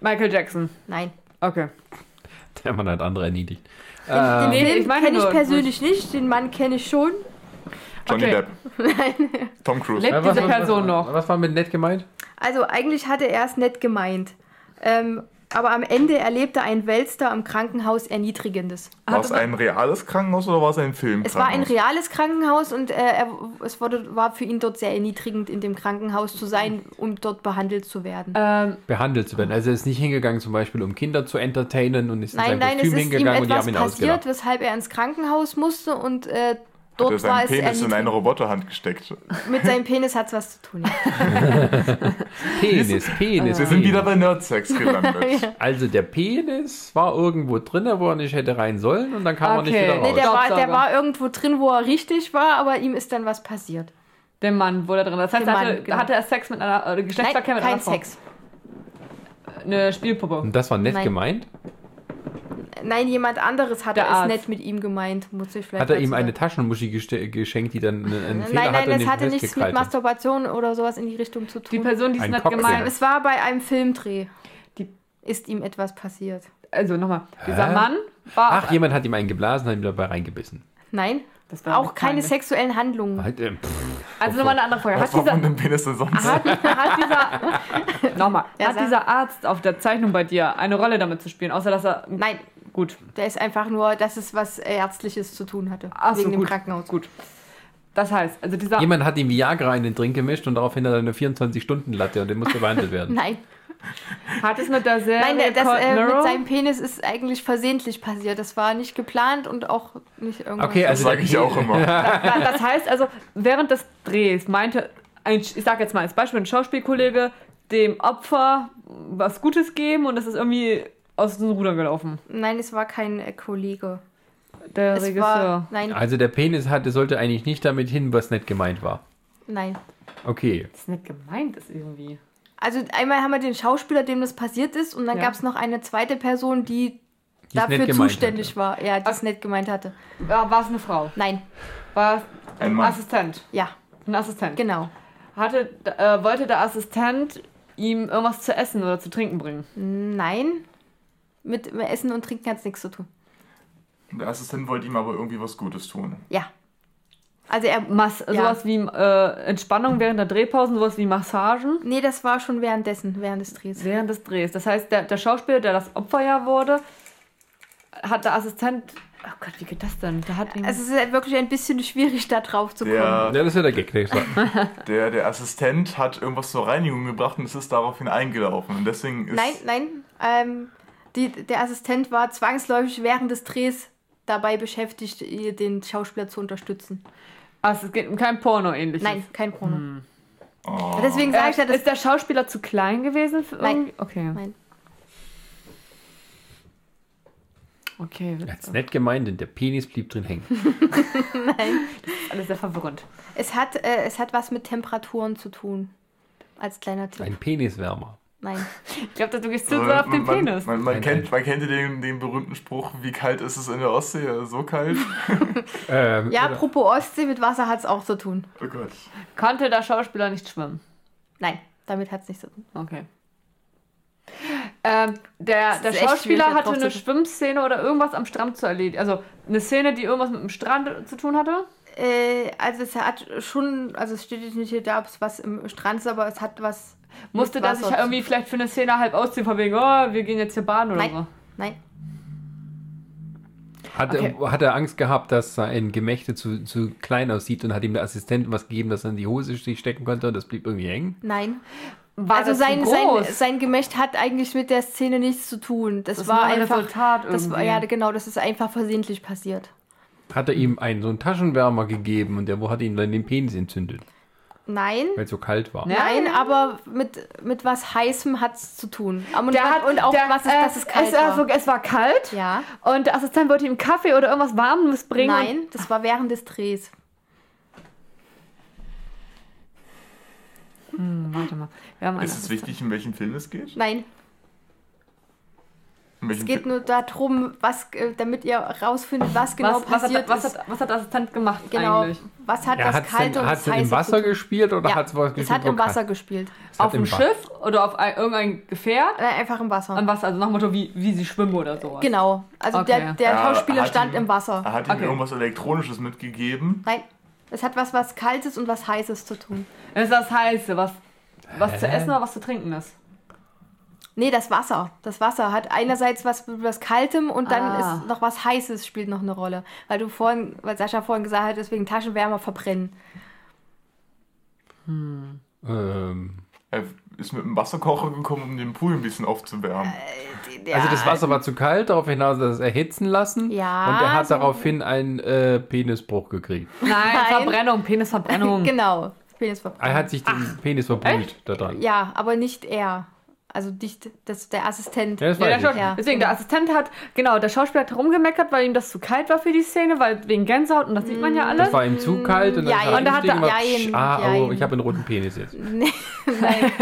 Michael Jackson. Nein. Okay. Der Mann hat andere erniedrigt. Den, den nee, Film ich meine kenne ich nur- persönlich nicht, den Mann kenne ich schon. Johnny Okay. Depp. (laughs) Tom Cruise. Lebt diese Person was, noch? Was war mit nett gemeint? Also eigentlich hatte er es nett gemeint. Ähm, aber am Ende erlebte ein Weltstar im Krankenhaus Erniedrigendes. War es ein reales Krankenhaus oder war es ein Film? Es war ein reales Krankenhaus und äh, er, es wurde, war für ihn dort sehr erniedrigend, in dem Krankenhaus zu sein, um dort behandelt zu werden. Ähm, Behandelt zu werden. Also er ist nicht hingegangen, zum Beispiel, um Kinder zu entertainen und ist in nein, sein nein, es Kostüm ist ihm hingegangen und die etwas haben ihn passiert, ausgelacht. weshalb er ins Krankenhaus musste und äh, Hat er dort war seinen Penis in eine. Roboterhand gesteckt. Mit seinem Penis hat es was zu tun. (laughs) Penis, Penis. Wir sind wieder bei Nerdsex gelandet. (laughs) Also der Penis war irgendwo drin, wo er nicht hätte rein sollen und dann kam er nicht Okay. wieder raus. Nee, der, war, der war irgendwo drin, wo er richtig war, aber ihm ist dann was passiert. der Mann wurde drin. Das heißt, Der er hatte, Mann, genau. hatte er Sex mit einer, äh, Nein, Geschlechtsverkehr mit kein einer Frau? Sex. Eine Spielpuppe. Und das war nett Nein. gemeint? Nein, jemand anderes hatte Der es nett mit ihm gemeint, muss ich vielleicht Hat er ihm eine. Taschenmuschi geschenkt, die dann einen, einen Fehler Nein, hatte nein, und es hatte nichts mit hat? Masturbation oder sowas in die Richtung zu Die tun. Person, die es Cocktail. gemeint es war bei einem Filmdreh. Die- ist ihm etwas passiert. Also nochmal, dieser Hä? Mann war. Ach, jemand hat ihm einen geblasen, hat ihm dabei reingebissen. Nein, Das war auch keine peinlich. sexuellen Handlungen. Halt, ähm, pff, Also nochmal eine andere Frage. Hat dieser, Penis denn sonst? hat, hat dieser, (laughs) nochmal, Ja, hat dieser Arzt auf der Zeichnung bei dir eine Rolle damit zu spielen, außer dass er. Nein, Gut. der ist einfach nur, dass es was Ärztliches zu tun hatte. Ach so, wegen dem gut. Krankenhaus. Gut. Das heißt, also dieser. Jemand hat ihm Viagra in den Drink gemischt und daraufhin hat er eine 24-Stunden-Latte und der musste behandelt (laughs) werden. Nein, Hat es mit der Serie nein, der- das äh, mit seinem Penis ist eigentlich versehentlich passiert. Das war nicht geplant und auch nicht irgendwas. Okay, Das also sage ich auch immer. (laughs) Da- Das heißt also, während des Drehs meinte ein, ich sag jetzt mal als Beispiel, ein Schauspielkollege dem Opfer was Gutes geben und das ist irgendwie aus dem Ruder gelaufen. Nein, es war kein äh, Kollege. Der Es Regisseur. war, nein, Also der Penis hatte, sollte eigentlich nicht damit hin, was nicht gemeint war. nein. Okay. Das ist nicht gemeint, ist irgendwie. Also einmal haben wir den Schauspieler, dem das passiert ist, und dann Ja. gab es noch eine zweite Person, die Die es dafür zuständig hatte. war. Ja, die es nicht gemeint hatte. War, war es eine Frau? Nein, War es Ein ein Mann. Assistent? ja, Ein Assistent. genau. Hatte, äh, wollte der Assistent ihm irgendwas zu essen oder zu trinken bringen? Nein, mit Essen und Trinken hat es nichts zu tun. Der Assistent wollte ihm aber irgendwie was Gutes tun. Ja. Also er, Mas Ja. Sowas wie äh, Entspannung während der Drehpausen, sowas wie Massagen nee, das war schon währenddessen, während des Drehs. während des Drehs. Das heißt, der, der Schauspieler, der das Opfer ja wurde, hat der Assistent. Oh Gott, wie geht das denn? Der hat. Also es ist halt wirklich ein bisschen schwierig, da drauf zu kommen. Der, Ja, das ist ja der Gag. Der (laughs) der, der Assistent hat irgendwas zur Reinigung gebracht und es ist daraufhin eingelaufen. Und deswegen ist. Nein, nein. Ähm, die, der Assistent war zwangsläufig während des Drehs dabei beschäftigt, ihr- den Schauspieler zu unterstützen. also, es geht um kein Porno ähnliches. Nein, kein Porno. Oh. Deswegen sage ich ja, Äh, das ist der Schauspieler zu klein gewesen? Für Nein. irgendwie? Okay. Nein. Okay, Er hat's nicht gemeint, denn der Penis blieb drin hängen. (laughs) alles sehr verwirrend. Es hat, äh, es hat was mit Temperaturen zu tun. Als kleiner Tipp. Ein Peniswärmer. Nein. (laughs) Ich glaube, du gehst zu Also, sehr auf den man, Penis. Man, man, kennt, man kennt ja den, den berühmten Spruch, wie kalt ist es in der Ostsee? So kalt? (laughs) Ähm, Ja, oder- apropos Ostsee, mit Wasser hat es auch zu tun. Oh Gott. Konnte der Schauspieler nicht schwimmen? Nein, damit hat es nichts zu tun. Okay. Ähm, der der Schauspieler hatte eine Schwimmszene oder irgendwas am Strand zu erledigen. Also eine Szene, die irgendwas mit dem Strand zu tun hatte. Äh, also es hat schon, also es steht jetzt nicht hier da, ob es was im Strand ist, aber es hat was. Musste der sich irgendwie vielleicht für eine Szene halb ausziehen, von wegen, oh, wir gehen jetzt hier baden oder Nein. so. Nein, Hat, Okay. er, hat er Angst gehabt, dass sein Gemächte zu, zu klein aussieht und hat ihm der Assistent was gegeben, das er in die Hose sich stecken konnte und das blieb irgendwie hängen? nein. War also das sein, zu sein, groß? sein Gemächt hat eigentlich mit der Szene nichts zu tun. Das, Das war ein einfach. Resultat das war, ja, genau, das ist einfach versehentlich passiert. Hat er ihm einen so einen Taschenwärmer gegeben und der wo hat ihm dann den Penis entzündet, Nein. weil es so kalt war. Ja. Nein, aber mit, mit was Heißem hat es zu tun. Und, Der was- hat, und auch der, was ist, äh, dass es kalt es, war. war. So, es war kalt ja. und der Assistent wollte ihm Kaffee oder irgendwas Warmes bringen. Nein, das war während des Drehs. Hm, warte mal. Wir haben Ist es wichtig, in welchem Film es geht? Nein, es geht nur darum, was, äh, damit ihr rausfindet, was genau was, was, passiert hat, was, ist. hat, was hat der Assistent gemacht genau, eigentlich? was hat Er das hat Kalte und es das im Heiße Wasser zu gespielt oder Ja, hat es was es gespielt? hat im Wasser gespielt. Es hat Auf im dem Schiff oder auf ein, irgendein Gefährt? Nein, einfach im Wasser. An was? Also nach dem Motto, wie, wie sie schwimmen oder sowas. Genau, also Okay. der, der Ja, Schauspieler hat stand ihm- im Wasser. Er hat ihm Okay. irgendwas Elektronisches mitgegeben. Nein, es hat was, was Kaltes und was Heißes zu tun. Das ist das Heiße, was, was zu Hä? essen oder was zu trinken ist. Nee, das Wasser. Das Wasser hat einerseits was was Kaltem und dann Ah. ist noch was Heißes spielt noch eine Rolle. Weil du vorhin, weil Sascha vorhin gesagt hat, deswegen Taschenwärmer verbrennen. Ähm, Er ist mit einem Wasserkocher gekommen, um den Pool ein bisschen aufzuwärmen. Also das Wasser war zu kalt, darauf hinaus hat er es erhitzen lassen Ja, und er hat so- daraufhin einen äh, Penisbruch gekriegt. Nein, Nein. Verbrennung, Penisverbrennung. (laughs) genau. Penisverbrennung. Er hat sich den Penis verbrüht da dran. Ja, aber nicht er. Also nicht das, der Assistent. Ja, das Ja, der Ja, Deswegen, der Assistent hat, genau, der Schauspieler hat rumgemeckert, weil ihm das zu kalt war für die Szene, weil wegen Gänsehaut und das sieht man ja alles. Das war ihm zu kalt und dann hat Und da er hat er- gemacht, Jein, ah, oh, ich habe einen roten Penis jetzt. (laughs) Nein.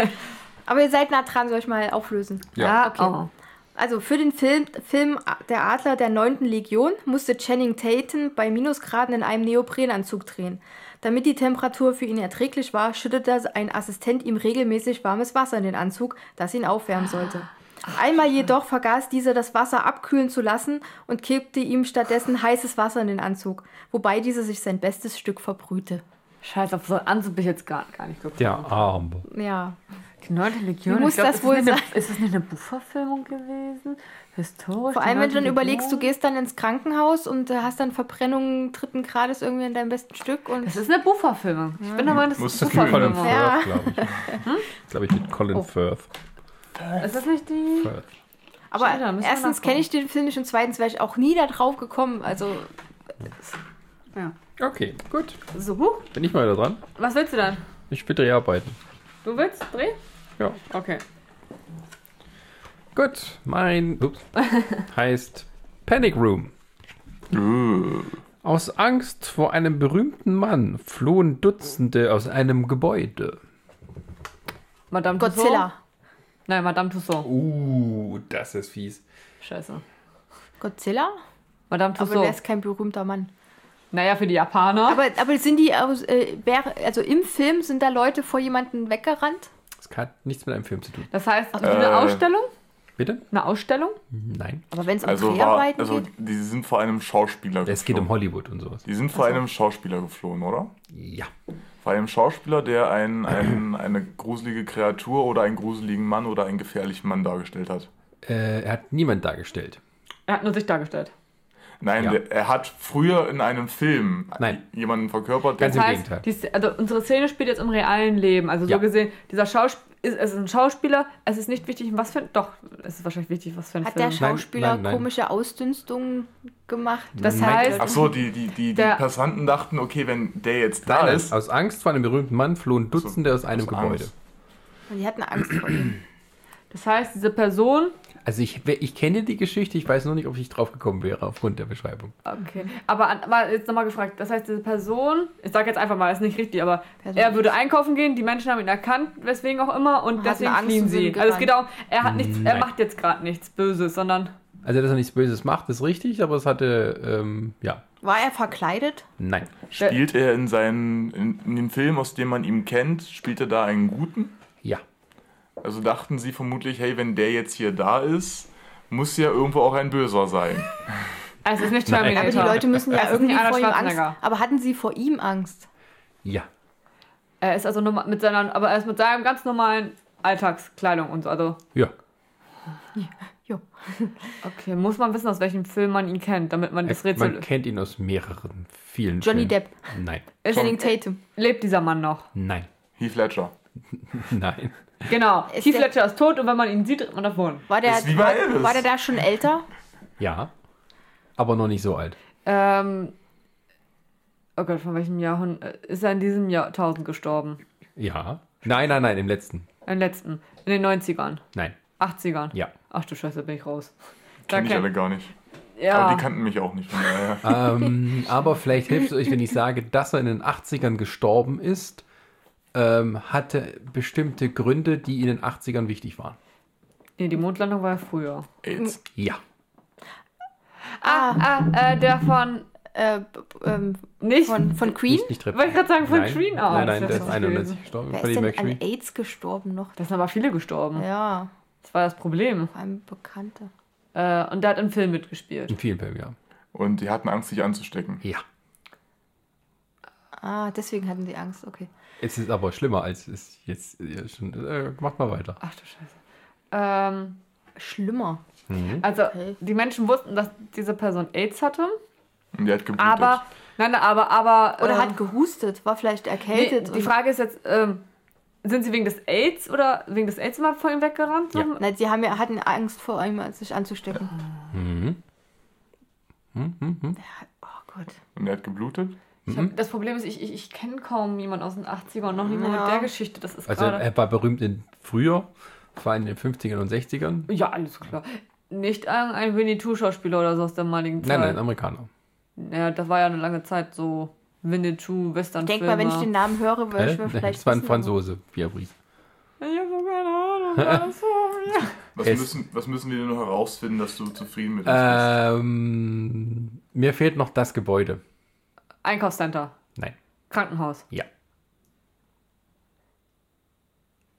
Aber ihr seid nah dran, soll ich mal auflösen? Ja. okay. Oh. Also für den Film, Film Der Adler der 9. Legion musste Channing Tatum bei Minusgraden in einem Neoprenanzug drehen. Damit die Temperatur für ihn erträglich war, schüttete ein Assistent ihm regelmäßig warmes Wasser in den Anzug, das ihn aufwärmen sollte. Einmal jedoch vergaß dieser das Wasser abkühlen zu lassen und kippte ihm stattdessen heißes Wasser in den Anzug, wobei dieser sich sein bestes Stück verbrühte. Scheiße, auf so einen Anzug bin ich jetzt gar, gar nicht gekommen. Der Arm. Ja. Die neunte Legion. Wie muss ich glaub, das ist wohl nicht eine, sein? Ist das nicht eine Buchverfilmung gewesen? Historisch? Vor allem, wenn du dann überlegst, du gehst dann ins Krankenhaus und äh, hast dann Verbrennungen dritten Grades irgendwie in deinem besten Stück und Das ist eine Buchverfilmung. Ich bin der Meinung, das ist das eine mit Colin Buchverfilmung. Ja. Firth, glaube ich. Glaube ich mit Colin Oh. Firth. Ist das nicht die? Firth. Aber Schade, erstens kenne ich den Film nicht und zweitens wäre ich auch nie da drauf gekommen. Also, Ja. Okay, gut. So, huch. Bin ich mal wieder dran? Was willst du dann? Ich will Dreharbeiten. Du willst drehen? Ja. Okay. Gut, mein ups, (laughs) heißt Panic Room. Aus Angst vor einem berühmten Mann flohen Dutzende aus einem Gebäude. Madame Godzilla. Tussauds? Nein, Madame Tussauds. Uh, das ist fies. Scheiße. Godzilla? Madame Aber der Tussauds. ist kein berühmter Mann. Naja, für die Japaner. Aber, aber sind die aus, äh, also im Film sind da Leute vor jemanden weggerannt? Das hat nichts mit einem Film zu tun. das heißt, Äh. eine Ausstellung? Bitte? Eine Ausstellung? Nein. Aber wenn es um Also, war, Dreharbeiten also geht? die sind vor einem Schauspieler Es geht um geflohen. Hollywood und sowas. Die sind vor einem Schauspieler geflohen, oder? Ja. Vor einem Schauspieler, der ein, ein, eine gruselige Kreatur oder einen gruseligen Mann oder einen gefährlichen Mann dargestellt hat. Äh, er hat niemand dargestellt. Er hat nur sich dargestellt. Nein, Ja. der, er hat früher in einem Film Nein. jemanden verkörpert, der Ganz Das heißt, Gegenteil. die, also unsere Szene spielt jetzt im realen Leben. Also Ja. so gesehen, dieser Schauspieler ist, es ist ein Schauspieler. Es ist nicht wichtig, was für ein. Doch, es ist wahrscheinlich wichtig, was für ein Hat Film. der Schauspieler nein, nein. komische Ausdünstungen gemacht? Das Nein. heißt, Ach so, die, die, die, die Passanten dachten, okay, wenn der jetzt da Nein, nein. ist. Aus Angst vor einem berühmten Mann flohen Dutzende aus einem aus Gebäude. Angst. Und die hatten Angst vor ihm. das heißt, diese Person. Also ich, ich kenne die Geschichte, ich weiß nur nicht, ob ich drauf gekommen wäre aufgrund der Beschreibung. Okay. Aber, an- aber jetzt nochmal gefragt. Das heißt, diese Person. Ich sage jetzt einfach mal, ist nicht richtig, aber Person er würde einkaufen gehen. Die Menschen haben ihn erkannt, weswegen auch immer. Und Hatten deswegen Angst fliehen sie. Also es geht auch. Er hat nichts. Er Nein. macht jetzt gerade nichts Böses, sondern. Also dass er nichts Böses macht, ist richtig, aber es hatte, ähm, ja, War er verkleidet? nein. Spielt er in seinen, in, in dem Film, aus dem man ihn kennt, spielt er da einen Guten? Ja. Also dachten sie vermutlich, hey, wenn der jetzt hier da ist, muss ja irgendwo auch ein Böser sein. (laughs) Es ist nicht. Terminator. Aber die Leute müssen ja Es irgendwie vor ihm Angst. Aber hatten sie vor ihm Angst? Ja. Er ist also norma- mit seiner, aber er ist mit seinem ganz normalen Alltagskleidung und so. Also, Ja. (laughs) Jo. okay, muss man wissen, aus welchem Film man ihn kennt, damit man das Rätsel. Man kennt ihn aus mehreren, vielen Johnny Filmen. Depp. Nein. Ist, Channing Tatum. lebt dieser Mann noch? Nein. Heath Ledger. (laughs) Nein. Genau. Ist Heath Ledger ist tot und wenn man ihn sieht, tritt man davon. War der, Ist wie bei war, Elvis. war der da schon älter? Ja. Aber noch nicht so alt. Ähm. Oh Gott, von welchem Jahrhundert? Ist er in diesem Jahrtausend gestorben? Ja. Nein, nein, nein, im letzten. Im letzten. In den 90ern. Nein. 80ern. Ja. Ach du Scheiße, bin ich raus. Kenn ich alle gar nicht. Ja. Aber die kannten mich auch nicht. Von daher. ähm, aber vielleicht hilft es euch, wenn ich sage, dass er in den 80ern gestorben ist, ähm, hatte bestimmte Gründe, die in den 80ern wichtig waren. nee, die Mondlandung war ja früher. AIDS. Ja. Ah, ah, äh, der von. Äh, ähm, Nicht. von, von Queen? Nicht, nicht Wollte ich gerade sagen, von nein. Queen auch. Nein, nein, Das der ist ist was 91 gewesen. gestorben. Wer ist denn an AIDS gestorben noch? Da sind aber viele gestorben. Ja, Das war das Problem. vor allem Bekannte. Äh, und der hat im Film mitgespielt. In vielen Filmen, ja. Und die hatten Angst, sich anzustecken. Ja. Ah, deswegen hatten sie Angst, okay. Es ist aber schlimmer als es jetzt ja, schon. Äh, macht mal weiter. Ach du Scheiße. Ähm, Schlimmer. also, Okay. die Menschen wussten, dass diese Person AIDS hatte, Und der hat geblutet. aber. Nein, nein, aber. aber Oder ähm, hat gehustet, war vielleicht nee, erkältet. Die und- Frage ist jetzt, ähm, sind sie wegen des AIDS oder wegen des AIDS mal vor ihm weggerannt? Ja. Nein, sie haben ja, hatten Angst vor ihm, sich anzustecken. Mhm. Mhm, mhm, mhm. Oh Gott. Und er hat geblutet. Ich hab, das Problem ist, ich, ich, ich kenne kaum jemanden aus den 80ern, noch niemand Ja. mit der Geschichte. Das ist Also gerade. er war berühmt in früher, vor allem in den 50ern und 60ern. Ja, alles klar. Nicht ein, ein Winnetou-Schauspieler oder so aus der damaligen Zeit. Nein, nein, Amerikaner. Ja, das war ja eine lange Zeit so Winnetou, western Ich denke mal, wenn ich den Namen höre, würde ich mir vielleicht. Das war ein Franzose, Pierre Brice. Ich hab so keine Ahnung. war. Was Es- müssen, was müssen wir denn noch herausfinden, dass du zufrieden mit uns bist? Ähm, mir fehlt noch das Gebäude. Einkaufscenter. Nein. Krankenhaus. Ja.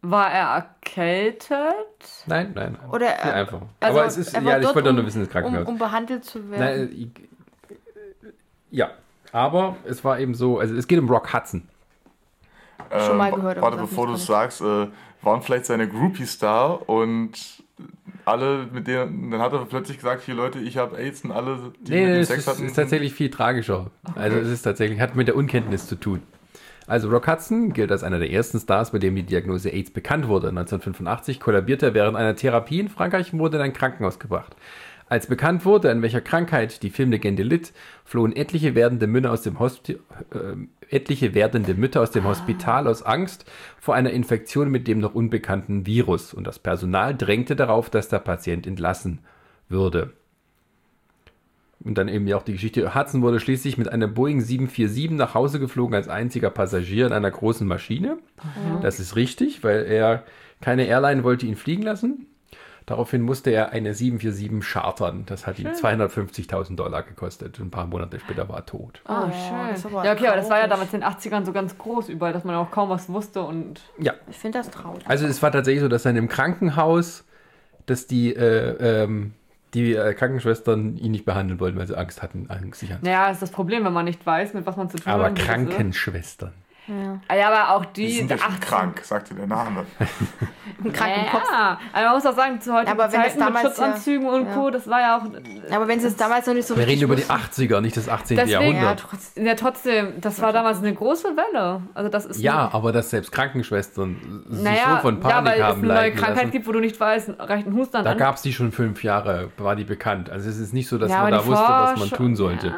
War er erkältet? Nein, nein, nein. Oder, Viel äh, einfacher. Also, Aber es ist, er ja, ich wollte um- nur wissen, das Krankenhaus. Um, um behandelt zu werden. Nein, ich, ja, aber es war eben so, also es geht um Rock Hudson. schon mal gehört, aber Warte, bevor du es sagst, äh, waren vielleicht seine Groupies da und alle mit denen, dann hat er plötzlich gesagt, hier Leute, ich habe AIDS und alle, die Nee, mit es Sex ist, hatten. ist tatsächlich viel tragischer. Also es ist tatsächlich, hat mit der Unkenntnis zu tun. Also Rock Hudson gilt als einer der ersten Stars, bei dem die Diagnose AIDS bekannt wurde. 1985 kollabierte er während einer Therapie in Frankreich und wurde in ein Krankenhaus gebracht. Als bekannt wurde, an welcher Krankheit die Filmlegende litt, flohen etliche werdende Mütter aus dem, Hospi äh, etliche werdende Mütter aus dem Hospital aus Angst vor einer Infektion mit dem noch unbekannten Virus. Und das Personal drängte darauf, dass der Patient entlassen würde. Und dann eben ja auch die Geschichte. Hudson wurde schließlich mit einer Boeing 747 nach Hause geflogen als einziger Passagier in einer großen Maschine. Das ist richtig, weil er keine Airline wollte ihn fliegen lassen. Daraufhin musste er eine 747 chartern. Das hat ihm 250.000 Dollar gekostet. Ein paar Monate später war er tot. Oh, Oh, schön. ja, okay, aber das war ja damals in den 80ern so ganz groß überall, dass man auch kaum was wusste und. Ja, Ich finde das traurig. also es war tatsächlich so, dass dann im Krankenhaus, dass die, äh, ähm, die äh, Krankenschwestern ihn nicht behandeln wollten, weil sie Angst hatten, Angst sich anzuziehen. Naja, ist das Problem, wenn man nicht weiß, mit was man zu tun Aber hat. Krankenschwestern. Ja. Ja, aber auch die die. sind ja schon 18 krank, sagte der Name. Im kranken Kopf. Ja, aber man muss auch sagen, zu heutigen Aber wenn Zeiten mit Schutzanzügen und ja. Co., das war ja auch. Aber wenn sie es damals noch nicht so Wir richtig reden über die wussten- 80er, nicht das 18. Deswegen, Ja, Jahrhundert. trotzdem. Ja, trotzdem, das war damals eine große Welle. Also das ist Ja, aber dass selbst Krankenschwestern sich naja, so von ja, Panik weil es haben eine neue Krankheit lassen. gibt, wo du nicht weißt, reicht ein Husten Da an. gab es die schon fünf Jahre, war die bekannt. Also es ist nicht so, dass Ja, man da wusste, was man tun sollte.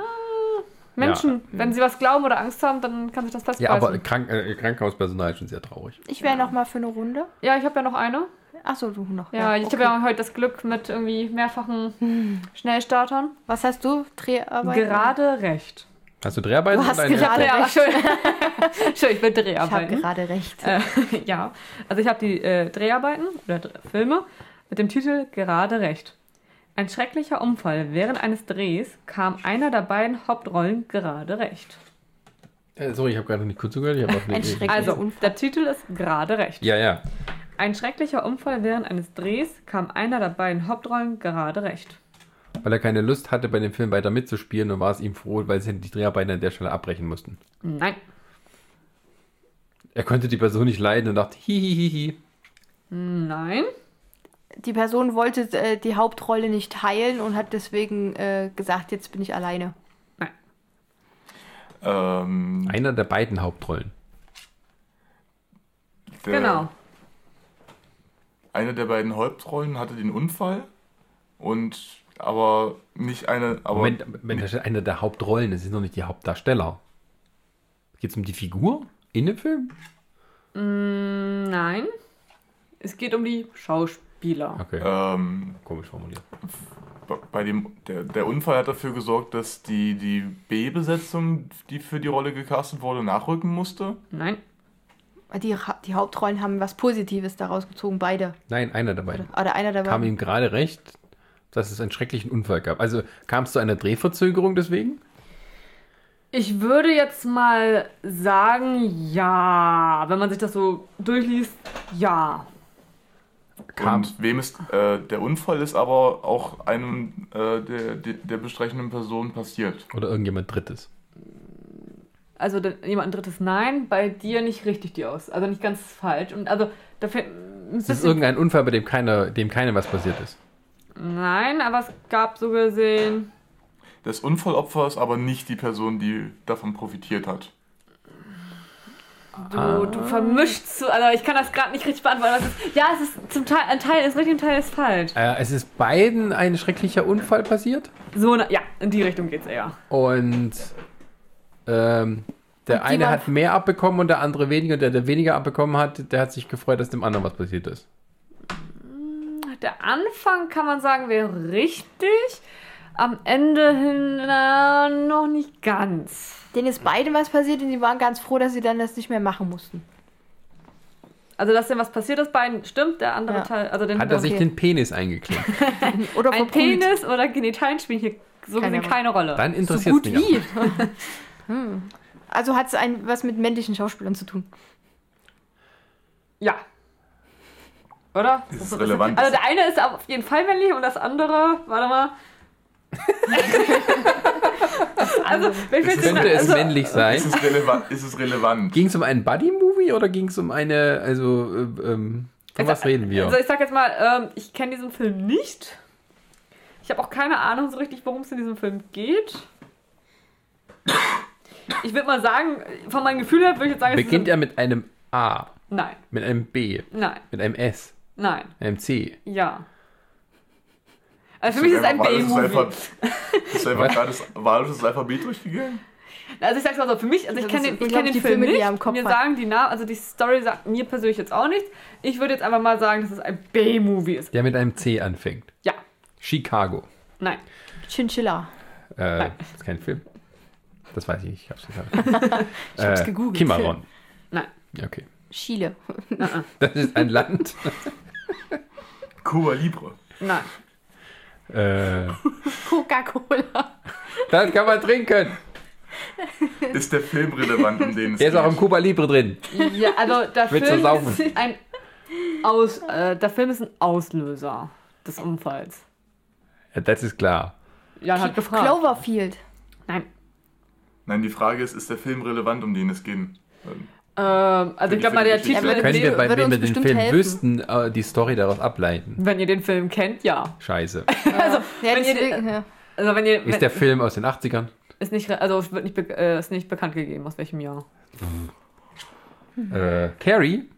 Menschen, wenn sie was glauben oder Angst haben, dann kann sich das Ja, festbeißen. aber Krank äh, Krankenhauspersonal ist schon sehr traurig. Ich wäre noch mal für eine Runde. ja, ich habe ja noch eine. Achso, du noch. Ja, ich okay. habe ja heute das Glück mit irgendwie mehrfachen Schnellstartern. Was hast du? Dreharbeit? Gerade recht. Hast du Dreharbeiten? Du hast gerade- Ja, recht. schön. schön, ich will Ich habe Dreharbeiten. gerade recht. Äh, (laughs) ja, also ich habe die äh, Dreharbeiten oder Filme mit dem Titel Gerade recht. Ein schrecklicher Unfall. Während eines Drehs kam einer der beiden Hauptrollen gerade recht. Äh, sorry, ich habe gerade nicht kurz zugehört. Ich habe auch (laughs) nicht. Also, Unfall. der Titel ist Gerade recht. Ja, ja. Ein schrecklicher Unfall während eines Drehs kam einer der beiden Hauptrollen gerade recht. Weil er keine Lust hatte, bei dem Film weiter mitzuspielen und war es ihm froh, weil sie die Dreharbeiten an der Stelle abbrechen mussten. Nein. Er konnte die Person nicht leiden und dachte, hihihihi. Nein. Die Person wollte äh, die Hauptrolle nicht teilen und hat deswegen äh, gesagt, jetzt bin ich alleine. Ähm, Einer der beiden Hauptrollen. der, Genau. Eine der beiden Hauptrollen hatte den Unfall und aber nicht eine. Aber Moment, Moment, da steht einer der Hauptrollen, das ist noch nicht die Hauptdarsteller. Geht es um die Figur in dem Film? Mm, Nein. Es geht um die Schauspieler. Okay, ähm, komisch formuliert. bei dem der, der Unfall hat dafür gesorgt, dass die, die B-Besetzung, die für die Rolle gecastet wurde, nachrücken musste. Nein. Die, die Hauptrollen haben was Positives daraus gezogen, beide. Nein, einer der beiden. Oder einer der Kam ihm gerade recht, dass es einen schrecklichen Unfall gab. Also kam es zu einer Drehverzögerung deswegen? Ich würde jetzt mal sagen, ja. Wenn man sich das so durchliest, ja. Kam. Und wem ist äh, der Unfall ist aber auch einem äh, der, der, bestrechenden Person passiert. Oder irgendjemand Drittes? Also da- jemand ein drittes Nein, bei dir nicht richtig die aus. Also nicht ganz falsch. Und also dafür. Es ist irgendein Unfall, bei dem keiner, dem keinem was passiert ist. Nein, aber es gab so gesehen. Das Unfallopfer ist aber nicht die Person, die davon profitiert hat. Du, du vermischst zu. Also ich kann das gerade nicht richtig beantworten. ist, ja, es ist zum Teil. Ein Teil ist richtig, ein Teil ist falsch. Äh, es ist beiden ein schrecklicher Unfall passiert. So, ne, ja, in die Richtung geht's eher. Und ähm, der Und eine hat mehr abbekommen und der andere weniger. Und der, der weniger abbekommen hat, der hat sich gefreut, dass dem anderen was passiert ist. Der Anfang kann man sagen, wäre richtig. Am Ende hin na, noch nicht ganz. Denen ist beiden was passiert und die waren ganz froh, dass sie dann das nicht mehr machen mussten. Also, dass denn was passiert ist beiden, stimmt. Der andere Ja. Teil, also den Hat er sich Okay. den Penis eingeklemmt? (laughs) Oder ein. Penis oder Genitalien spielen hier so Keine gesehen keine Rolle. Dann So interessiert gut es mich. (laughs) Hm. Also hat es ein, was mit männlichen Schauspielern zu tun. Ja. Oder? Das ist relevant. Also der eine ist auf jeden Fall männlich und das andere, warte mal. (laughs) also, wenn ich Könnte es also, männlich sein? Ist es relevant? Ist es relevant? Ging es um einen Buddy-Movie oder ging es um eine, also, äh, ähm, von was reden wir? Also ich sag jetzt mal, ähm, ich kenne diesen Film nicht. Ich habe auch keine Ahnung so richtig, worum es in diesem Film geht. Ich würde mal sagen, von meinem Gefühl her würde ich jetzt sagen, es ist Beginnt er mit einem A, Nein, mit einem B, nein, mit einem S, nein, einem C? ja. Also für mich ist es ein B-Movie. Ist einfach (laughs) gerade das walisches Alphabet durchgegangen? Also ich sag's mal so, für mich, also ich kenne den, ich kenn den die Film Filme, nicht, mir hat. sagen die Namen, also die Story sagt mir persönlich jetzt auch nichts. Ich würde jetzt einfach mal sagen, dass es ein B-Movie ist. Der mit einem C anfängt. Ja, Chicago. nein. Chinchilla. Äh, Nein. das ist kein Film. Das weiß ich nicht, ich hab's (laughs) gesagt. Ich hab's gegoogelt. Cimarron. Nein. Ja, okay. Chile. (laughs) Das ist ein Land. Cuba Libre. Nein. Äh, (laughs) Coca-Cola. das kann man trinken. Ist der Film relevant, um den es Der ist auch im? Cuba Libre drin. Ja, also der Willst du Film saufen? ist ein Aus, äh, der Film ist ein Auslöser des Unfalls. Ja, das ist klar. Jan hat gefragt. Cloverfield. Nein. Nein, die Frage ist, ist der Film relevant, um den es geht? Ähm, also ich glaube mal, der. Titel, Ja, Können wir, bei, würde wenn wir den Film helfen. wüssten, äh, die Story daraus ableiten? wenn ihr den Film kennt, ja. Scheiße. (laughs) Also, Ja, wenn ihr, ja. also wenn ihr, Ist wenn, der Film aus den 80ern? ist nicht, also es wird nicht, äh, ist nicht bekannt gegeben, aus welchem Jahr. Äh, Carrie?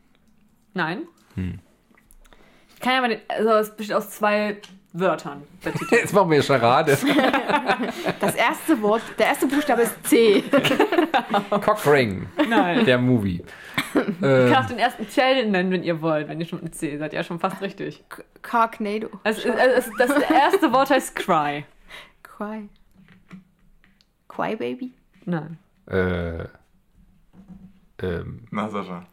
Nein. Ich kann ja mal den, also es besteht aus zwei Wörtern. (laughs) Jetzt machen wir Charade. (laughs) Das erste Wort, der erste Buchstabe ist C. (laughs) Cockring, Nein. der Movie. Ich kann auch den ersten Teil nennen, wenn ihr wollt, wenn ihr schon mit C seid. Ja, schon fast richtig. Carknado. Also, also das erste Wort heißt Cry. Cry. Cry Baby? Nein. äh, ähm, Na, Sascha,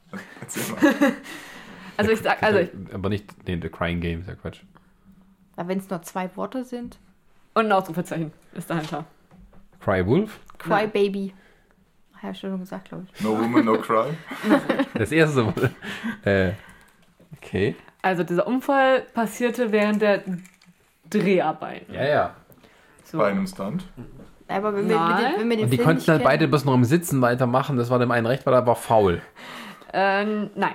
erzähl mal. Also ich sag, also ich, aber nicht nee, The Crying Game, ist ja Quatsch. Wenn es nur zwei Worte sind. und ein Ausrufezeichen ist dahinter. Cry Wolf? Cry Nein. Baby. Habe ich schon gesagt, glaube ich. No Woman, No Cry. (laughs) Das erste Wort. äh, okay. Also dieser Unfall passierte während der Dreharbeiten. Ja, ja. So. Bei einem Stunt. Aber wenn wir, den, wenn wir den Und die Film konnten dann kennen, beide bis noch im Sitzen weitermachen. Das war dem einen recht, weil er war faul. Ähm, nein.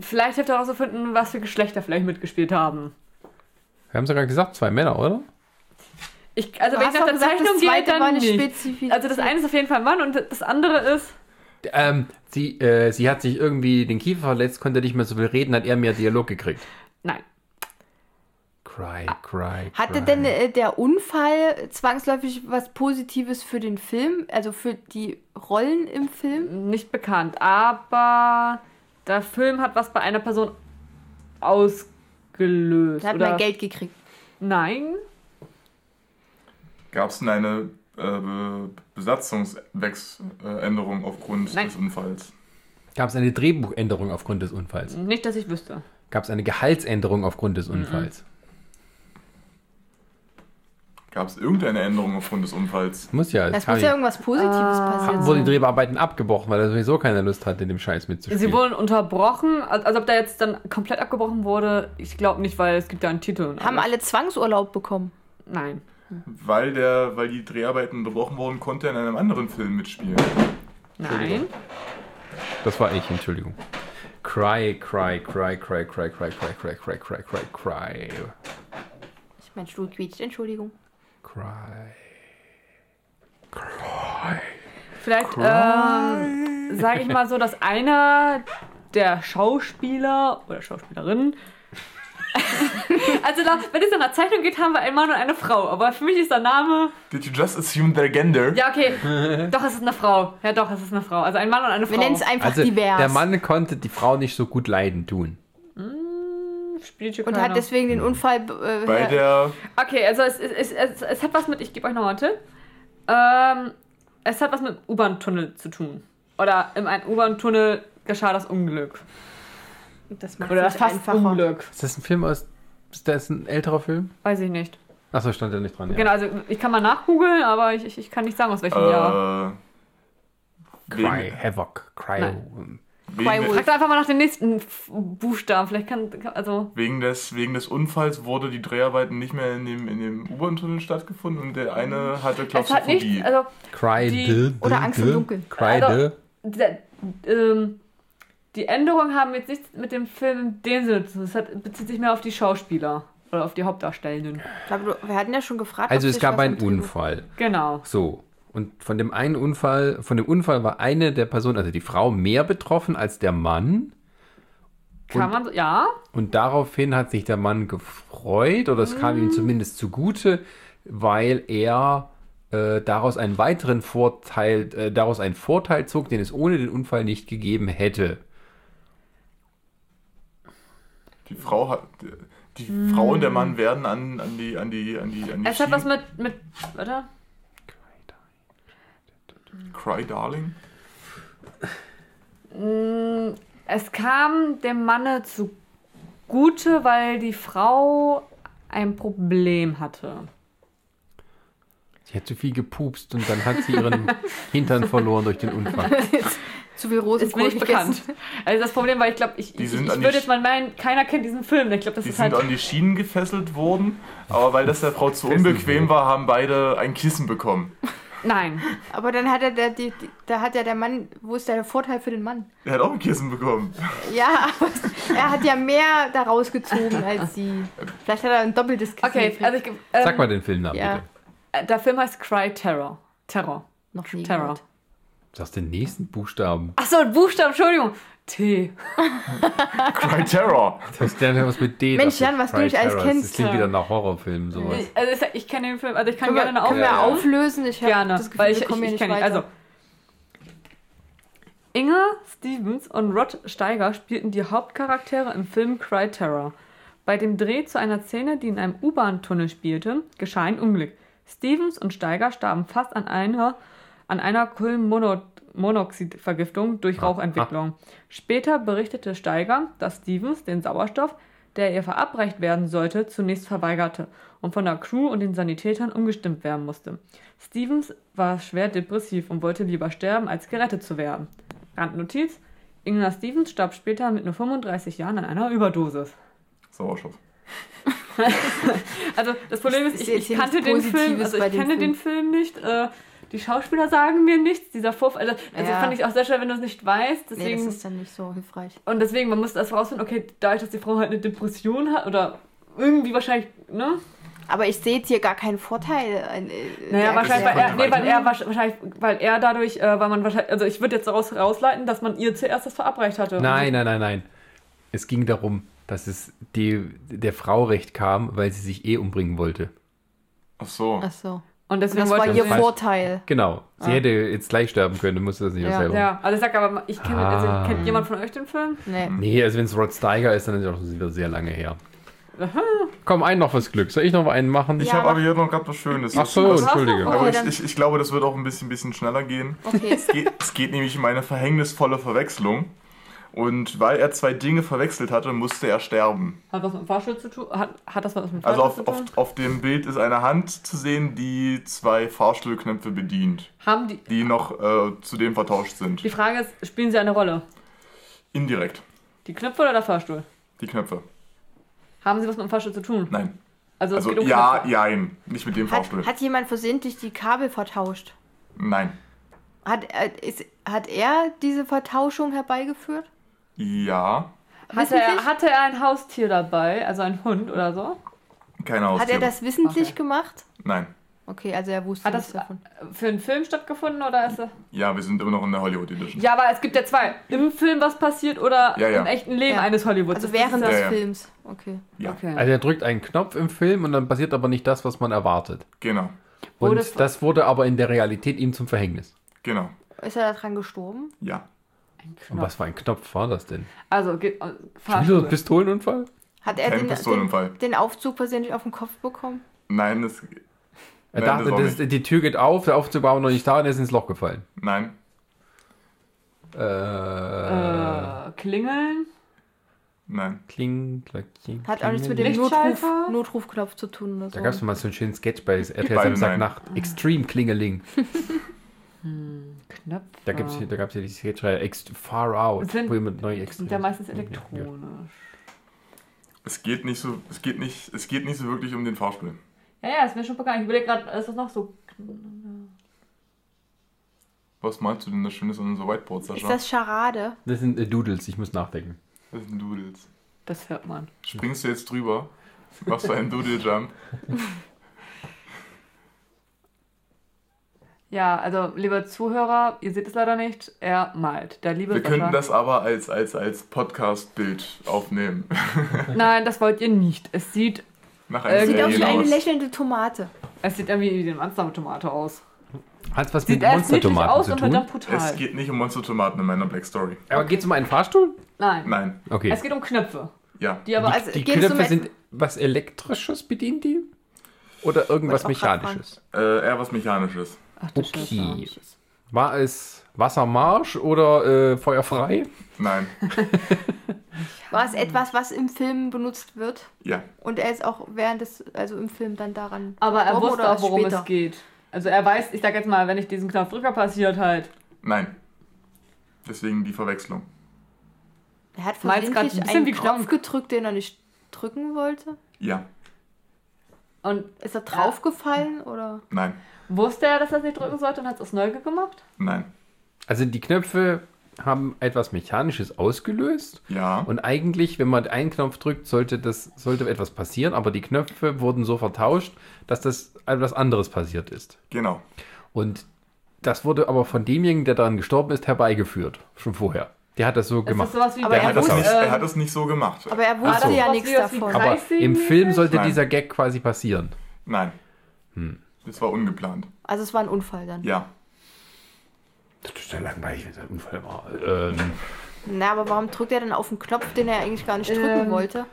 Vielleicht habt ihr herausgefunden, was für Geschlechter vielleicht mitgespielt haben. Wir haben sogar gesagt, zwei Männer, oder? Ich, also wenn ich nach der gesagt, Zeichnung das gehe, dann eine nicht. Also das eine ist auf jeden Fall ein Mann und das andere ist... Ähm, sie, äh, sie hat sich irgendwie den Kiefer verletzt, konnte nicht mehr so viel reden, hat er mehr Dialog gekriegt. Nein. Cry, cry, cry. Hatte denn äh, der Unfall zwangsläufig was Positives für den Film? Also für die Rollen im Film? Nicht bekannt, aber der Film hat was bei einer Person ausgelöst. Der hat oder? mehr Geld gekriegt. Nein. Gab es denn eine äh, Be- Besatzungsänderung aufgrund Nein. des Unfalls? Gab es eine Drehbuchänderung aufgrund des Unfalls? Nicht, dass ich wüsste. Gab es eine Gehaltsänderung aufgrund Mhm. des Unfalls? Gab es irgendeine Änderung aufgrund des Unfalls? Muss ja. Kann muss ja irgendwas Positives passieren. Haben- Wurden die Dreharbeiten abgebrochen, weil er sowieso keine Lust hatte, dem Scheiß mitzuspielen. Sie wurden unterbrochen, also also ob da jetzt dann komplett abgebrochen wurde, ich glaube nicht, weil es gibt ja einen Titel. und Haben alle Zwangsurlaub bekommen. Nein. Weil, der, weil die Dreharbeiten unterbrochen wurden, konnte er in einem anderen Film mitspielen. Nein. Das war ich, Entschuldigung. Cry, cry, cry, cry, cry, cry, cry, cry, cry, cry, cry, cry, Ich mein Stuhl quietscht, Entschuldigung. Cry. Cry. Vielleicht ähm, sage ich mal so, dass einer der Schauspieler oder Schauspielerinnen. (laughs) also da, wenn es in der Zeichnung geht, haben wir einen Mann und eine Frau. Aber für mich ist der Name. Did you just assume their gender? Ja, okay. doch, es ist eine Frau. Ja, doch, es ist eine Frau. Also ein Mann und eine Frau. Wir nennen es einfach Also, divers. der Mann konnte die Frau nicht so gut leiden tun. Spielt hier und hat deswegen den Unfall. Äh, Bei der. Okay, also es, es, es, es, es hat was mit, ich gebe euch noch einen Tipp. Ähm, es hat was mit U-Bahn-Tunnel zu tun. Oder in einem U-Bahn-Tunnel geschah das Unglück. Das macht Oder das fast einfacher. Unglück. Ist das ein Film aus. Ist das ein älterer Film? Weiß ich nicht. Achso, stand ja nicht dran. Ja. Genau, also ich kann mal nachgoogeln, aber ich, ich, ich kann nicht sagen, aus welchem Jahr. Äh, Cry, wegen, Havoc, Cry. Cry Frag doch einfach mal nach dem nächsten Buchstaben. Vielleicht kann, kann- also. wegen, des, wegen des Unfalls wurde die Dreharbeiten nicht mehr in dem, in dem U-Bahn-Tunnel stattgefunden und der eine hatte Es hat Klaustrophobie. nicht, also Cry Die- de, de, oder Angst de, im Dunkeln. Cry Also- de. der, ähm, die Änderungen haben jetzt nichts mit dem Film in dem Sinne zu tun. Es hat, bezieht sich mehr auf die Schauspieler oder auf die Hauptdarstellenden. Ich glaube, wir hatten ja schon gefragt. Also ob es gab einen Unfall. Genau. So. Und von dem einen Unfall, von dem Unfall war eine der Personen, also die Frau, mehr betroffen als der Mann. Kann man so, ja. Und daraufhin hat sich der Mann gefreut, oder es kam ihm zumindest zugute, weil er äh, daraus einen weiteren Vorteil, äh, daraus einen Vorteil zog, den es ohne den Unfall nicht gegeben hätte. Die Frau hat. Die Frau und der Mann werden an, an die an die an die an die Es hat was Schienen- mit, mit, warte. Cry Darling. Mm, Es kam dem Manne zugute, weil die Frau ein Problem hatte. Sie hat zu viel gepupst und dann hat sie ihren (laughs) Hintern verloren durch den Unfall. (laughs) Zu viel Ist Rosenkohl mir nicht bekannt. Also das Problem war, ich glaube, ich, ich, ich würde jetzt mal meinen, keiner kennt diesen Film. Ich glaube, das Die ist sind halt. an die Schienen gefesselt worden, aber weil das der Frau zu unbequem war, haben beide ein Kissen bekommen. Nein. Aber dann hat er der, die, die, da hat ja der Mann, wo ist der Vorteil für den Mann? Er hat auch ein Kissen bekommen. Ja, aber (laughs) er hat ja mehr daraus gezogen als sie. Vielleicht hat er ein doppeltes Kissen. Okay, also ich, ähm, Sag mal den Filmnamen ja. bitte. der Film heißt Cry Terror. Terror. noch nie Terror. gehört. Sagst den nächsten Buchstaben. Achso, Buchstaben, Entschuldigung. T. (laughs) Cry Terror. Das ist ja was mit D. Mensch, Jan, was du nicht alles Terror. kennst. Das klingt Ja. wieder nach Horrorfilm, sowas. Ich, also ich, ich kenne den Film, also ich kann wir, gerne eine können wir Auflösung. auflösen? Ich Gerne, das Gefühl, weil ich, ich, ich, nicht kenne ihn. weiter. Also, Inge Stevens und Rod Steiger spielten die Hauptcharaktere im Film Cry Terror. Bei dem Dreh zu einer Szene, die in einem U-Bahn-Tunnel spielte, geschah ein Unglück. Stevens und Steiger starben fast an einer, an einer Kohlenmonoxidvergiftung durch Rauchentwicklung. Später berichtete Steiger, dass Stevens den Sauerstoff, der ihr verabreicht werden sollte, zunächst verweigerte und von der Crew und den Sanitätern umgestimmt werden musste. Stevens war schwer depressiv und wollte lieber sterben, als gerettet zu werden. Randnotiz: Ingmar Stevens starb später mit nur 35 Jahren an einer Überdosis. Sauerstoff. (laughs) Also das Problem ist, Ich ich, kannte den Film, also ich kenne Film. den Film nicht. Äh, die Schauspieler sagen mir nichts. Dieser Vorfall, also, also Ja. fand ich auch sehr schwer, wenn du es nicht weißt. Nee, Deswegen das ist dann nicht so hilfreich. und deswegen, man muss das rausfinden. Okay, dadurch, dass die Frau halt eine Depression hat oder irgendwie wahrscheinlich, ne? Aber ich sehe jetzt hier gar keinen Vorteil. äh, Naja, wahrscheinlich, weil er, nee, weil er wahrsch- wahrscheinlich, weil er dadurch, äh, weil man wahrscheinlich, also ich würde jetzt daraus rausleiten, dass man ihr zuerst das verabreicht hatte. Nein, nein, nein, nein. Es ging darum, dass es die, der Frau recht kam, weil sie sich eh umbringen wollte. Ach so. Ach so. Und Und deswegen das war ihr falsch. Vorteil. Genau. Sie hätte jetzt gleich sterben können, musste das nicht Ja. auch selber. Ja, also ich sag aber, ich kenne, Ah. also kennt jemand von euch den Film? Nee. Nee, also wenn es Rod Steiger ist, dann ist es auch schon wieder sehr lange her. Komm, einen noch fürs Glück. Soll ich noch einen machen? Ich Ja, habe aber- aber hier noch gerade was Schönes. Ach so, entschuldige. Aber Okay, ich, dann- ich, ich glaube, das wird auch ein bisschen, bisschen schneller gehen. Okay. Es geht, es geht nämlich um eine verhängnisvolle Verwechslung. Und weil er zwei Dinge verwechselt hatte, musste er sterben. Hat was mit dem Fahrstuhl zu tun? Hat, hat das was mit dem Also Fahrstuhl auf, zu tun? auf, auf dem Bild ist eine Hand zu sehen, die zwei Fahrstuhlknöpfe bedient, Haben die, die noch äh, zudem vertauscht sind. die Frage ist, spielen sie eine Rolle? Indirekt. Die Knöpfe oder der Fahrstuhl? Die Knöpfe. Haben sie was mit dem Fahrstuhl zu tun? Nein. Also, Also geht um ja, Knöpfe. jein. Nicht mit dem Hat, Fahrstuhl. hat jemand versehentlich die Kabel vertauscht? Nein. Hat, äh, ist, hat er diese Vertauschung herbeigeführt? Ja. Hatte er, hatte er ein Haustier dabei, also ein Hund oder so? Keine Hat Haustiere. er das wissentlich Okay. gemacht? Nein. Okay, also er wusste Hat das davon. für einen Film stattgefunden oder ist er? Ja, wir sind immer noch in der Hollywood Edition. Ja, aber es gibt ja zwei. Im Film was passiert oder Ja, ja. im echten Leben Ja. eines Hollywoods. Also während des ja. Films. Okay. Ja, Okay. Also er drückt einen Knopf im Film und dann passiert aber nicht das, was man erwartet. genau. Und das- das wurde aber in der Realität ihm zum Verhängnis. Genau. Ist er daran gestorben? Ja. Und was für ein Knopf war das denn? Also, geht, äh, Schon Fahrstuhl. ein Pistolenunfall? Hat er Kein den, Pistolenunfall. den, den Aufzug versehentlich auf den Kopf bekommen? Nein, das. Er Nein, dachte, das das, nicht. die Tür geht auf, der Aufzug war aber noch nicht da und er ist ins Loch gefallen. Nein. Äh, Äh, klingeln. Nein. Kling, Glöckchen. Hat auch nichts mit dem Lichtschalter? Notruf, Notrufknopf zu tun oder so. Da gab es mal so einen schönen Sketch bei RTL Beide Samstagnacht. Extreme Klingeling. (laughs) Knöpfe. Da, gibt's, hier- da gab es ja die Sketchreihe Ext Far Out, Sind- wo jemand neu sind ja meistens Ja. elektronisch. Es geht nicht so, es geht nicht, es geht nicht so wirklich um den Fahrstuhl. Ja, ja, ist mir schon bekannt. Ich überlege gerade, ist das noch so. Was meinst du denn das Schönes an unser Whiteboard, Ist Sascha? das Charade? Das sind äh, Doodles, ich muss nachdenken. Das sind Doodles. Das hört man. Springst du jetzt drüber? Machst du einen Doodle-Jump? (laughs) Ja, also, lieber Zuhörer, ihr seht es leider nicht, er malt. Der liebe Wir Sascha. könnten das aber als, als, als Podcast-Bild aufnehmen. (laughs) (laughs) Nein, das wollt ihr nicht. Es sieht, Nach einem Sieht aus wie eine lächelnde Tomate. es sieht irgendwie wie eine Monster-Tomate aus. Hat was Sieht mit Monstertomaten aus zu und tun? brutal. Es geht nicht um Monster-Tomaten in meiner Black Story. Aber geht es um einen Fahrstuhl? Nein. Nein. Okay. Es geht um Knöpfe. Ja. Die aber. Also, die um Knöpfe sind was Elektrisches, bedient die? Oder irgendwas Mechanisches? Äh, eher was Mechanisches. Ach, Scheiße. Okay. War es Wassermarsch oder äh, feuerfrei? Nein. (laughs) War es etwas, was im Film benutzt wird? Ja. Und er ist auch während des, also im Film dann daran. Aber er wusste oder auch, worum später? es geht. Also er weiß, ich sag jetzt mal, wenn ich diesen Knopf drücke, passiert halt. Nein. Deswegen die Verwechslung. Er hat versehentlich ein einen wie Knopf gedrückt, den er nicht drücken wollte. Ja. Und Ist er draufgefallen oder? Nein. Wusste er, dass er es nicht drücken sollte und hat es aus neu gemacht? Nein. Also die Knöpfe haben etwas Mechanisches ausgelöst. Ja. Und eigentlich, wenn man einen Knopf drückt, sollte, das, sollte etwas passieren, aber die Knöpfe wurden so vertauscht, dass das etwas anderes passiert ist. Genau. Und das wurde aber von demjenigen, der daran gestorben ist, herbeigeführt. Schon vorher. Der hat das so gemacht. das Aber Er hat, das nicht, ähm, er hat das nicht so gemacht. Aber er wusste so. ja nichts davon. aber im Film sollte Nein. dieser Gag quasi passieren. Nein. Das war ungeplant. Also es war ein Unfall dann. Ja. Das ist ja langweilig, wenn es ein Unfall war. Ähm, Na, aber warum drückt er dann auf den Knopf, den er eigentlich gar nicht drücken Ähm, wollte?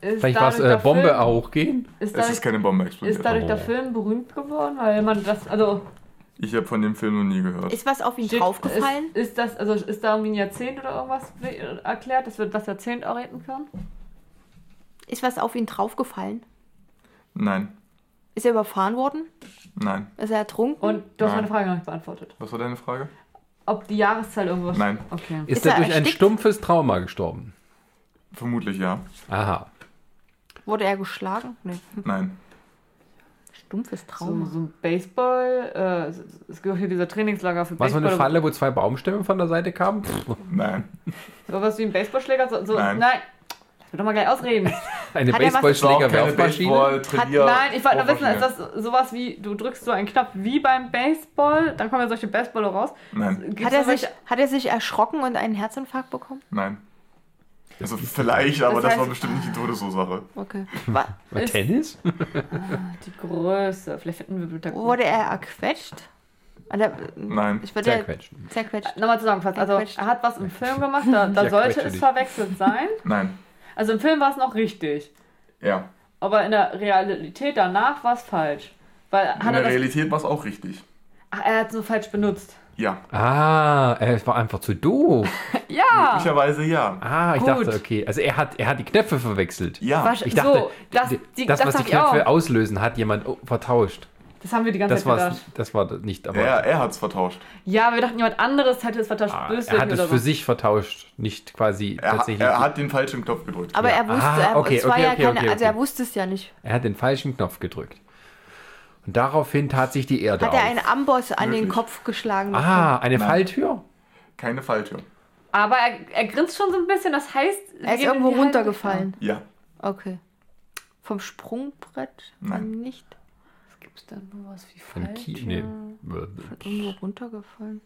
Ist vielleicht war es dadurch äh, der Bombe Film, auch gehen. Ist Es dadurch, ist keine Bombe explodiert. ist dadurch der Oh. Film berühmt geworden, weil man das, also Ich habe von dem Film noch nie gehört. Ist was auf ihn steht- draufgefallen? Ist, ist das, also ist da irgendwie ein Jahrzehnt oder irgendwas erklärt, dass wir das Jahrzehnt auch retten können? Ist was auf ihn draufgefallen? Nein. Ist er überfahren worden? Nein. Ist er ertrunken? Und du hast Nein. meine Frage noch nicht beantwortet. Was war deine Frage? Ob die Jahreszahl irgendwas. Nein. Okay. Ist, Ist er er durch ein erstickt? stumpfes Trauma gestorben? Vermutlich ja. Aha. Wurde er geschlagen? Nee. Nein. Stumpfes So, Trauma. so ein Baseball, äh, es- es gibt hier dieser Trainingslager für War so Baseball. eine Falle, wo zwei Baumstämme von der Seite kamen? Pff, Nein. So was wie ein Baseballschläger? So, so, Nein. nein. Mich doch mal gleich ausreden. (laughs) Eine Hat er war Baseballschläger-Werfmaschine? Baseball-Trainier. Nein, ich wollte nur wissen, ist das sowas wie, du drückst so einen Knopf wie beim Baseball, dann kommen ja solche Baseballer raus. Nein. Hat er, sich, hat er sich erschrocken und einen Herzinfarkt bekommen? Nein. Also vielleicht, aber Das das, war heißt- bestimmt nicht die Todesursache. Okay. Wa- War Ist- Tennis? Die Größe, vielleicht finden wir Bild Wurde er erquetscht? Der- Nein. Ich würde ja Zerquetschen. zerquetscht. Nochmal zusammengefasst, also er hat was im Film gemacht, da, da sollte es verwechselt sein. Nein. Also im Film war es noch richtig, Ja. aber in der Realität danach war es falsch. Weil In hat er der Realität war es auch richtig. Ach, er hat so falsch benutzt. Ja. Ah, es war einfach zu doof. (laughs) Ja! Möglicherweise ja. Ah, ich Gut. dachte, okay. Also er hat, er hat die Knöpfe verwechselt. Ja. Wasch- Ich dachte, so, das, die, das, das, was die. Knöpfe auslösen, hat jemand vertauscht. Das haben wir die ganze Das, Zeit gedacht. das war nicht, aber Er, er hat es vertauscht. Ja, wir dachten, jemand anderes hätte es vertauscht. ah, er hat es für so. sich vertauscht, nicht quasi Er, tatsächlich. er hat den falschen Knopf gedrückt. Aber Ja. er wusste, Ah, okay, es okay, ja okay, keine, okay, also er okay. wusste es ja nicht. Er hat den falschen Knopf gedrückt. Und daraufhin tat sich die Erde Hat er auf. einen Amboss an den Wirklich? Kopf geschlagen? ah, eine Nein. Falltür? Keine Falltür. Aber er, er grinst schon so ein bisschen, das heißt... Er ist irgendwo runtergefallen. Ja. Okay. Vom Sprungbrett? Nein. Nicht. Gibt's da nur was wie Von Falltür? Ki nee. Irgendwo runtergefallen.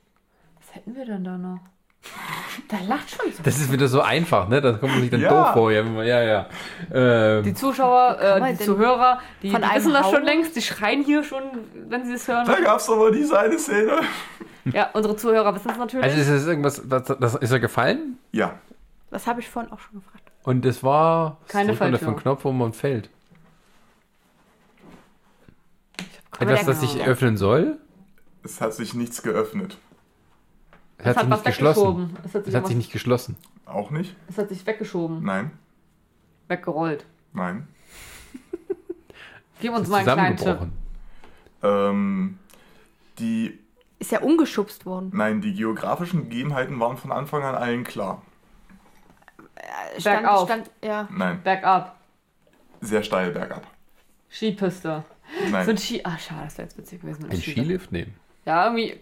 Was hätten wir denn da noch? (laughs) Da lacht schon so. Das ist wieder so einfach, ne? Da kommt man sich dann Ja. doof vor. Ja, ja. ja. Ähm, Die Zuschauer, äh, die Zuhörer, die, von die wissen das schon längst, die schreien hier schon, wenn sie es hören. Da gab es aber diese eine Szene. (laughs) Ja, unsere Zuhörer wissen es natürlich. also ist es irgendwas, das, das ist er gefallen? Ja. Das habe ich vorhin auch schon gefragt. Und es war Keine für einen Knopf, wo man fällt. Aber Etwas, das sich öffnen soll? Es hat sich nichts geöffnet. Es hat, hat sich was nicht geschlossen. weggeschoben. Es hat sich, Es hat sich nicht geschlossen. Auch nicht? es hat sich weggeschoben. Nein. Weggerollt. Nein. (laughs) Gib Es uns mal einen kleinen Tipp. zusammengebrochen. Ähm, die, Ist ja umgeschubst worden. nein, die geografischen Gegebenheiten waren von Anfang an allen klar. Äh, Bergauf. stand, ja. Nein, Bergab. sehr steil bergab. Skipiste. So Nein. ein Ski. Ach, schade, das wäre jetzt witzig gewesen. Ein Skilift. Nehmen. Ja, irgendwie.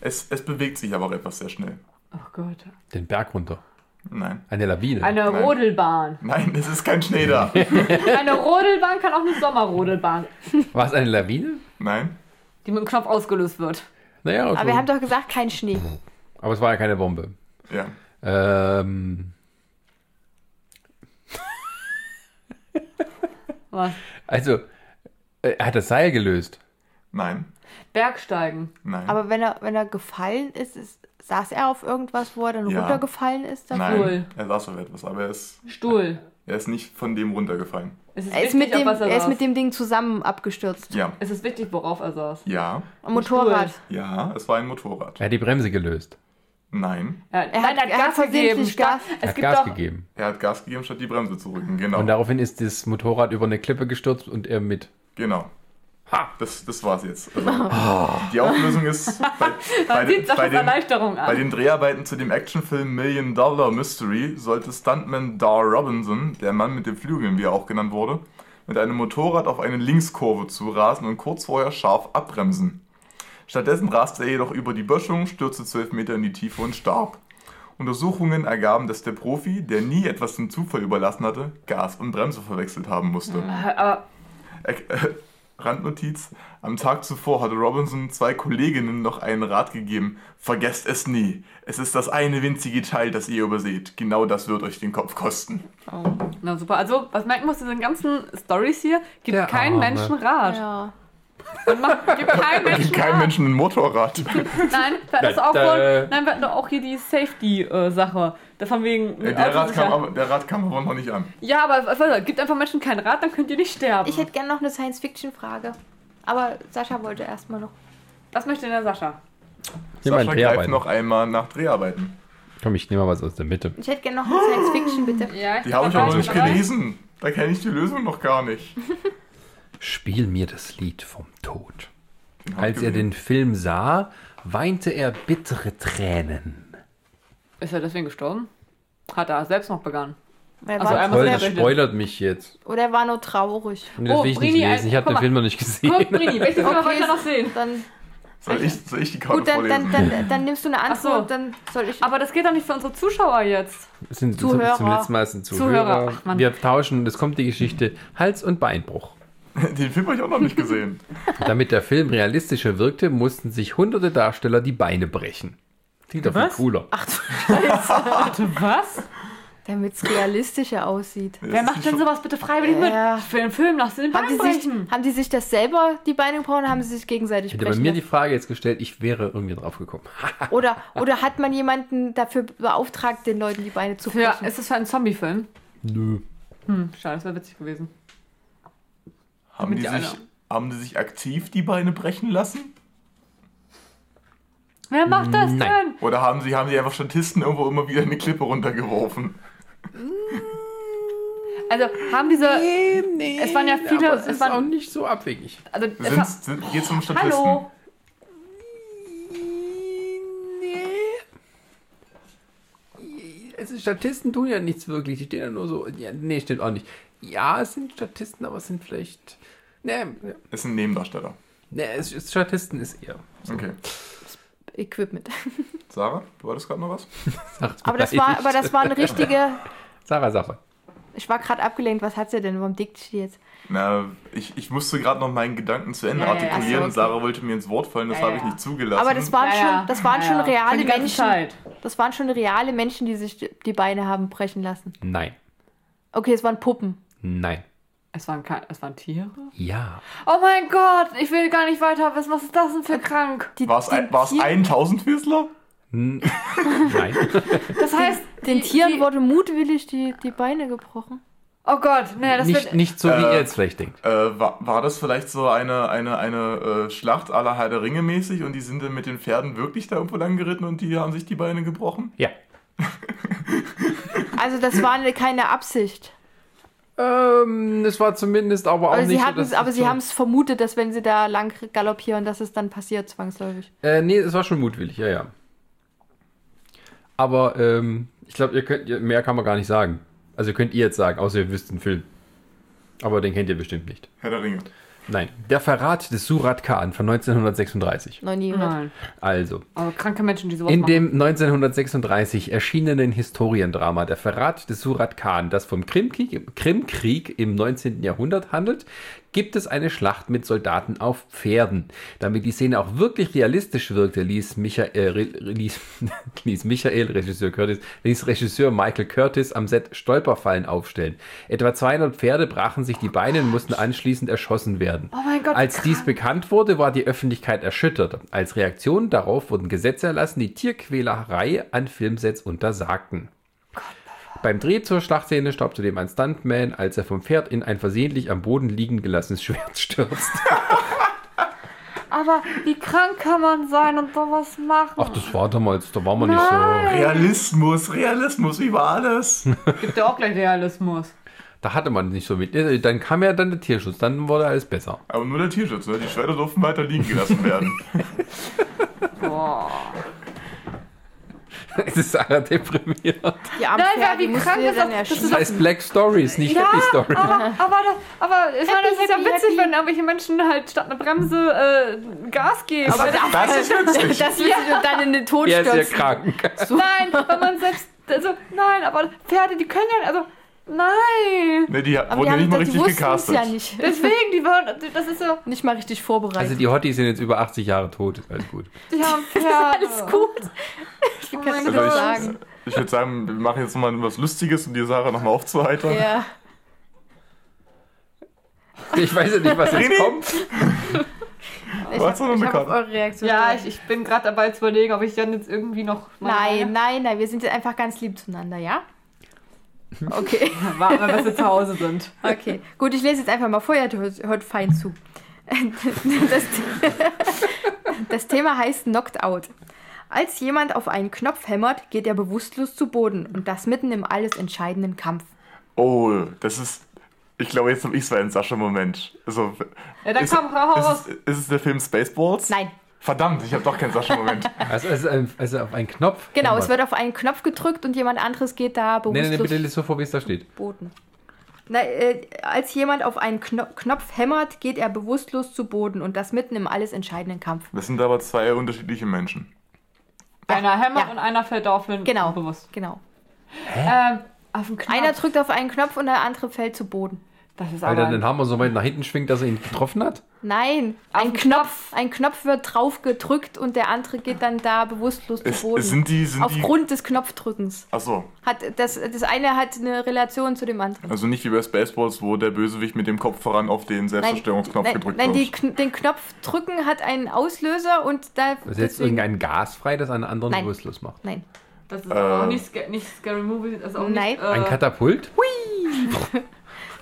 Es, es bewegt sich aber auch etwas sehr schnell. Oh Gott. Den Berg runter. Nein. Eine Lawine. Eine Nein. Rodelbahn. Nein, es ist kein Schnee da. (laughs) Eine Rodelbahn kann auch eine Sommerrodelbahn, War es eine Lawine? Nein. die mit dem Knopf ausgelöst wird. Naja, okay. Aber wir haben doch gesagt, kein Schnee. Aber es war ja keine Bombe. Ja. Ähm, Was? also, er hat das Seil gelöst. Nein. Bergsteigen. Nein. Aber wenn er, wenn er gefallen ist, ist, saß er auf irgendwas, wo er dann Ja. runtergefallen ist? Dafür? Nein. Stuhl. Er saß auf etwas, aber er ist, Stuhl. er ist nicht von dem runtergefallen. Es ist Er ist, wichtig, mit dem, auf was er, er ist mit dem Ding zusammen abgestürzt. Ja. Es ist wichtig, worauf er saß. Ja. Am Motorrad. Ja, es war ein Motorrad. Er hat die Bremse gelöst. Nein. Er, nein, hat- er hat er hat Gas gegeben. versehentlich Gas- Er hat gibt Gas doch, gegeben. Er hat Gas gegeben, statt die Bremse zu rücken. Genau. Und daraufhin ist das Motorrad über eine Klippe gestürzt und er mit. Genau. Ha! Das, das war's jetzt. Also, Die Auflösung ist (laughs) bei, bei, man den, bei, Erleichterung bei an. den Dreharbeiten zu dem Actionfilm Million Dollar Mystery sollte Stuntman Dar Robinson, der Mann mit den Flügeln, wie er auch genannt wurde, mit einem Motorrad auf eine Linkskurve zurasen und kurz vorher scharf abbremsen. Stattdessen raste er jedoch über die Böschung, stürzte 12 Meter in die Tiefe und starb. Untersuchungen ergaben, dass der Profi, der nie etwas dem Zufall überlassen hatte, Gas und Bremse verwechselt haben musste. Aber Äh, äh, Randnotiz. Am Tag zuvor hatte Robinson zwei Kolleginnen noch einen Rat gegeben. Vergesst es nie. Es ist das eine winzige Teil, das ihr überseht. Genau das wird euch den Kopf kosten. Na super. Also, was merken muss, diesen ganzen Stories hier, gibt keinen Arme. Menschen Rat. Ja. Und macht, gibt keinen Menschen keinem Rat. Menschen ein Motorrad. Nein, wir hatten das Da, auch da. wohl, nein, wir hatten doch auch hier die Safety-Sache. Da von wegen. Äh, Der Rat, kam Autosicher- aber, der Rat kam aber noch nicht an. Ja, aber das? gibt einfach Menschen keinen Rat, dann könnt ihr nicht sterben. Ich hätte gerne noch eine Science-Fiction-Frage. Aber Sascha wollte erstmal noch. was möchte denn der Sascha? Mein Sascha greift noch einmal nach Dreharbeiten. Komm, ich nehme mal was aus der Mitte. Ich hätte gerne noch eine Science-Fiction, bitte. Ja, Die habe ich aber noch nicht gelesen. Da kenne ich die Lösung noch gar nicht. (laughs) Spiel mir das Lied vom Tod. Als er gesehen. den Film sah, weinte er bittere Tränen. Ist er deswegen gestorben? Hat er selbst noch begangen? Er Also war, einmal Toll, sehr das spoilert mich jetzt. oder er war nur traurig. Und das Oh, will ich Brini, nicht lesen. Ich ein- habe guck den mal. Film noch nicht gesehen. Guck, Brini, welche Filme Okay, wollt ihr noch sehen? Dann, Soll ich, soll ich die Karte gut, dann, vorlesen? dann, dann, dann nimmst du eine Ach so. Antwort, dann soll ich. Aber das geht doch nicht für unsere Zuschauer jetzt. Es sind Zuhörer. Zum letzten Mal sind Zuhörer. Zuhörer, ach, Mann. Wir tauschen, es kommt die Geschichte Hals- und Beinbruch. (laughs) Den Film habe ich auch noch nicht gesehen. (laughs) Damit der Film realistischer wirkte, mussten sich hunderte Darsteller die Beine brechen. Klingt doch viel cooler. Ach du Scheiße. Warte, was? Damit es realistischer aussieht. Das Wer macht denn sowas bitte freiwillig Ja. mit? Für den Film lass den Haben die, sich, brechen. haben die sich das selber die Beine gebrochen oder haben sie sich gegenseitig Ich hätte bei brechen mir die? Frage jetzt gestellt, ich wäre irgendwie drauf gekommen. oder, oder hat man jemanden dafür beauftragt, den Leuten die Beine zu brechen? ist das für einen Zombie-Film? Nö. Hm, schade, das wäre witzig gewesen. Haben die, die sich, haben die sich aktiv die Beine brechen lassen? Wer macht das Nein. denn? Oder haben sie, haben sie einfach Statisten irgendwo immer wieder eine Klippe runtergeworfen? Also haben diese. nee. Es waren ja viele- Aber es es ist waren- auch nicht so abwegig. Also, es Sind, war, sind, geht's um Statisten? hallo? Es ist, Statisten tun ja nichts wirklich. Die stehen ja nur so. Ja, nee, stimmt auch nicht. Ja, es sind Statisten, aber es sind vielleicht. Nee, ja. Es sind Nebendarsteller. nee es ist, Statisten ist eher. Okay. Equipment. (laughs) Sarah, du hattest gerade noch was? (laughs) Aber das war, aber das war eine richtige. (laughs) Sarah, mal. Ich war gerade abgelenkt. Was hat sie denn? Warum dickt sie jetzt? Na, ich, ich musste gerade noch meinen Gedanken zu Ende Ja, ja, ja. artikulieren. Ach so, okay. Sarah wollte mir ins Wort fallen, das Ja, habe ich ja. nicht zugelassen. Aber das waren Ja, ja. schon, das waren Ja, schon ja. Reale Menschen. Zeit. Das waren schon reale Menschen, die sich die Beine haben brechen lassen. Nein. Okay, es waren Puppen. Nein. Es waren, es waren Tiere? Ja. Oh mein Gott, ich will gar nicht weiter wissen. Was ist das denn für krank? Die, War es den ein, ein Tausendfüßler? (laughs) Nein. Das heißt, Den die- Tieren die- wurde mutwillig die, die Beine gebrochen. Oh Gott, nee, das Nicht, wird. nicht so, wie Äh, ihr jetzt vielleicht denkt. Äh, war, war das vielleicht so eine, eine, eine äh, Schlacht aller Herr der Ringe mäßig und die sind dann mit den Pferden wirklich da irgendwo lang geritten und die haben sich die Beine gebrochen? Ja. (laughs) Also das war eine, keine Absicht. Ähm, es war zumindest aber auch Aber nicht sie, so, aber sie so- haben es vermutet, dass wenn sie da lang galoppieren, dass es dann passiert zwangsläufig. Äh, nee, es war schon mutwillig, ja, ja. Aber ähm, ich glaube, ihr könnt, mehr kann man gar nicht sagen. Also könnt ihr jetzt sagen, außer ihr wisst einen Film. Aber den kennt ihr bestimmt nicht. Herr der Ringe. Nein. Der Verrat des Surat Khan von 1936. Noch nie gehört. Nein. Also, Aber kranke Menschen, die sowas in machen. dem 1936 erschienenen Historiendrama Der Verrat des Surat Khan, das vom Krimkrieg, Krimkrieg im 19. Jahrhundert handelt, gibt es eine Schlacht mit Soldaten auf Pferden. Damit die Szene auch wirklich realistisch wirkte, ließ Michael, äh, ließ, (laughs) ließ Michael Regisseur Curtis, ließ Regisseur Michael Curtis am Set Stolperfallen aufstellen. Etwa 200 Pferde brachen sich die Beine und mussten anschließend erschossen werden. Oh Gott, Als dies bekannt wurde, war die Öffentlichkeit erschüttert. Als Reaktion darauf wurden Gesetze erlassen, die Tierquälerei an Filmsets untersagten. Beim Dreh zur Schlachtszene starb zudem ein Stuntman, als er vom Pferd in ein versehentlich am Boden liegen gelassenes Schwert stürzt. (laughs) Aber wie krank kann man sein und sowas machen? Ach, das war damals, da war man nicht so. Realismus, Realismus über alles. (laughs) Gibt ja auch gleich Realismus. Da hatte man nicht so mit. Dann kam ja dann der Tierschutz, dann wurde alles besser. Aber nur der Tierschutz, ne? die Schwerter durften weiter liegen gelassen werden. (laughs) Boah. Es ist Sarah deprimiert. Die Nein, Pferde wie krank ist das? Das ist Das heißt Black Stories, nicht Ja, Happy Stories. aber, aber, das, aber ich meine, das ist ja witzig, happy. wenn irgendwelche Menschen halt statt einer Bremse äh, Gas geben. Aber Aber Das ist witzig. Das willst du dann in den Tod Er ist ja stürzen. krank. nein, wenn man selbst, also nein, aber Pferde, die können ja, also nein. Ne, die Aber wurden die, ja nicht mal richtig gecastet. ja nicht. (laughs) Deswegen, die waren, das ist so, Nicht mal richtig vorbereitet. Also die Hotties sind jetzt über 80 Jahre tot, ist alles gut. die haben (laughs) Pferde. Alles gut. Ich kann mein es nicht ich, sagen. ich würde sagen, wir machen jetzt mal was Lustiges, um die Sache nochmal aufzuheitern. Ja. Ich weiß ja nicht, was jetzt kommt. Ich habe eine hab eure Reaktion. Ja, ich, ich bin gerade dabei zu überlegen, ob ich dann jetzt irgendwie noch. Nein, nein, nein, wir sind jetzt einfach ganz lieb zueinander, ja? Okay, (laughs) Warten wir, bis wir zu Hause sind. okay. Gut, ich lese jetzt einfach mal vor, ihr hört, hört fein zu. (laughs) Das, das Thema heißt Knocked Out. Als jemand auf einen Knopf hämmert, geht er bewusstlos zu Boden und das mitten im alles entscheidenden Kampf. Oh, das ist. Ich glaube, jetzt habe ich so einen Sascha-Moment. Also, Ja, dann ist, komm, hau ist, raus. es, ist es der Film Spaceballs? Nein, Verdammt, ich habe doch keinen Sascha-Moment. (laughs) Also, also, also auf einen Knopf. genau, es wird auf einen Knopf gedrückt und jemand anderes geht da bewusstlos nee, bitte lies so vor, wie es da steht. Boden. Na, äh, als jemand auf einen Kno Knopf hämmert, geht er bewusstlos zu Boden und das mitten im alles entscheidenden Kampf. Das sind aber zwei unterschiedliche Menschen. Einer hämmert Ja. und einer fällt auf den Genau, bewusst. genau. Ähm, auf den Knopf. Einer drückt auf einen Knopf und der andere fällt zu Boden. Das ist Weil aber. er den Hammer so weit nach hinten schwingt, dass er ihn getroffen hat. Nein, Auf ein den Knopf, ein Knopf wird drauf gedrückt und der andere geht dann da bewusstlos Es, zu Boden. sind die. Sind die Aufgrund des Knopfdrückens. achso, Hat das, das eine hat eine Relation zu dem anderen. also nicht wie bei Spaceballs, wo der Bösewicht mit dem Kopf voran auf den Selbstzerstörungsknopf nein, gedrückt nein wird. die, Kn- den Knopf drücken hat einen Auslöser und da. Setzt deswegen- irgendein Gas frei, das einen anderen Nein. bewusstlos macht. Nein. Das ist auch Äh. nicht, Sca nicht Scary Movie. Das ist auch Nein. Nicht, äh, Ein Katapult? (laughs)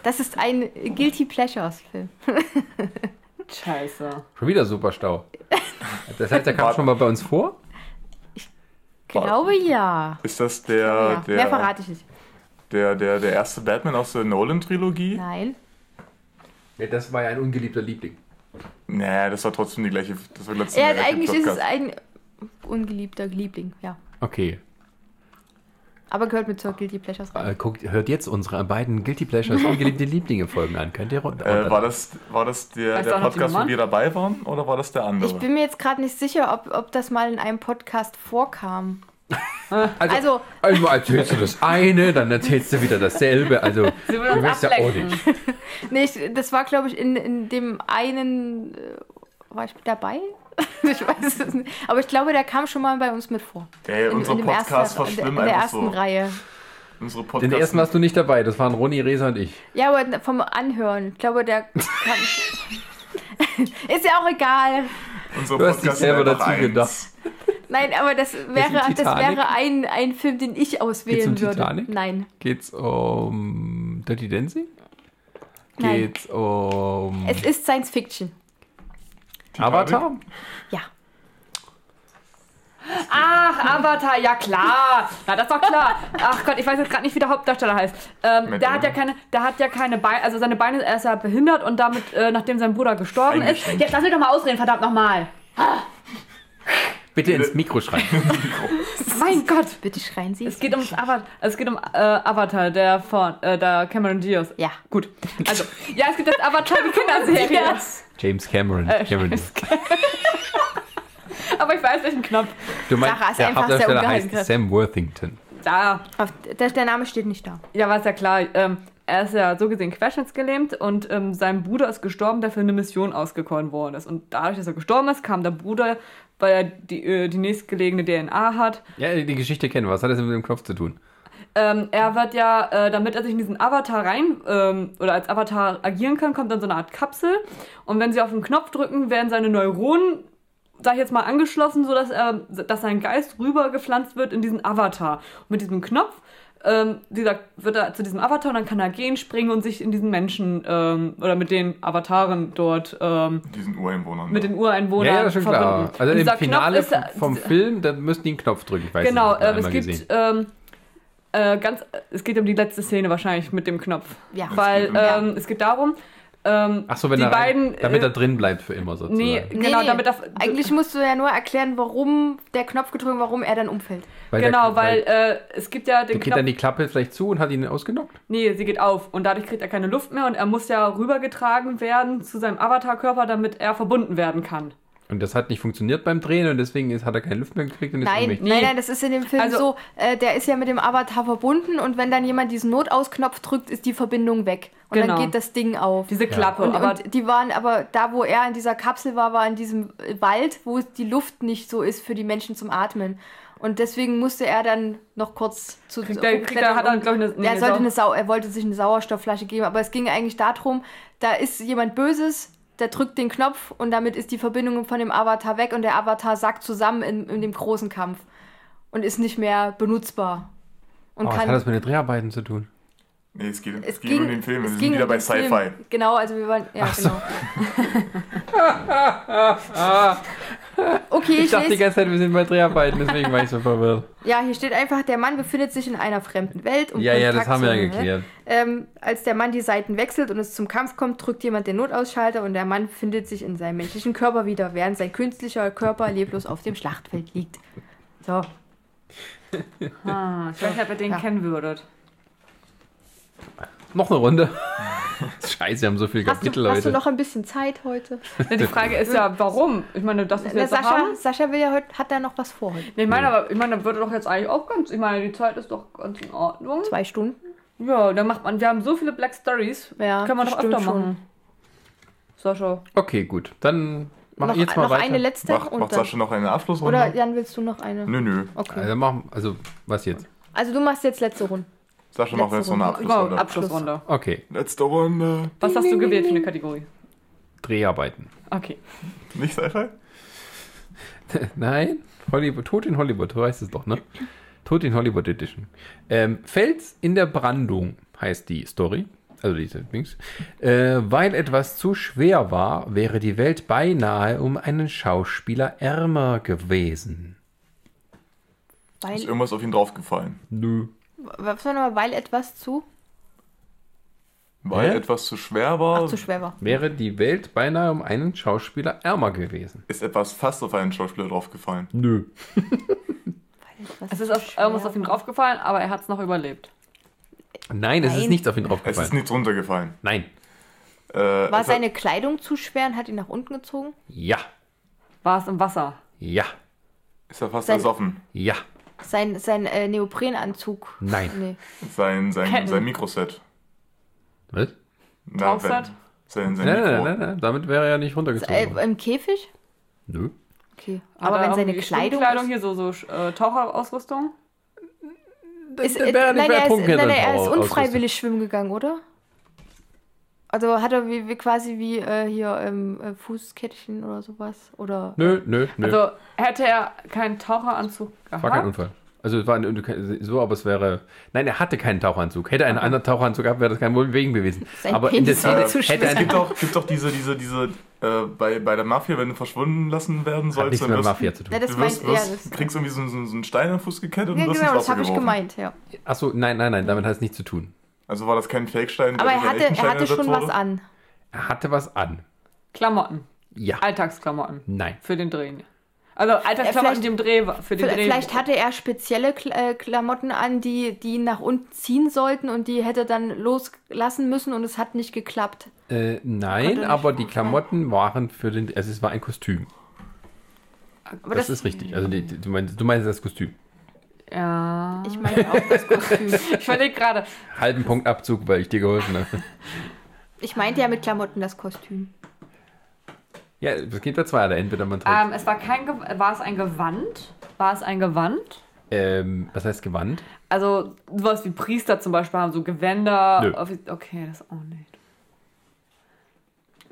Das ist ein Guilty Pleasures Film. (laughs) Scheiße. Schon wieder Superstau. Das heißt, der kam schon mal bei uns vor? Glaube ja. Ist das der, ja. Mehr der, verrate ich nicht. der, der, der erste Batman aus der Nolan-Trilogie? Nein. Ja, das war ja ein ungeliebter Liebling. Nee, das war trotzdem die gleiche. Das war letztes Jahr hat, gleiche eigentlich ist es Podcast. ein ungeliebter Liebling, ja. Okay. Aber gehört mit zur Guilty Pleasures rein. Äh, guckt, hört jetzt unsere beiden Guilty Pleasures ungeliebte Lieblinge Folgen an. Könnt ihr runter? Äh, war das, war das der, Weißt der Podcast, wo wir dabei waren? Oder war das der andere? Ich bin mir jetzt gerade nicht sicher, ob, ob das mal in einem Podcast vorkam. (laughs) also, Also, erzählst du das eine, dann erzählst du wieder dasselbe. Also, (laughs) Sie du weißt ja auch nicht. (laughs) nee, ich, das war, glaube ich, in, in dem einen. Äh, war ich dabei? (laughs) ich weiß es nicht. Aber ich glaube, der kam schon mal bei uns mit vor. Ey, In, unsere in Podcasts verschwimmen in der einfach ersten so. Reihe. Unsere Den ersten warst du nicht dabei, das waren Ronny, Resa und ich. Ja, aber vom Anhören. Ich glaube, der (laughs) kam. Ist ja auch egal. unsere Du hast dich selber dazu eins. gedacht. Nein, aber das wäre, das wäre ein, ein Film, den ich auswählen um würde. Titanic? Nein. Geht's um Dirty Dancing? Nein. Geht's um Es ist Science Fiction. Avatar? Ja. Ach, Avatar, ja klar. Na, das ist doch klar. Ach Gott, ich weiß jetzt gerade nicht, wie der Hauptdarsteller heißt. Ähm, der hat ja keine, der hat ja keine Beine, also seine Beine, er ist ja behindert und damit, äh, nachdem sein Bruder gestorben ist. Jetzt lass mich doch mal ausreden, verdammt nochmal. Bitte ins Mikro schreien. (laughs) Mein Gott. Bitte schreien Sie. Es geht ums Avatar, es geht um äh, Avatar, der von, äh, der Cameron Diaz. Ja. Gut. Also, ja, es gibt jetzt Avatar, die Kinderserie. (laughs) James Cameron. Äh, Cameron. (laughs) Aber ich weiß welchen Knopf. Du meinst, Sarah ist der einfach sehr Hauptdarsteller heißt Sam Worthington. Da. Auf, der, der Name steht nicht da. Ja, war es ja klar. Ähm, er ist ja so gesehen querschnittsgelähmt und ähm, sein Bruder ist gestorben, der für eine Mission ausgekoren worden ist. Und dadurch, dass er gestorben ist, kam der Bruder, weil er die, äh, die nächstgelegene DNA hat. Ja, die Geschichte kennen wir. Was hat das mit dem Knopf zu tun? Ähm, er wird ja, äh, damit er sich in diesen Avatar rein ähm, oder als Avatar agieren kann, kommt dann so eine Art Kapsel. Und wenn sie auf den Knopf drücken, werden seine Neuronen, sag ich jetzt mal, angeschlossen, sodass er, dass sein Geist rübergepflanzt wird in diesen Avatar. Und mit diesem Knopf, ähm, wie gesagt, wird er zu diesem Avatar und dann kann er gehen, springen und sich in diesen Menschen ähm, oder mit den Avataren dort ähm, Diesen Ureinwohnern. mit den Ureinwohnern Ja, ja, das ist schon verbunden. klar. Also im dieser Finale Knopf ist, vom äh, Film, da müssten die einen Knopf drücken. Ich weiß Genau, nicht, ich hab ähm, es gibt ähm, äh, ganz, es geht um die letzte Szene wahrscheinlich mit dem Knopf, Ja. weil geht um- ähm, es geht darum, ähm, Ach so, wenn die er rein, beiden, damit äh, er drin bleibt für immer sozusagen. nee, genau, nee. damit er, Eigentlich musst du ja nur erklären, warum der Knopf gedrückt, warum er dann umfällt. Weil genau, der, weil äh, es gibt ja den geht Knopf, dann die Klappe vielleicht zu und hat ihn ausgenockt? nee, sie geht auf und dadurch kriegt er keine Luft mehr und er muss ja rübergetragen werden zu seinem Avatarkörper, damit er verbunden werden kann. Und das hat nicht funktioniert beim Drehen und deswegen ist, hat er keine Luft mehr gekriegt und ist Nein, ohnmächtig. nein, nein, das ist in dem Film Also- so, äh, der ist ja mit dem Avatar verbunden und wenn dann jemand diesen Notausknopf drückt, ist die Verbindung weg. Und Genau. dann geht das Ding auf. Diese Klappe, und, aber und die waren aber da, wo er in dieser Kapsel war, war in diesem Wald, wo die Luft nicht so ist für die Menschen zum Atmen. Und deswegen musste er dann noch kurz zu Kriegt er- kriegt er- hat er, glaub ich, eine- nee, er, eine sollte eine Sau er wollte sich eine Sauerstoffflasche geben, aber es ging eigentlich darum, da ist jemand Böses, der drückt den Knopf und damit ist die Verbindung von dem Avatar weg und der Avatar sackt zusammen in, in dem großen Kampf und ist nicht mehr benutzbar. Und Oh, was hat das mit den Dreharbeiten zu tun? Nee, es geht, es es ging um den Film. Wir es sind ging wieder um bei. Sci-Fi. Genau, also wir waren. Ja, genau. (laughs) (laughs) okay, Ich ich dachte die lese, ganze Zeit, wir sind bei Dreharbeiten, deswegen war ich so verwirrt. ja, hier steht einfach, der Mann befindet sich in einer fremden Welt. um Ja, ja, das haben wir zu- ja geklärt. Ähm, als der Mann die Seiten wechselt und es zum Kampf kommt, drückt jemand den Notausschalter und der Mann findet sich in seinem menschlichen Körper wieder, während sein künstlicher Körper leblos auf dem Schlachtfeld liegt. So, ah, ich weiß nicht, ob ihr den Ja. kennen würdet. Noch eine Runde. (laughs) Scheiße, wir haben so viele hast, Kapitel du, hast du heute. noch ein bisschen Zeit heute? Ja, die Frage ist ja, warum? Ich meine, das ist Na, jetzt Sascha, haben. Sascha will ja heute, hat da noch was vor heute. Nee, ich meine, aber ich meine, dann würde doch jetzt eigentlich auch ganz. Ich meine, die Zeit ist doch ganz in Ordnung. Zwei Stunden? Ja, dann macht man. Wir haben so viele Black Stories. Ja, Können wir doch öfter schon. machen. Sascha. Okay, gut. Dann mach noch ich jetzt mal noch weiter. eine letzte Macht, und macht dann, Sascha noch eine Abschlussrunde? Oder Jan, willst du noch eine? Nö, nö. Okay. Also, machen, also, was jetzt? Also du machst jetzt letzte Runde. Sascha macht jetzt noch eine Abschlussrunde. Wow, Abschlussrunde. Okay, Letzte Runde. Was hast du gewählt für eine Kategorie? Dreharbeiten. Okay. Nicht Sci-Fi? (laughs) Nein, Hollywood, Tod in Hollywood, du weißt es doch, ne? Tod in Hollywood Edition. Ähm, Fels in der Brandung heißt die Story. Also diese Dings. Äh, weil etwas zu schwer war, wäre die Welt beinahe um einen Schauspieler ärmer gewesen. Ist Weil, irgendwas auf ihn draufgefallen? Nö. Was war nochmal, weil etwas zu, Weil Hä? etwas zu schwer war, ach, zu schwer war. Wäre die Welt beinahe um einen Schauspieler ärmer gewesen. ist etwas fast auf einen Schauspieler draufgefallen. Nö. Es ist auf, irgendwas auf ihn draufgefallen, aber er hat es noch überlebt. Nein, es ist Nein. nichts auf ihn Es draufgefallen. ist nichts runtergefallen. Nein. Äh, War es seine Kleidung zu schwer und hat ihn nach unten gezogen? Ja. War es im Wasser? Ja. Hat, ist er fast Sein- ersoffen. Ja. Sein, sein äh, Neoprenanzug? Nein. Nee. Sein, sein, Ketten. sein Mikroset. Was? Na, Tauchset? wenn- Sein, sein Nein, Mikro. nein, nein, nein, damit wäre er ja nicht runtergezogen. Äh. Im Käfig? Nö. Okay. Aber er wenn seine Kleidung. Ist, hier, so, so äh, Taucherausrüstung? ist, äh, nicht nein, mehr er ist, nein, er ist Ausrüstung. unfreiwillig schwimmen gegangen, oder? Also hat er wie, wie quasi wie äh, hier ähm, äh, Fußkettchen oder sowas? Oder Nö, nö, nö. Also hätte er keinen Taucheranzug War kein gehabt, Unfall. Also es war ein- so, aber es wäre. Nein, er hatte keinen Tauchanzug. Hätte er einen anderen Tauchanzug gehabt, wäre das kein Problem gewesen. Sein aber in der Szene zu hätte er Gibt doch, gibt doch diese, diese, diese, äh, bei, bei der Mafia, wenn du verschwunden lassen werden hat sollst, nichts dann mit wirst, Mafia zu tun. Ja, das du wirst, wirst, Das, kriegst irgendwie so, so, so einen Stein am Fuß gekettet ja, und wirst genau, ins das Wasser habe ich gemeint, ja. Achso, nein, nein, nein, damit hat es nichts zu tun. Also war das kein Fake-Stein, der Aber er hatte, er hatte schon was an. Er hatte was an. Klamotten. Ja. Alltagsklamotten. Nein. Für den Dreh. Also Alltagsklamotten, im Dreh war- für den Dreh. Vielleicht hatte er spezielle äh, Klamotten an, die, die ihn nach unten ziehen sollten und die hätte dann loslassen müssen und es hat nicht geklappt. Äh, nein, nicht aber die Klamotten waren für den. Also es war ein Kostüm. Aber Das, das, ist richtig. Also die- du, meinst, du meinst das Kostüm. Ja. ich meine auch das Kostüm. (laughs) Ich überlege gerade. Halben Punkt Abzug, weil ich dir geholfen habe. Ich meinte ja mit Klamotten das Kostüm. Ja, es geht bei zwei, oder entweder man trägt. Ähm, es war kein Ge war es ein Gewand? War es ein Gewand? Ähm, was heißt Gewand? Also sowas wie Priester zum Beispiel haben so Gewänder. Nö. Okay, das auch nicht.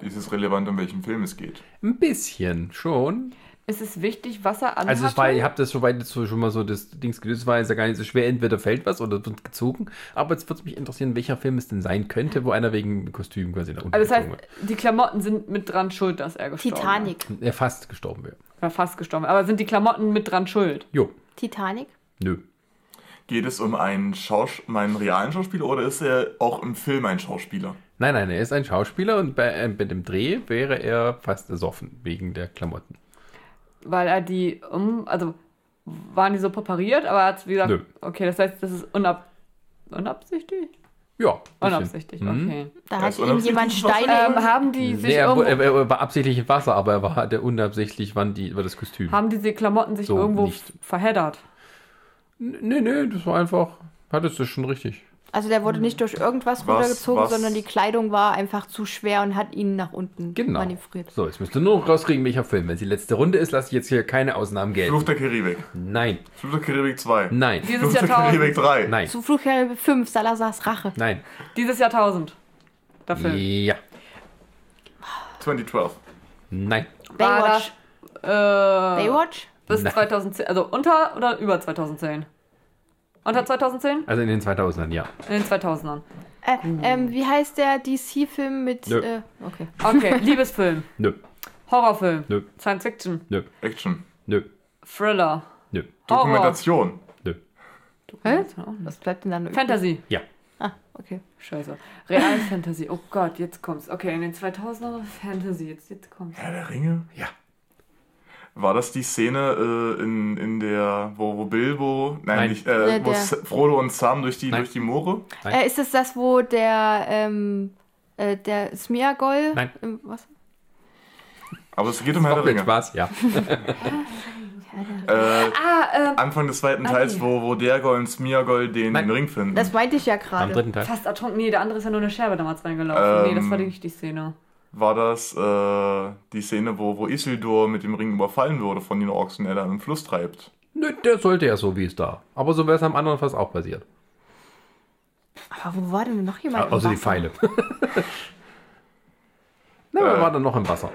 Ist es relevant, um welchen Film es geht? Ein bisschen, schon. Ist es wichtig, was er anhatte? Also es war, ihr habt das soweit jetzt so schon mal so das Dings gelöst, war ist ja gar nicht so schwer, entweder fällt was oder wird gezogen. Aber jetzt würde mich interessieren, welcher Film es denn sein könnte, wo einer wegen Kostüm quasi nach unten also das heißt, gezogen die Klamotten sind mit dran schuld, dass er gestorben Titanic. wird. Er fast gestorben wäre. War fast gestorben. Aber sind die Klamotten mit dran schuld? Jo, Titanic? nö. Geht es um einen, Schaus um einen realen Schauspieler oder ist er auch im Film ein Schauspieler? Nein, nein, er ist ein Schauspieler und bei, äh, bei dem Dreh wäre er fast ersoffen wegen der Klamotten. Weil er die um. Also waren die so präpariert, aber er hat wie gesagt. Nö. Okay, das heißt, das ist unab unabsichtig? Ja. bisschen. Unabsichtlich, Mhm. okay. Da hat ist ihm unabsichtlich jemand was? Steine Ähm, haben die sich Nee, er, irgendwo, er, er war absichtlich im Wasser, aber er war der unabsichtlich, wann die, war das Kostüm. haben diese Klamotten sich So irgendwo nicht. verheddert? Nee, nee, das war einfach, hattest du schon richtig. Also der wurde nicht durch irgendwas Was- runtergezogen, was- sondern die Kleidung war einfach zu schwer und hat ihn nach unten Genau. manövriert. So, jetzt müsst ihr nur noch rauskriegen, welcher Film. Wenn es die letzte Runde ist, lasse ich jetzt hier keine Ausnahmen gelten. Fluch der Karibik. Nein, Fluch der Karibik 2. nein, Dieses Fluch der Jahrtausend. Karibik 3. nein, Zu Flugherr 5, Salazars Rache. nein. Dieses Jahrtausend. Der Film. Ja, 2012. nein. Baywatch. Äh, Baywatch? Bis Nein. 2010. Also unter oder über 2010? Unter 2010? Also in den 2000ern, ja. In den 2000ern. Äh, ähm, wie heißt der DC-Film mit. Nö. Äh, okay. Okay, (laughs) Liebesfilm. Nö, Horrorfilm. nö, Science Fiction. nö, Action. nö, Thriller. nö. Dokumentation. nö. Hä? Was bleibt denn dann übrig? Fantasy. Ja. Ah, okay. Scheiße. Real Fantasy. Oh Gott, jetzt kommt's. Okay, in den 2000er Fantasy. Jetzt, jetzt kommt's. Herr der Ringe? Ja. War das die Szene äh, in, in der, wo, wo Bilbo, nein, Nein. nicht, äh, Nee, wo Frodo und Sam durch die, Nein. durch die Moore? Äh, ist es das, wo der. Ähm, äh, der Smeagol. Nein. Im, was? Aber es geht um Herr der Ringe. Spaß, ja. (laughs) Äh, Ah, ähm, Anfang des zweiten Ah, Teils, wo, wo Dergol und Smeagol den, den Ring finden. Das meinte ich ja Am gerade. dritten Teil. fast ertrunken. Nee, der andere ist ja nur eine Scherbe damals reingelaufen. nee, das Ähm, war nicht die Szene. War das äh, die Szene, wo, wo Isildur mit dem Ring überfallen wurde von den Orks und er dann im Fluss treibt? Nö, der sollte ja so, wie es da. Aber so wäre es am anderen fast auch passiert. Aber wo war denn noch jemand? im Außer die Wasser? Pfeile. (laughs) Na, wer Äh. war dann noch im Wasser?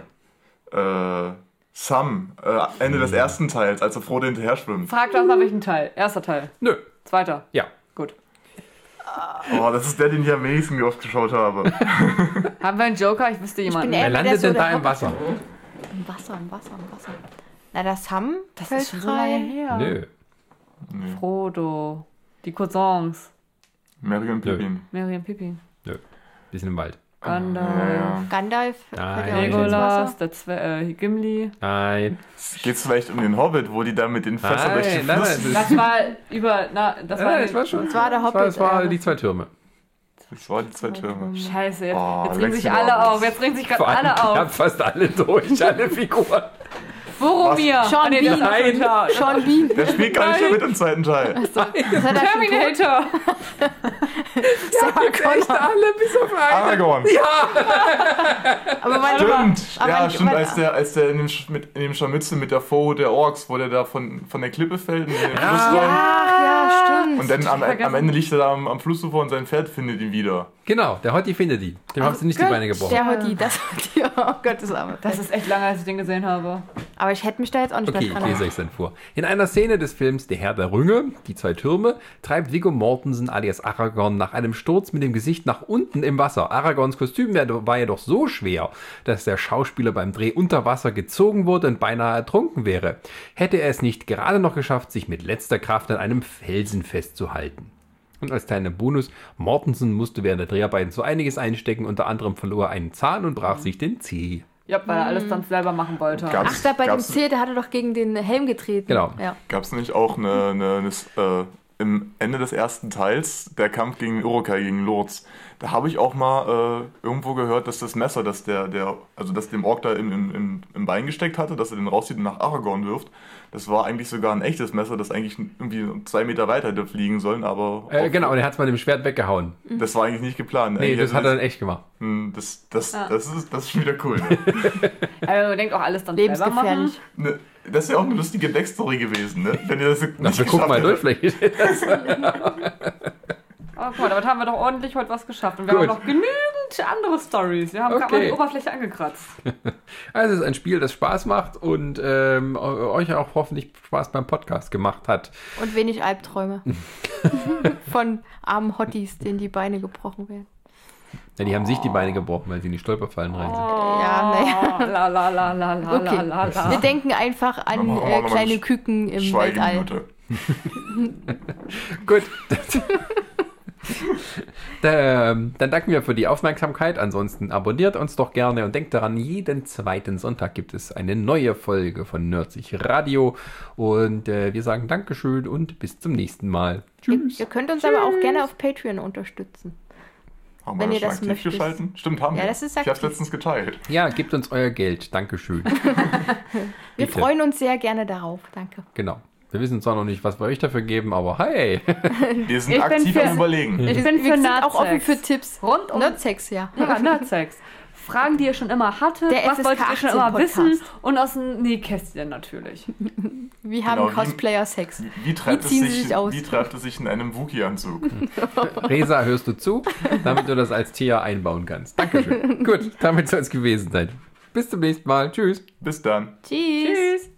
Äh, Sam, äh, Ende Hm. des ersten Teils, als er Frodo hinterher schwimmt. Frag doch mal welchen Teil. Erster Teil. Nö. Zweiter. Ja. Oh, das ist der, den ich am wenigsten oft geschaut habe. (laughs) Haben wir einen Joker? Ich wüsste Ich bin jemanden. Wer der landet so denn da im Wasser? Im Wasser, im Wasser, im Wasser. Na, das Ham das fällt ist schon so lange her. Nö. Frodo. Die Cousins. Mary und Nö. Pippin. Mary und Pippin. Nö. Die sind im Wald. Gandalf. Gandalf Legolas. Der Zwe äh, Gimli. Nein. Geht es vielleicht um den Hobbit, wo die da mit den Fässern durch den Nein, nein. Das war über. Na, das war. Ja, das war schon. Das war der Das war, Hobbit. das war äh, die zwei Türme. Das waren die zwei Türme. Scheiße, jetzt, Oh, jetzt regen sich alle auf. Jetzt regen sich gerade alle ich auf. hab fast alle durch, alle Figuren. Boromir. Sean Ah, nee, Bean. klar. Sean Bean. Der spielt gar nicht mehr mit im zweiten Teil. Tot. Terminator. (laughs) Sarah Connor. alle bis auf einen. Aragorn. (laughs) Aber wann Stimmt. Aber ja, stimmt, als der, als der in dem, mit, in dem Scharmützel mit der Foe der Orks, wo der da von, von der Klippe fällt in den Fluss rein. Ach ja, stimmt. Und dann am, am Ende liegt er da am, am Flussufer und sein Pferd findet ihn wieder. Genau, der Hotti findet die. Dem hast du nicht die Beine gebrochen. Der Hotti, das Hotti. (laughs) Oh Gott, das arme. Das ist echt lange, als ich den gesehen habe. Aber ich hätte mich da jetzt auch nicht Okay, mehr ich dran lese euch dann vor. In einer Szene des Films Der Herr der Rünge, die zwei Türme, treibt Viggo Mortensen alias Aragorn nach einem Sturz mit dem Gesicht nach unten im Wasser. Aragorns Kostüm war jedoch so schwer, dass der Schauspieler beim Dreh unter Wasser gezogen wurde und beinahe ertrunken wäre. Hätte er es nicht gerade noch geschafft, sich mit letzter Kraft an einem Felsen festzuhalten. Und als kleiner Bonus, Mortensen musste während der Dreharbeiten so einiges einstecken, unter anderem verlor er einen Zahn und brach sich den Zeh. Ja, weil er alles dann selber machen wollte. Gab- Ach, da bei dem Gab's- C, der hatte doch gegen den Helm getreten. Genau. Ja. Gab es nicht auch eine, eine, eine äh, im Ende des ersten Teils, der Kampf gegen Urukai, gegen Lurz, da habe ich auch mal äh, irgendwo gehört, dass das Messer, das der, der, also das dem Ork da im, im, im, im Bein gesteckt hatte, dass er den rauszieht und nach Aragorn wirft, das war eigentlich sogar ein echtes Messer, das eigentlich irgendwie zwei Meter weiter hätte fliegen sollen, aber Äh, genau, und er hat es mal mit dem Schwert weggehauen. das war eigentlich nicht geplant. Nee, Eigentlich das hat er dann echt gemacht. Hm, Das, das, Ja. das, ist, das ist schon wieder cool. (laughs) Ne? Ja, man denkt auch alles dann. Lebensgefährlich. Ne, das ist ja auch eine lustige Backstory gewesen, ne? Wenn ihr das nicht Dafür guck mal durch, vielleicht. (laughs) (laughs) Oh, guck mal, damit haben wir doch ordentlich heute was geschafft. Und wir Gut. haben noch genügend andere Stories. Wir haben gerade Okay. mal die Oberfläche angekratzt. (laughs) Also es ist ein Spiel, das Spaß macht und ähm, euch auch hoffentlich Spaß beim Podcast gemacht hat. Und wenig Albträume. (laughs) Von armen Hotties, denen die Beine gebrochen werden. Ja, die haben sich die Beine gebrochen, weil sie in die Stolperfallen rein sind. Ja, naja. Oh, La la la la la Okay. la la Wir denken einfach an äh, kleine eine Küken im Weltall. (laughs) Gut. Ähm, Dann danken wir für die Aufmerksamkeit. Ansonsten abonniert uns doch gerne und denkt daran, jeden zweiten Sonntag gibt es eine neue Folge von Nerdsich Radio. Und äh, wir sagen Dankeschön und bis zum nächsten Mal. Ihr, Tschüss. ihr könnt uns aber auch gerne auf Patreon unterstützen. Haben Wenn wir ihr schon das aktiv möchtet. geschalten? Stimmt, haben Ja, wir. das ist ich habe es letztens geteilt. Ja, gebt uns euer Geld. Dankeschön. (laughs) Wir Bitte. freuen uns sehr gerne darauf. Danke. Genau. Wir wissen zwar noch nicht, was wir euch dafür geben, aber hey. (laughs) Wir sind Ich aktiv für- am Überlegen. Ich wir bin für sind auch offen für Tipps. Rund um Nerdsex, ja. ja, Nerdsex. Fragen, die ihr schon immer hattet, Der was wolltet ihr schon 18 immer Podcast. wissen und aus dem Nähkästchen natürlich. (laughs) Wie haben Genau, wie- Cosplayer Sex? Wie treibt, es ziehen sie sich, sich aus? wie treibt es sich in einem Wookie-Anzug? (laughs) Resa, hörst du zu, damit du das als Tier einbauen kannst. Dankeschön. Gut, damit soll es gewesen sein. Bis zum nächsten Mal. Tschüss. Bis dann. Tschüss.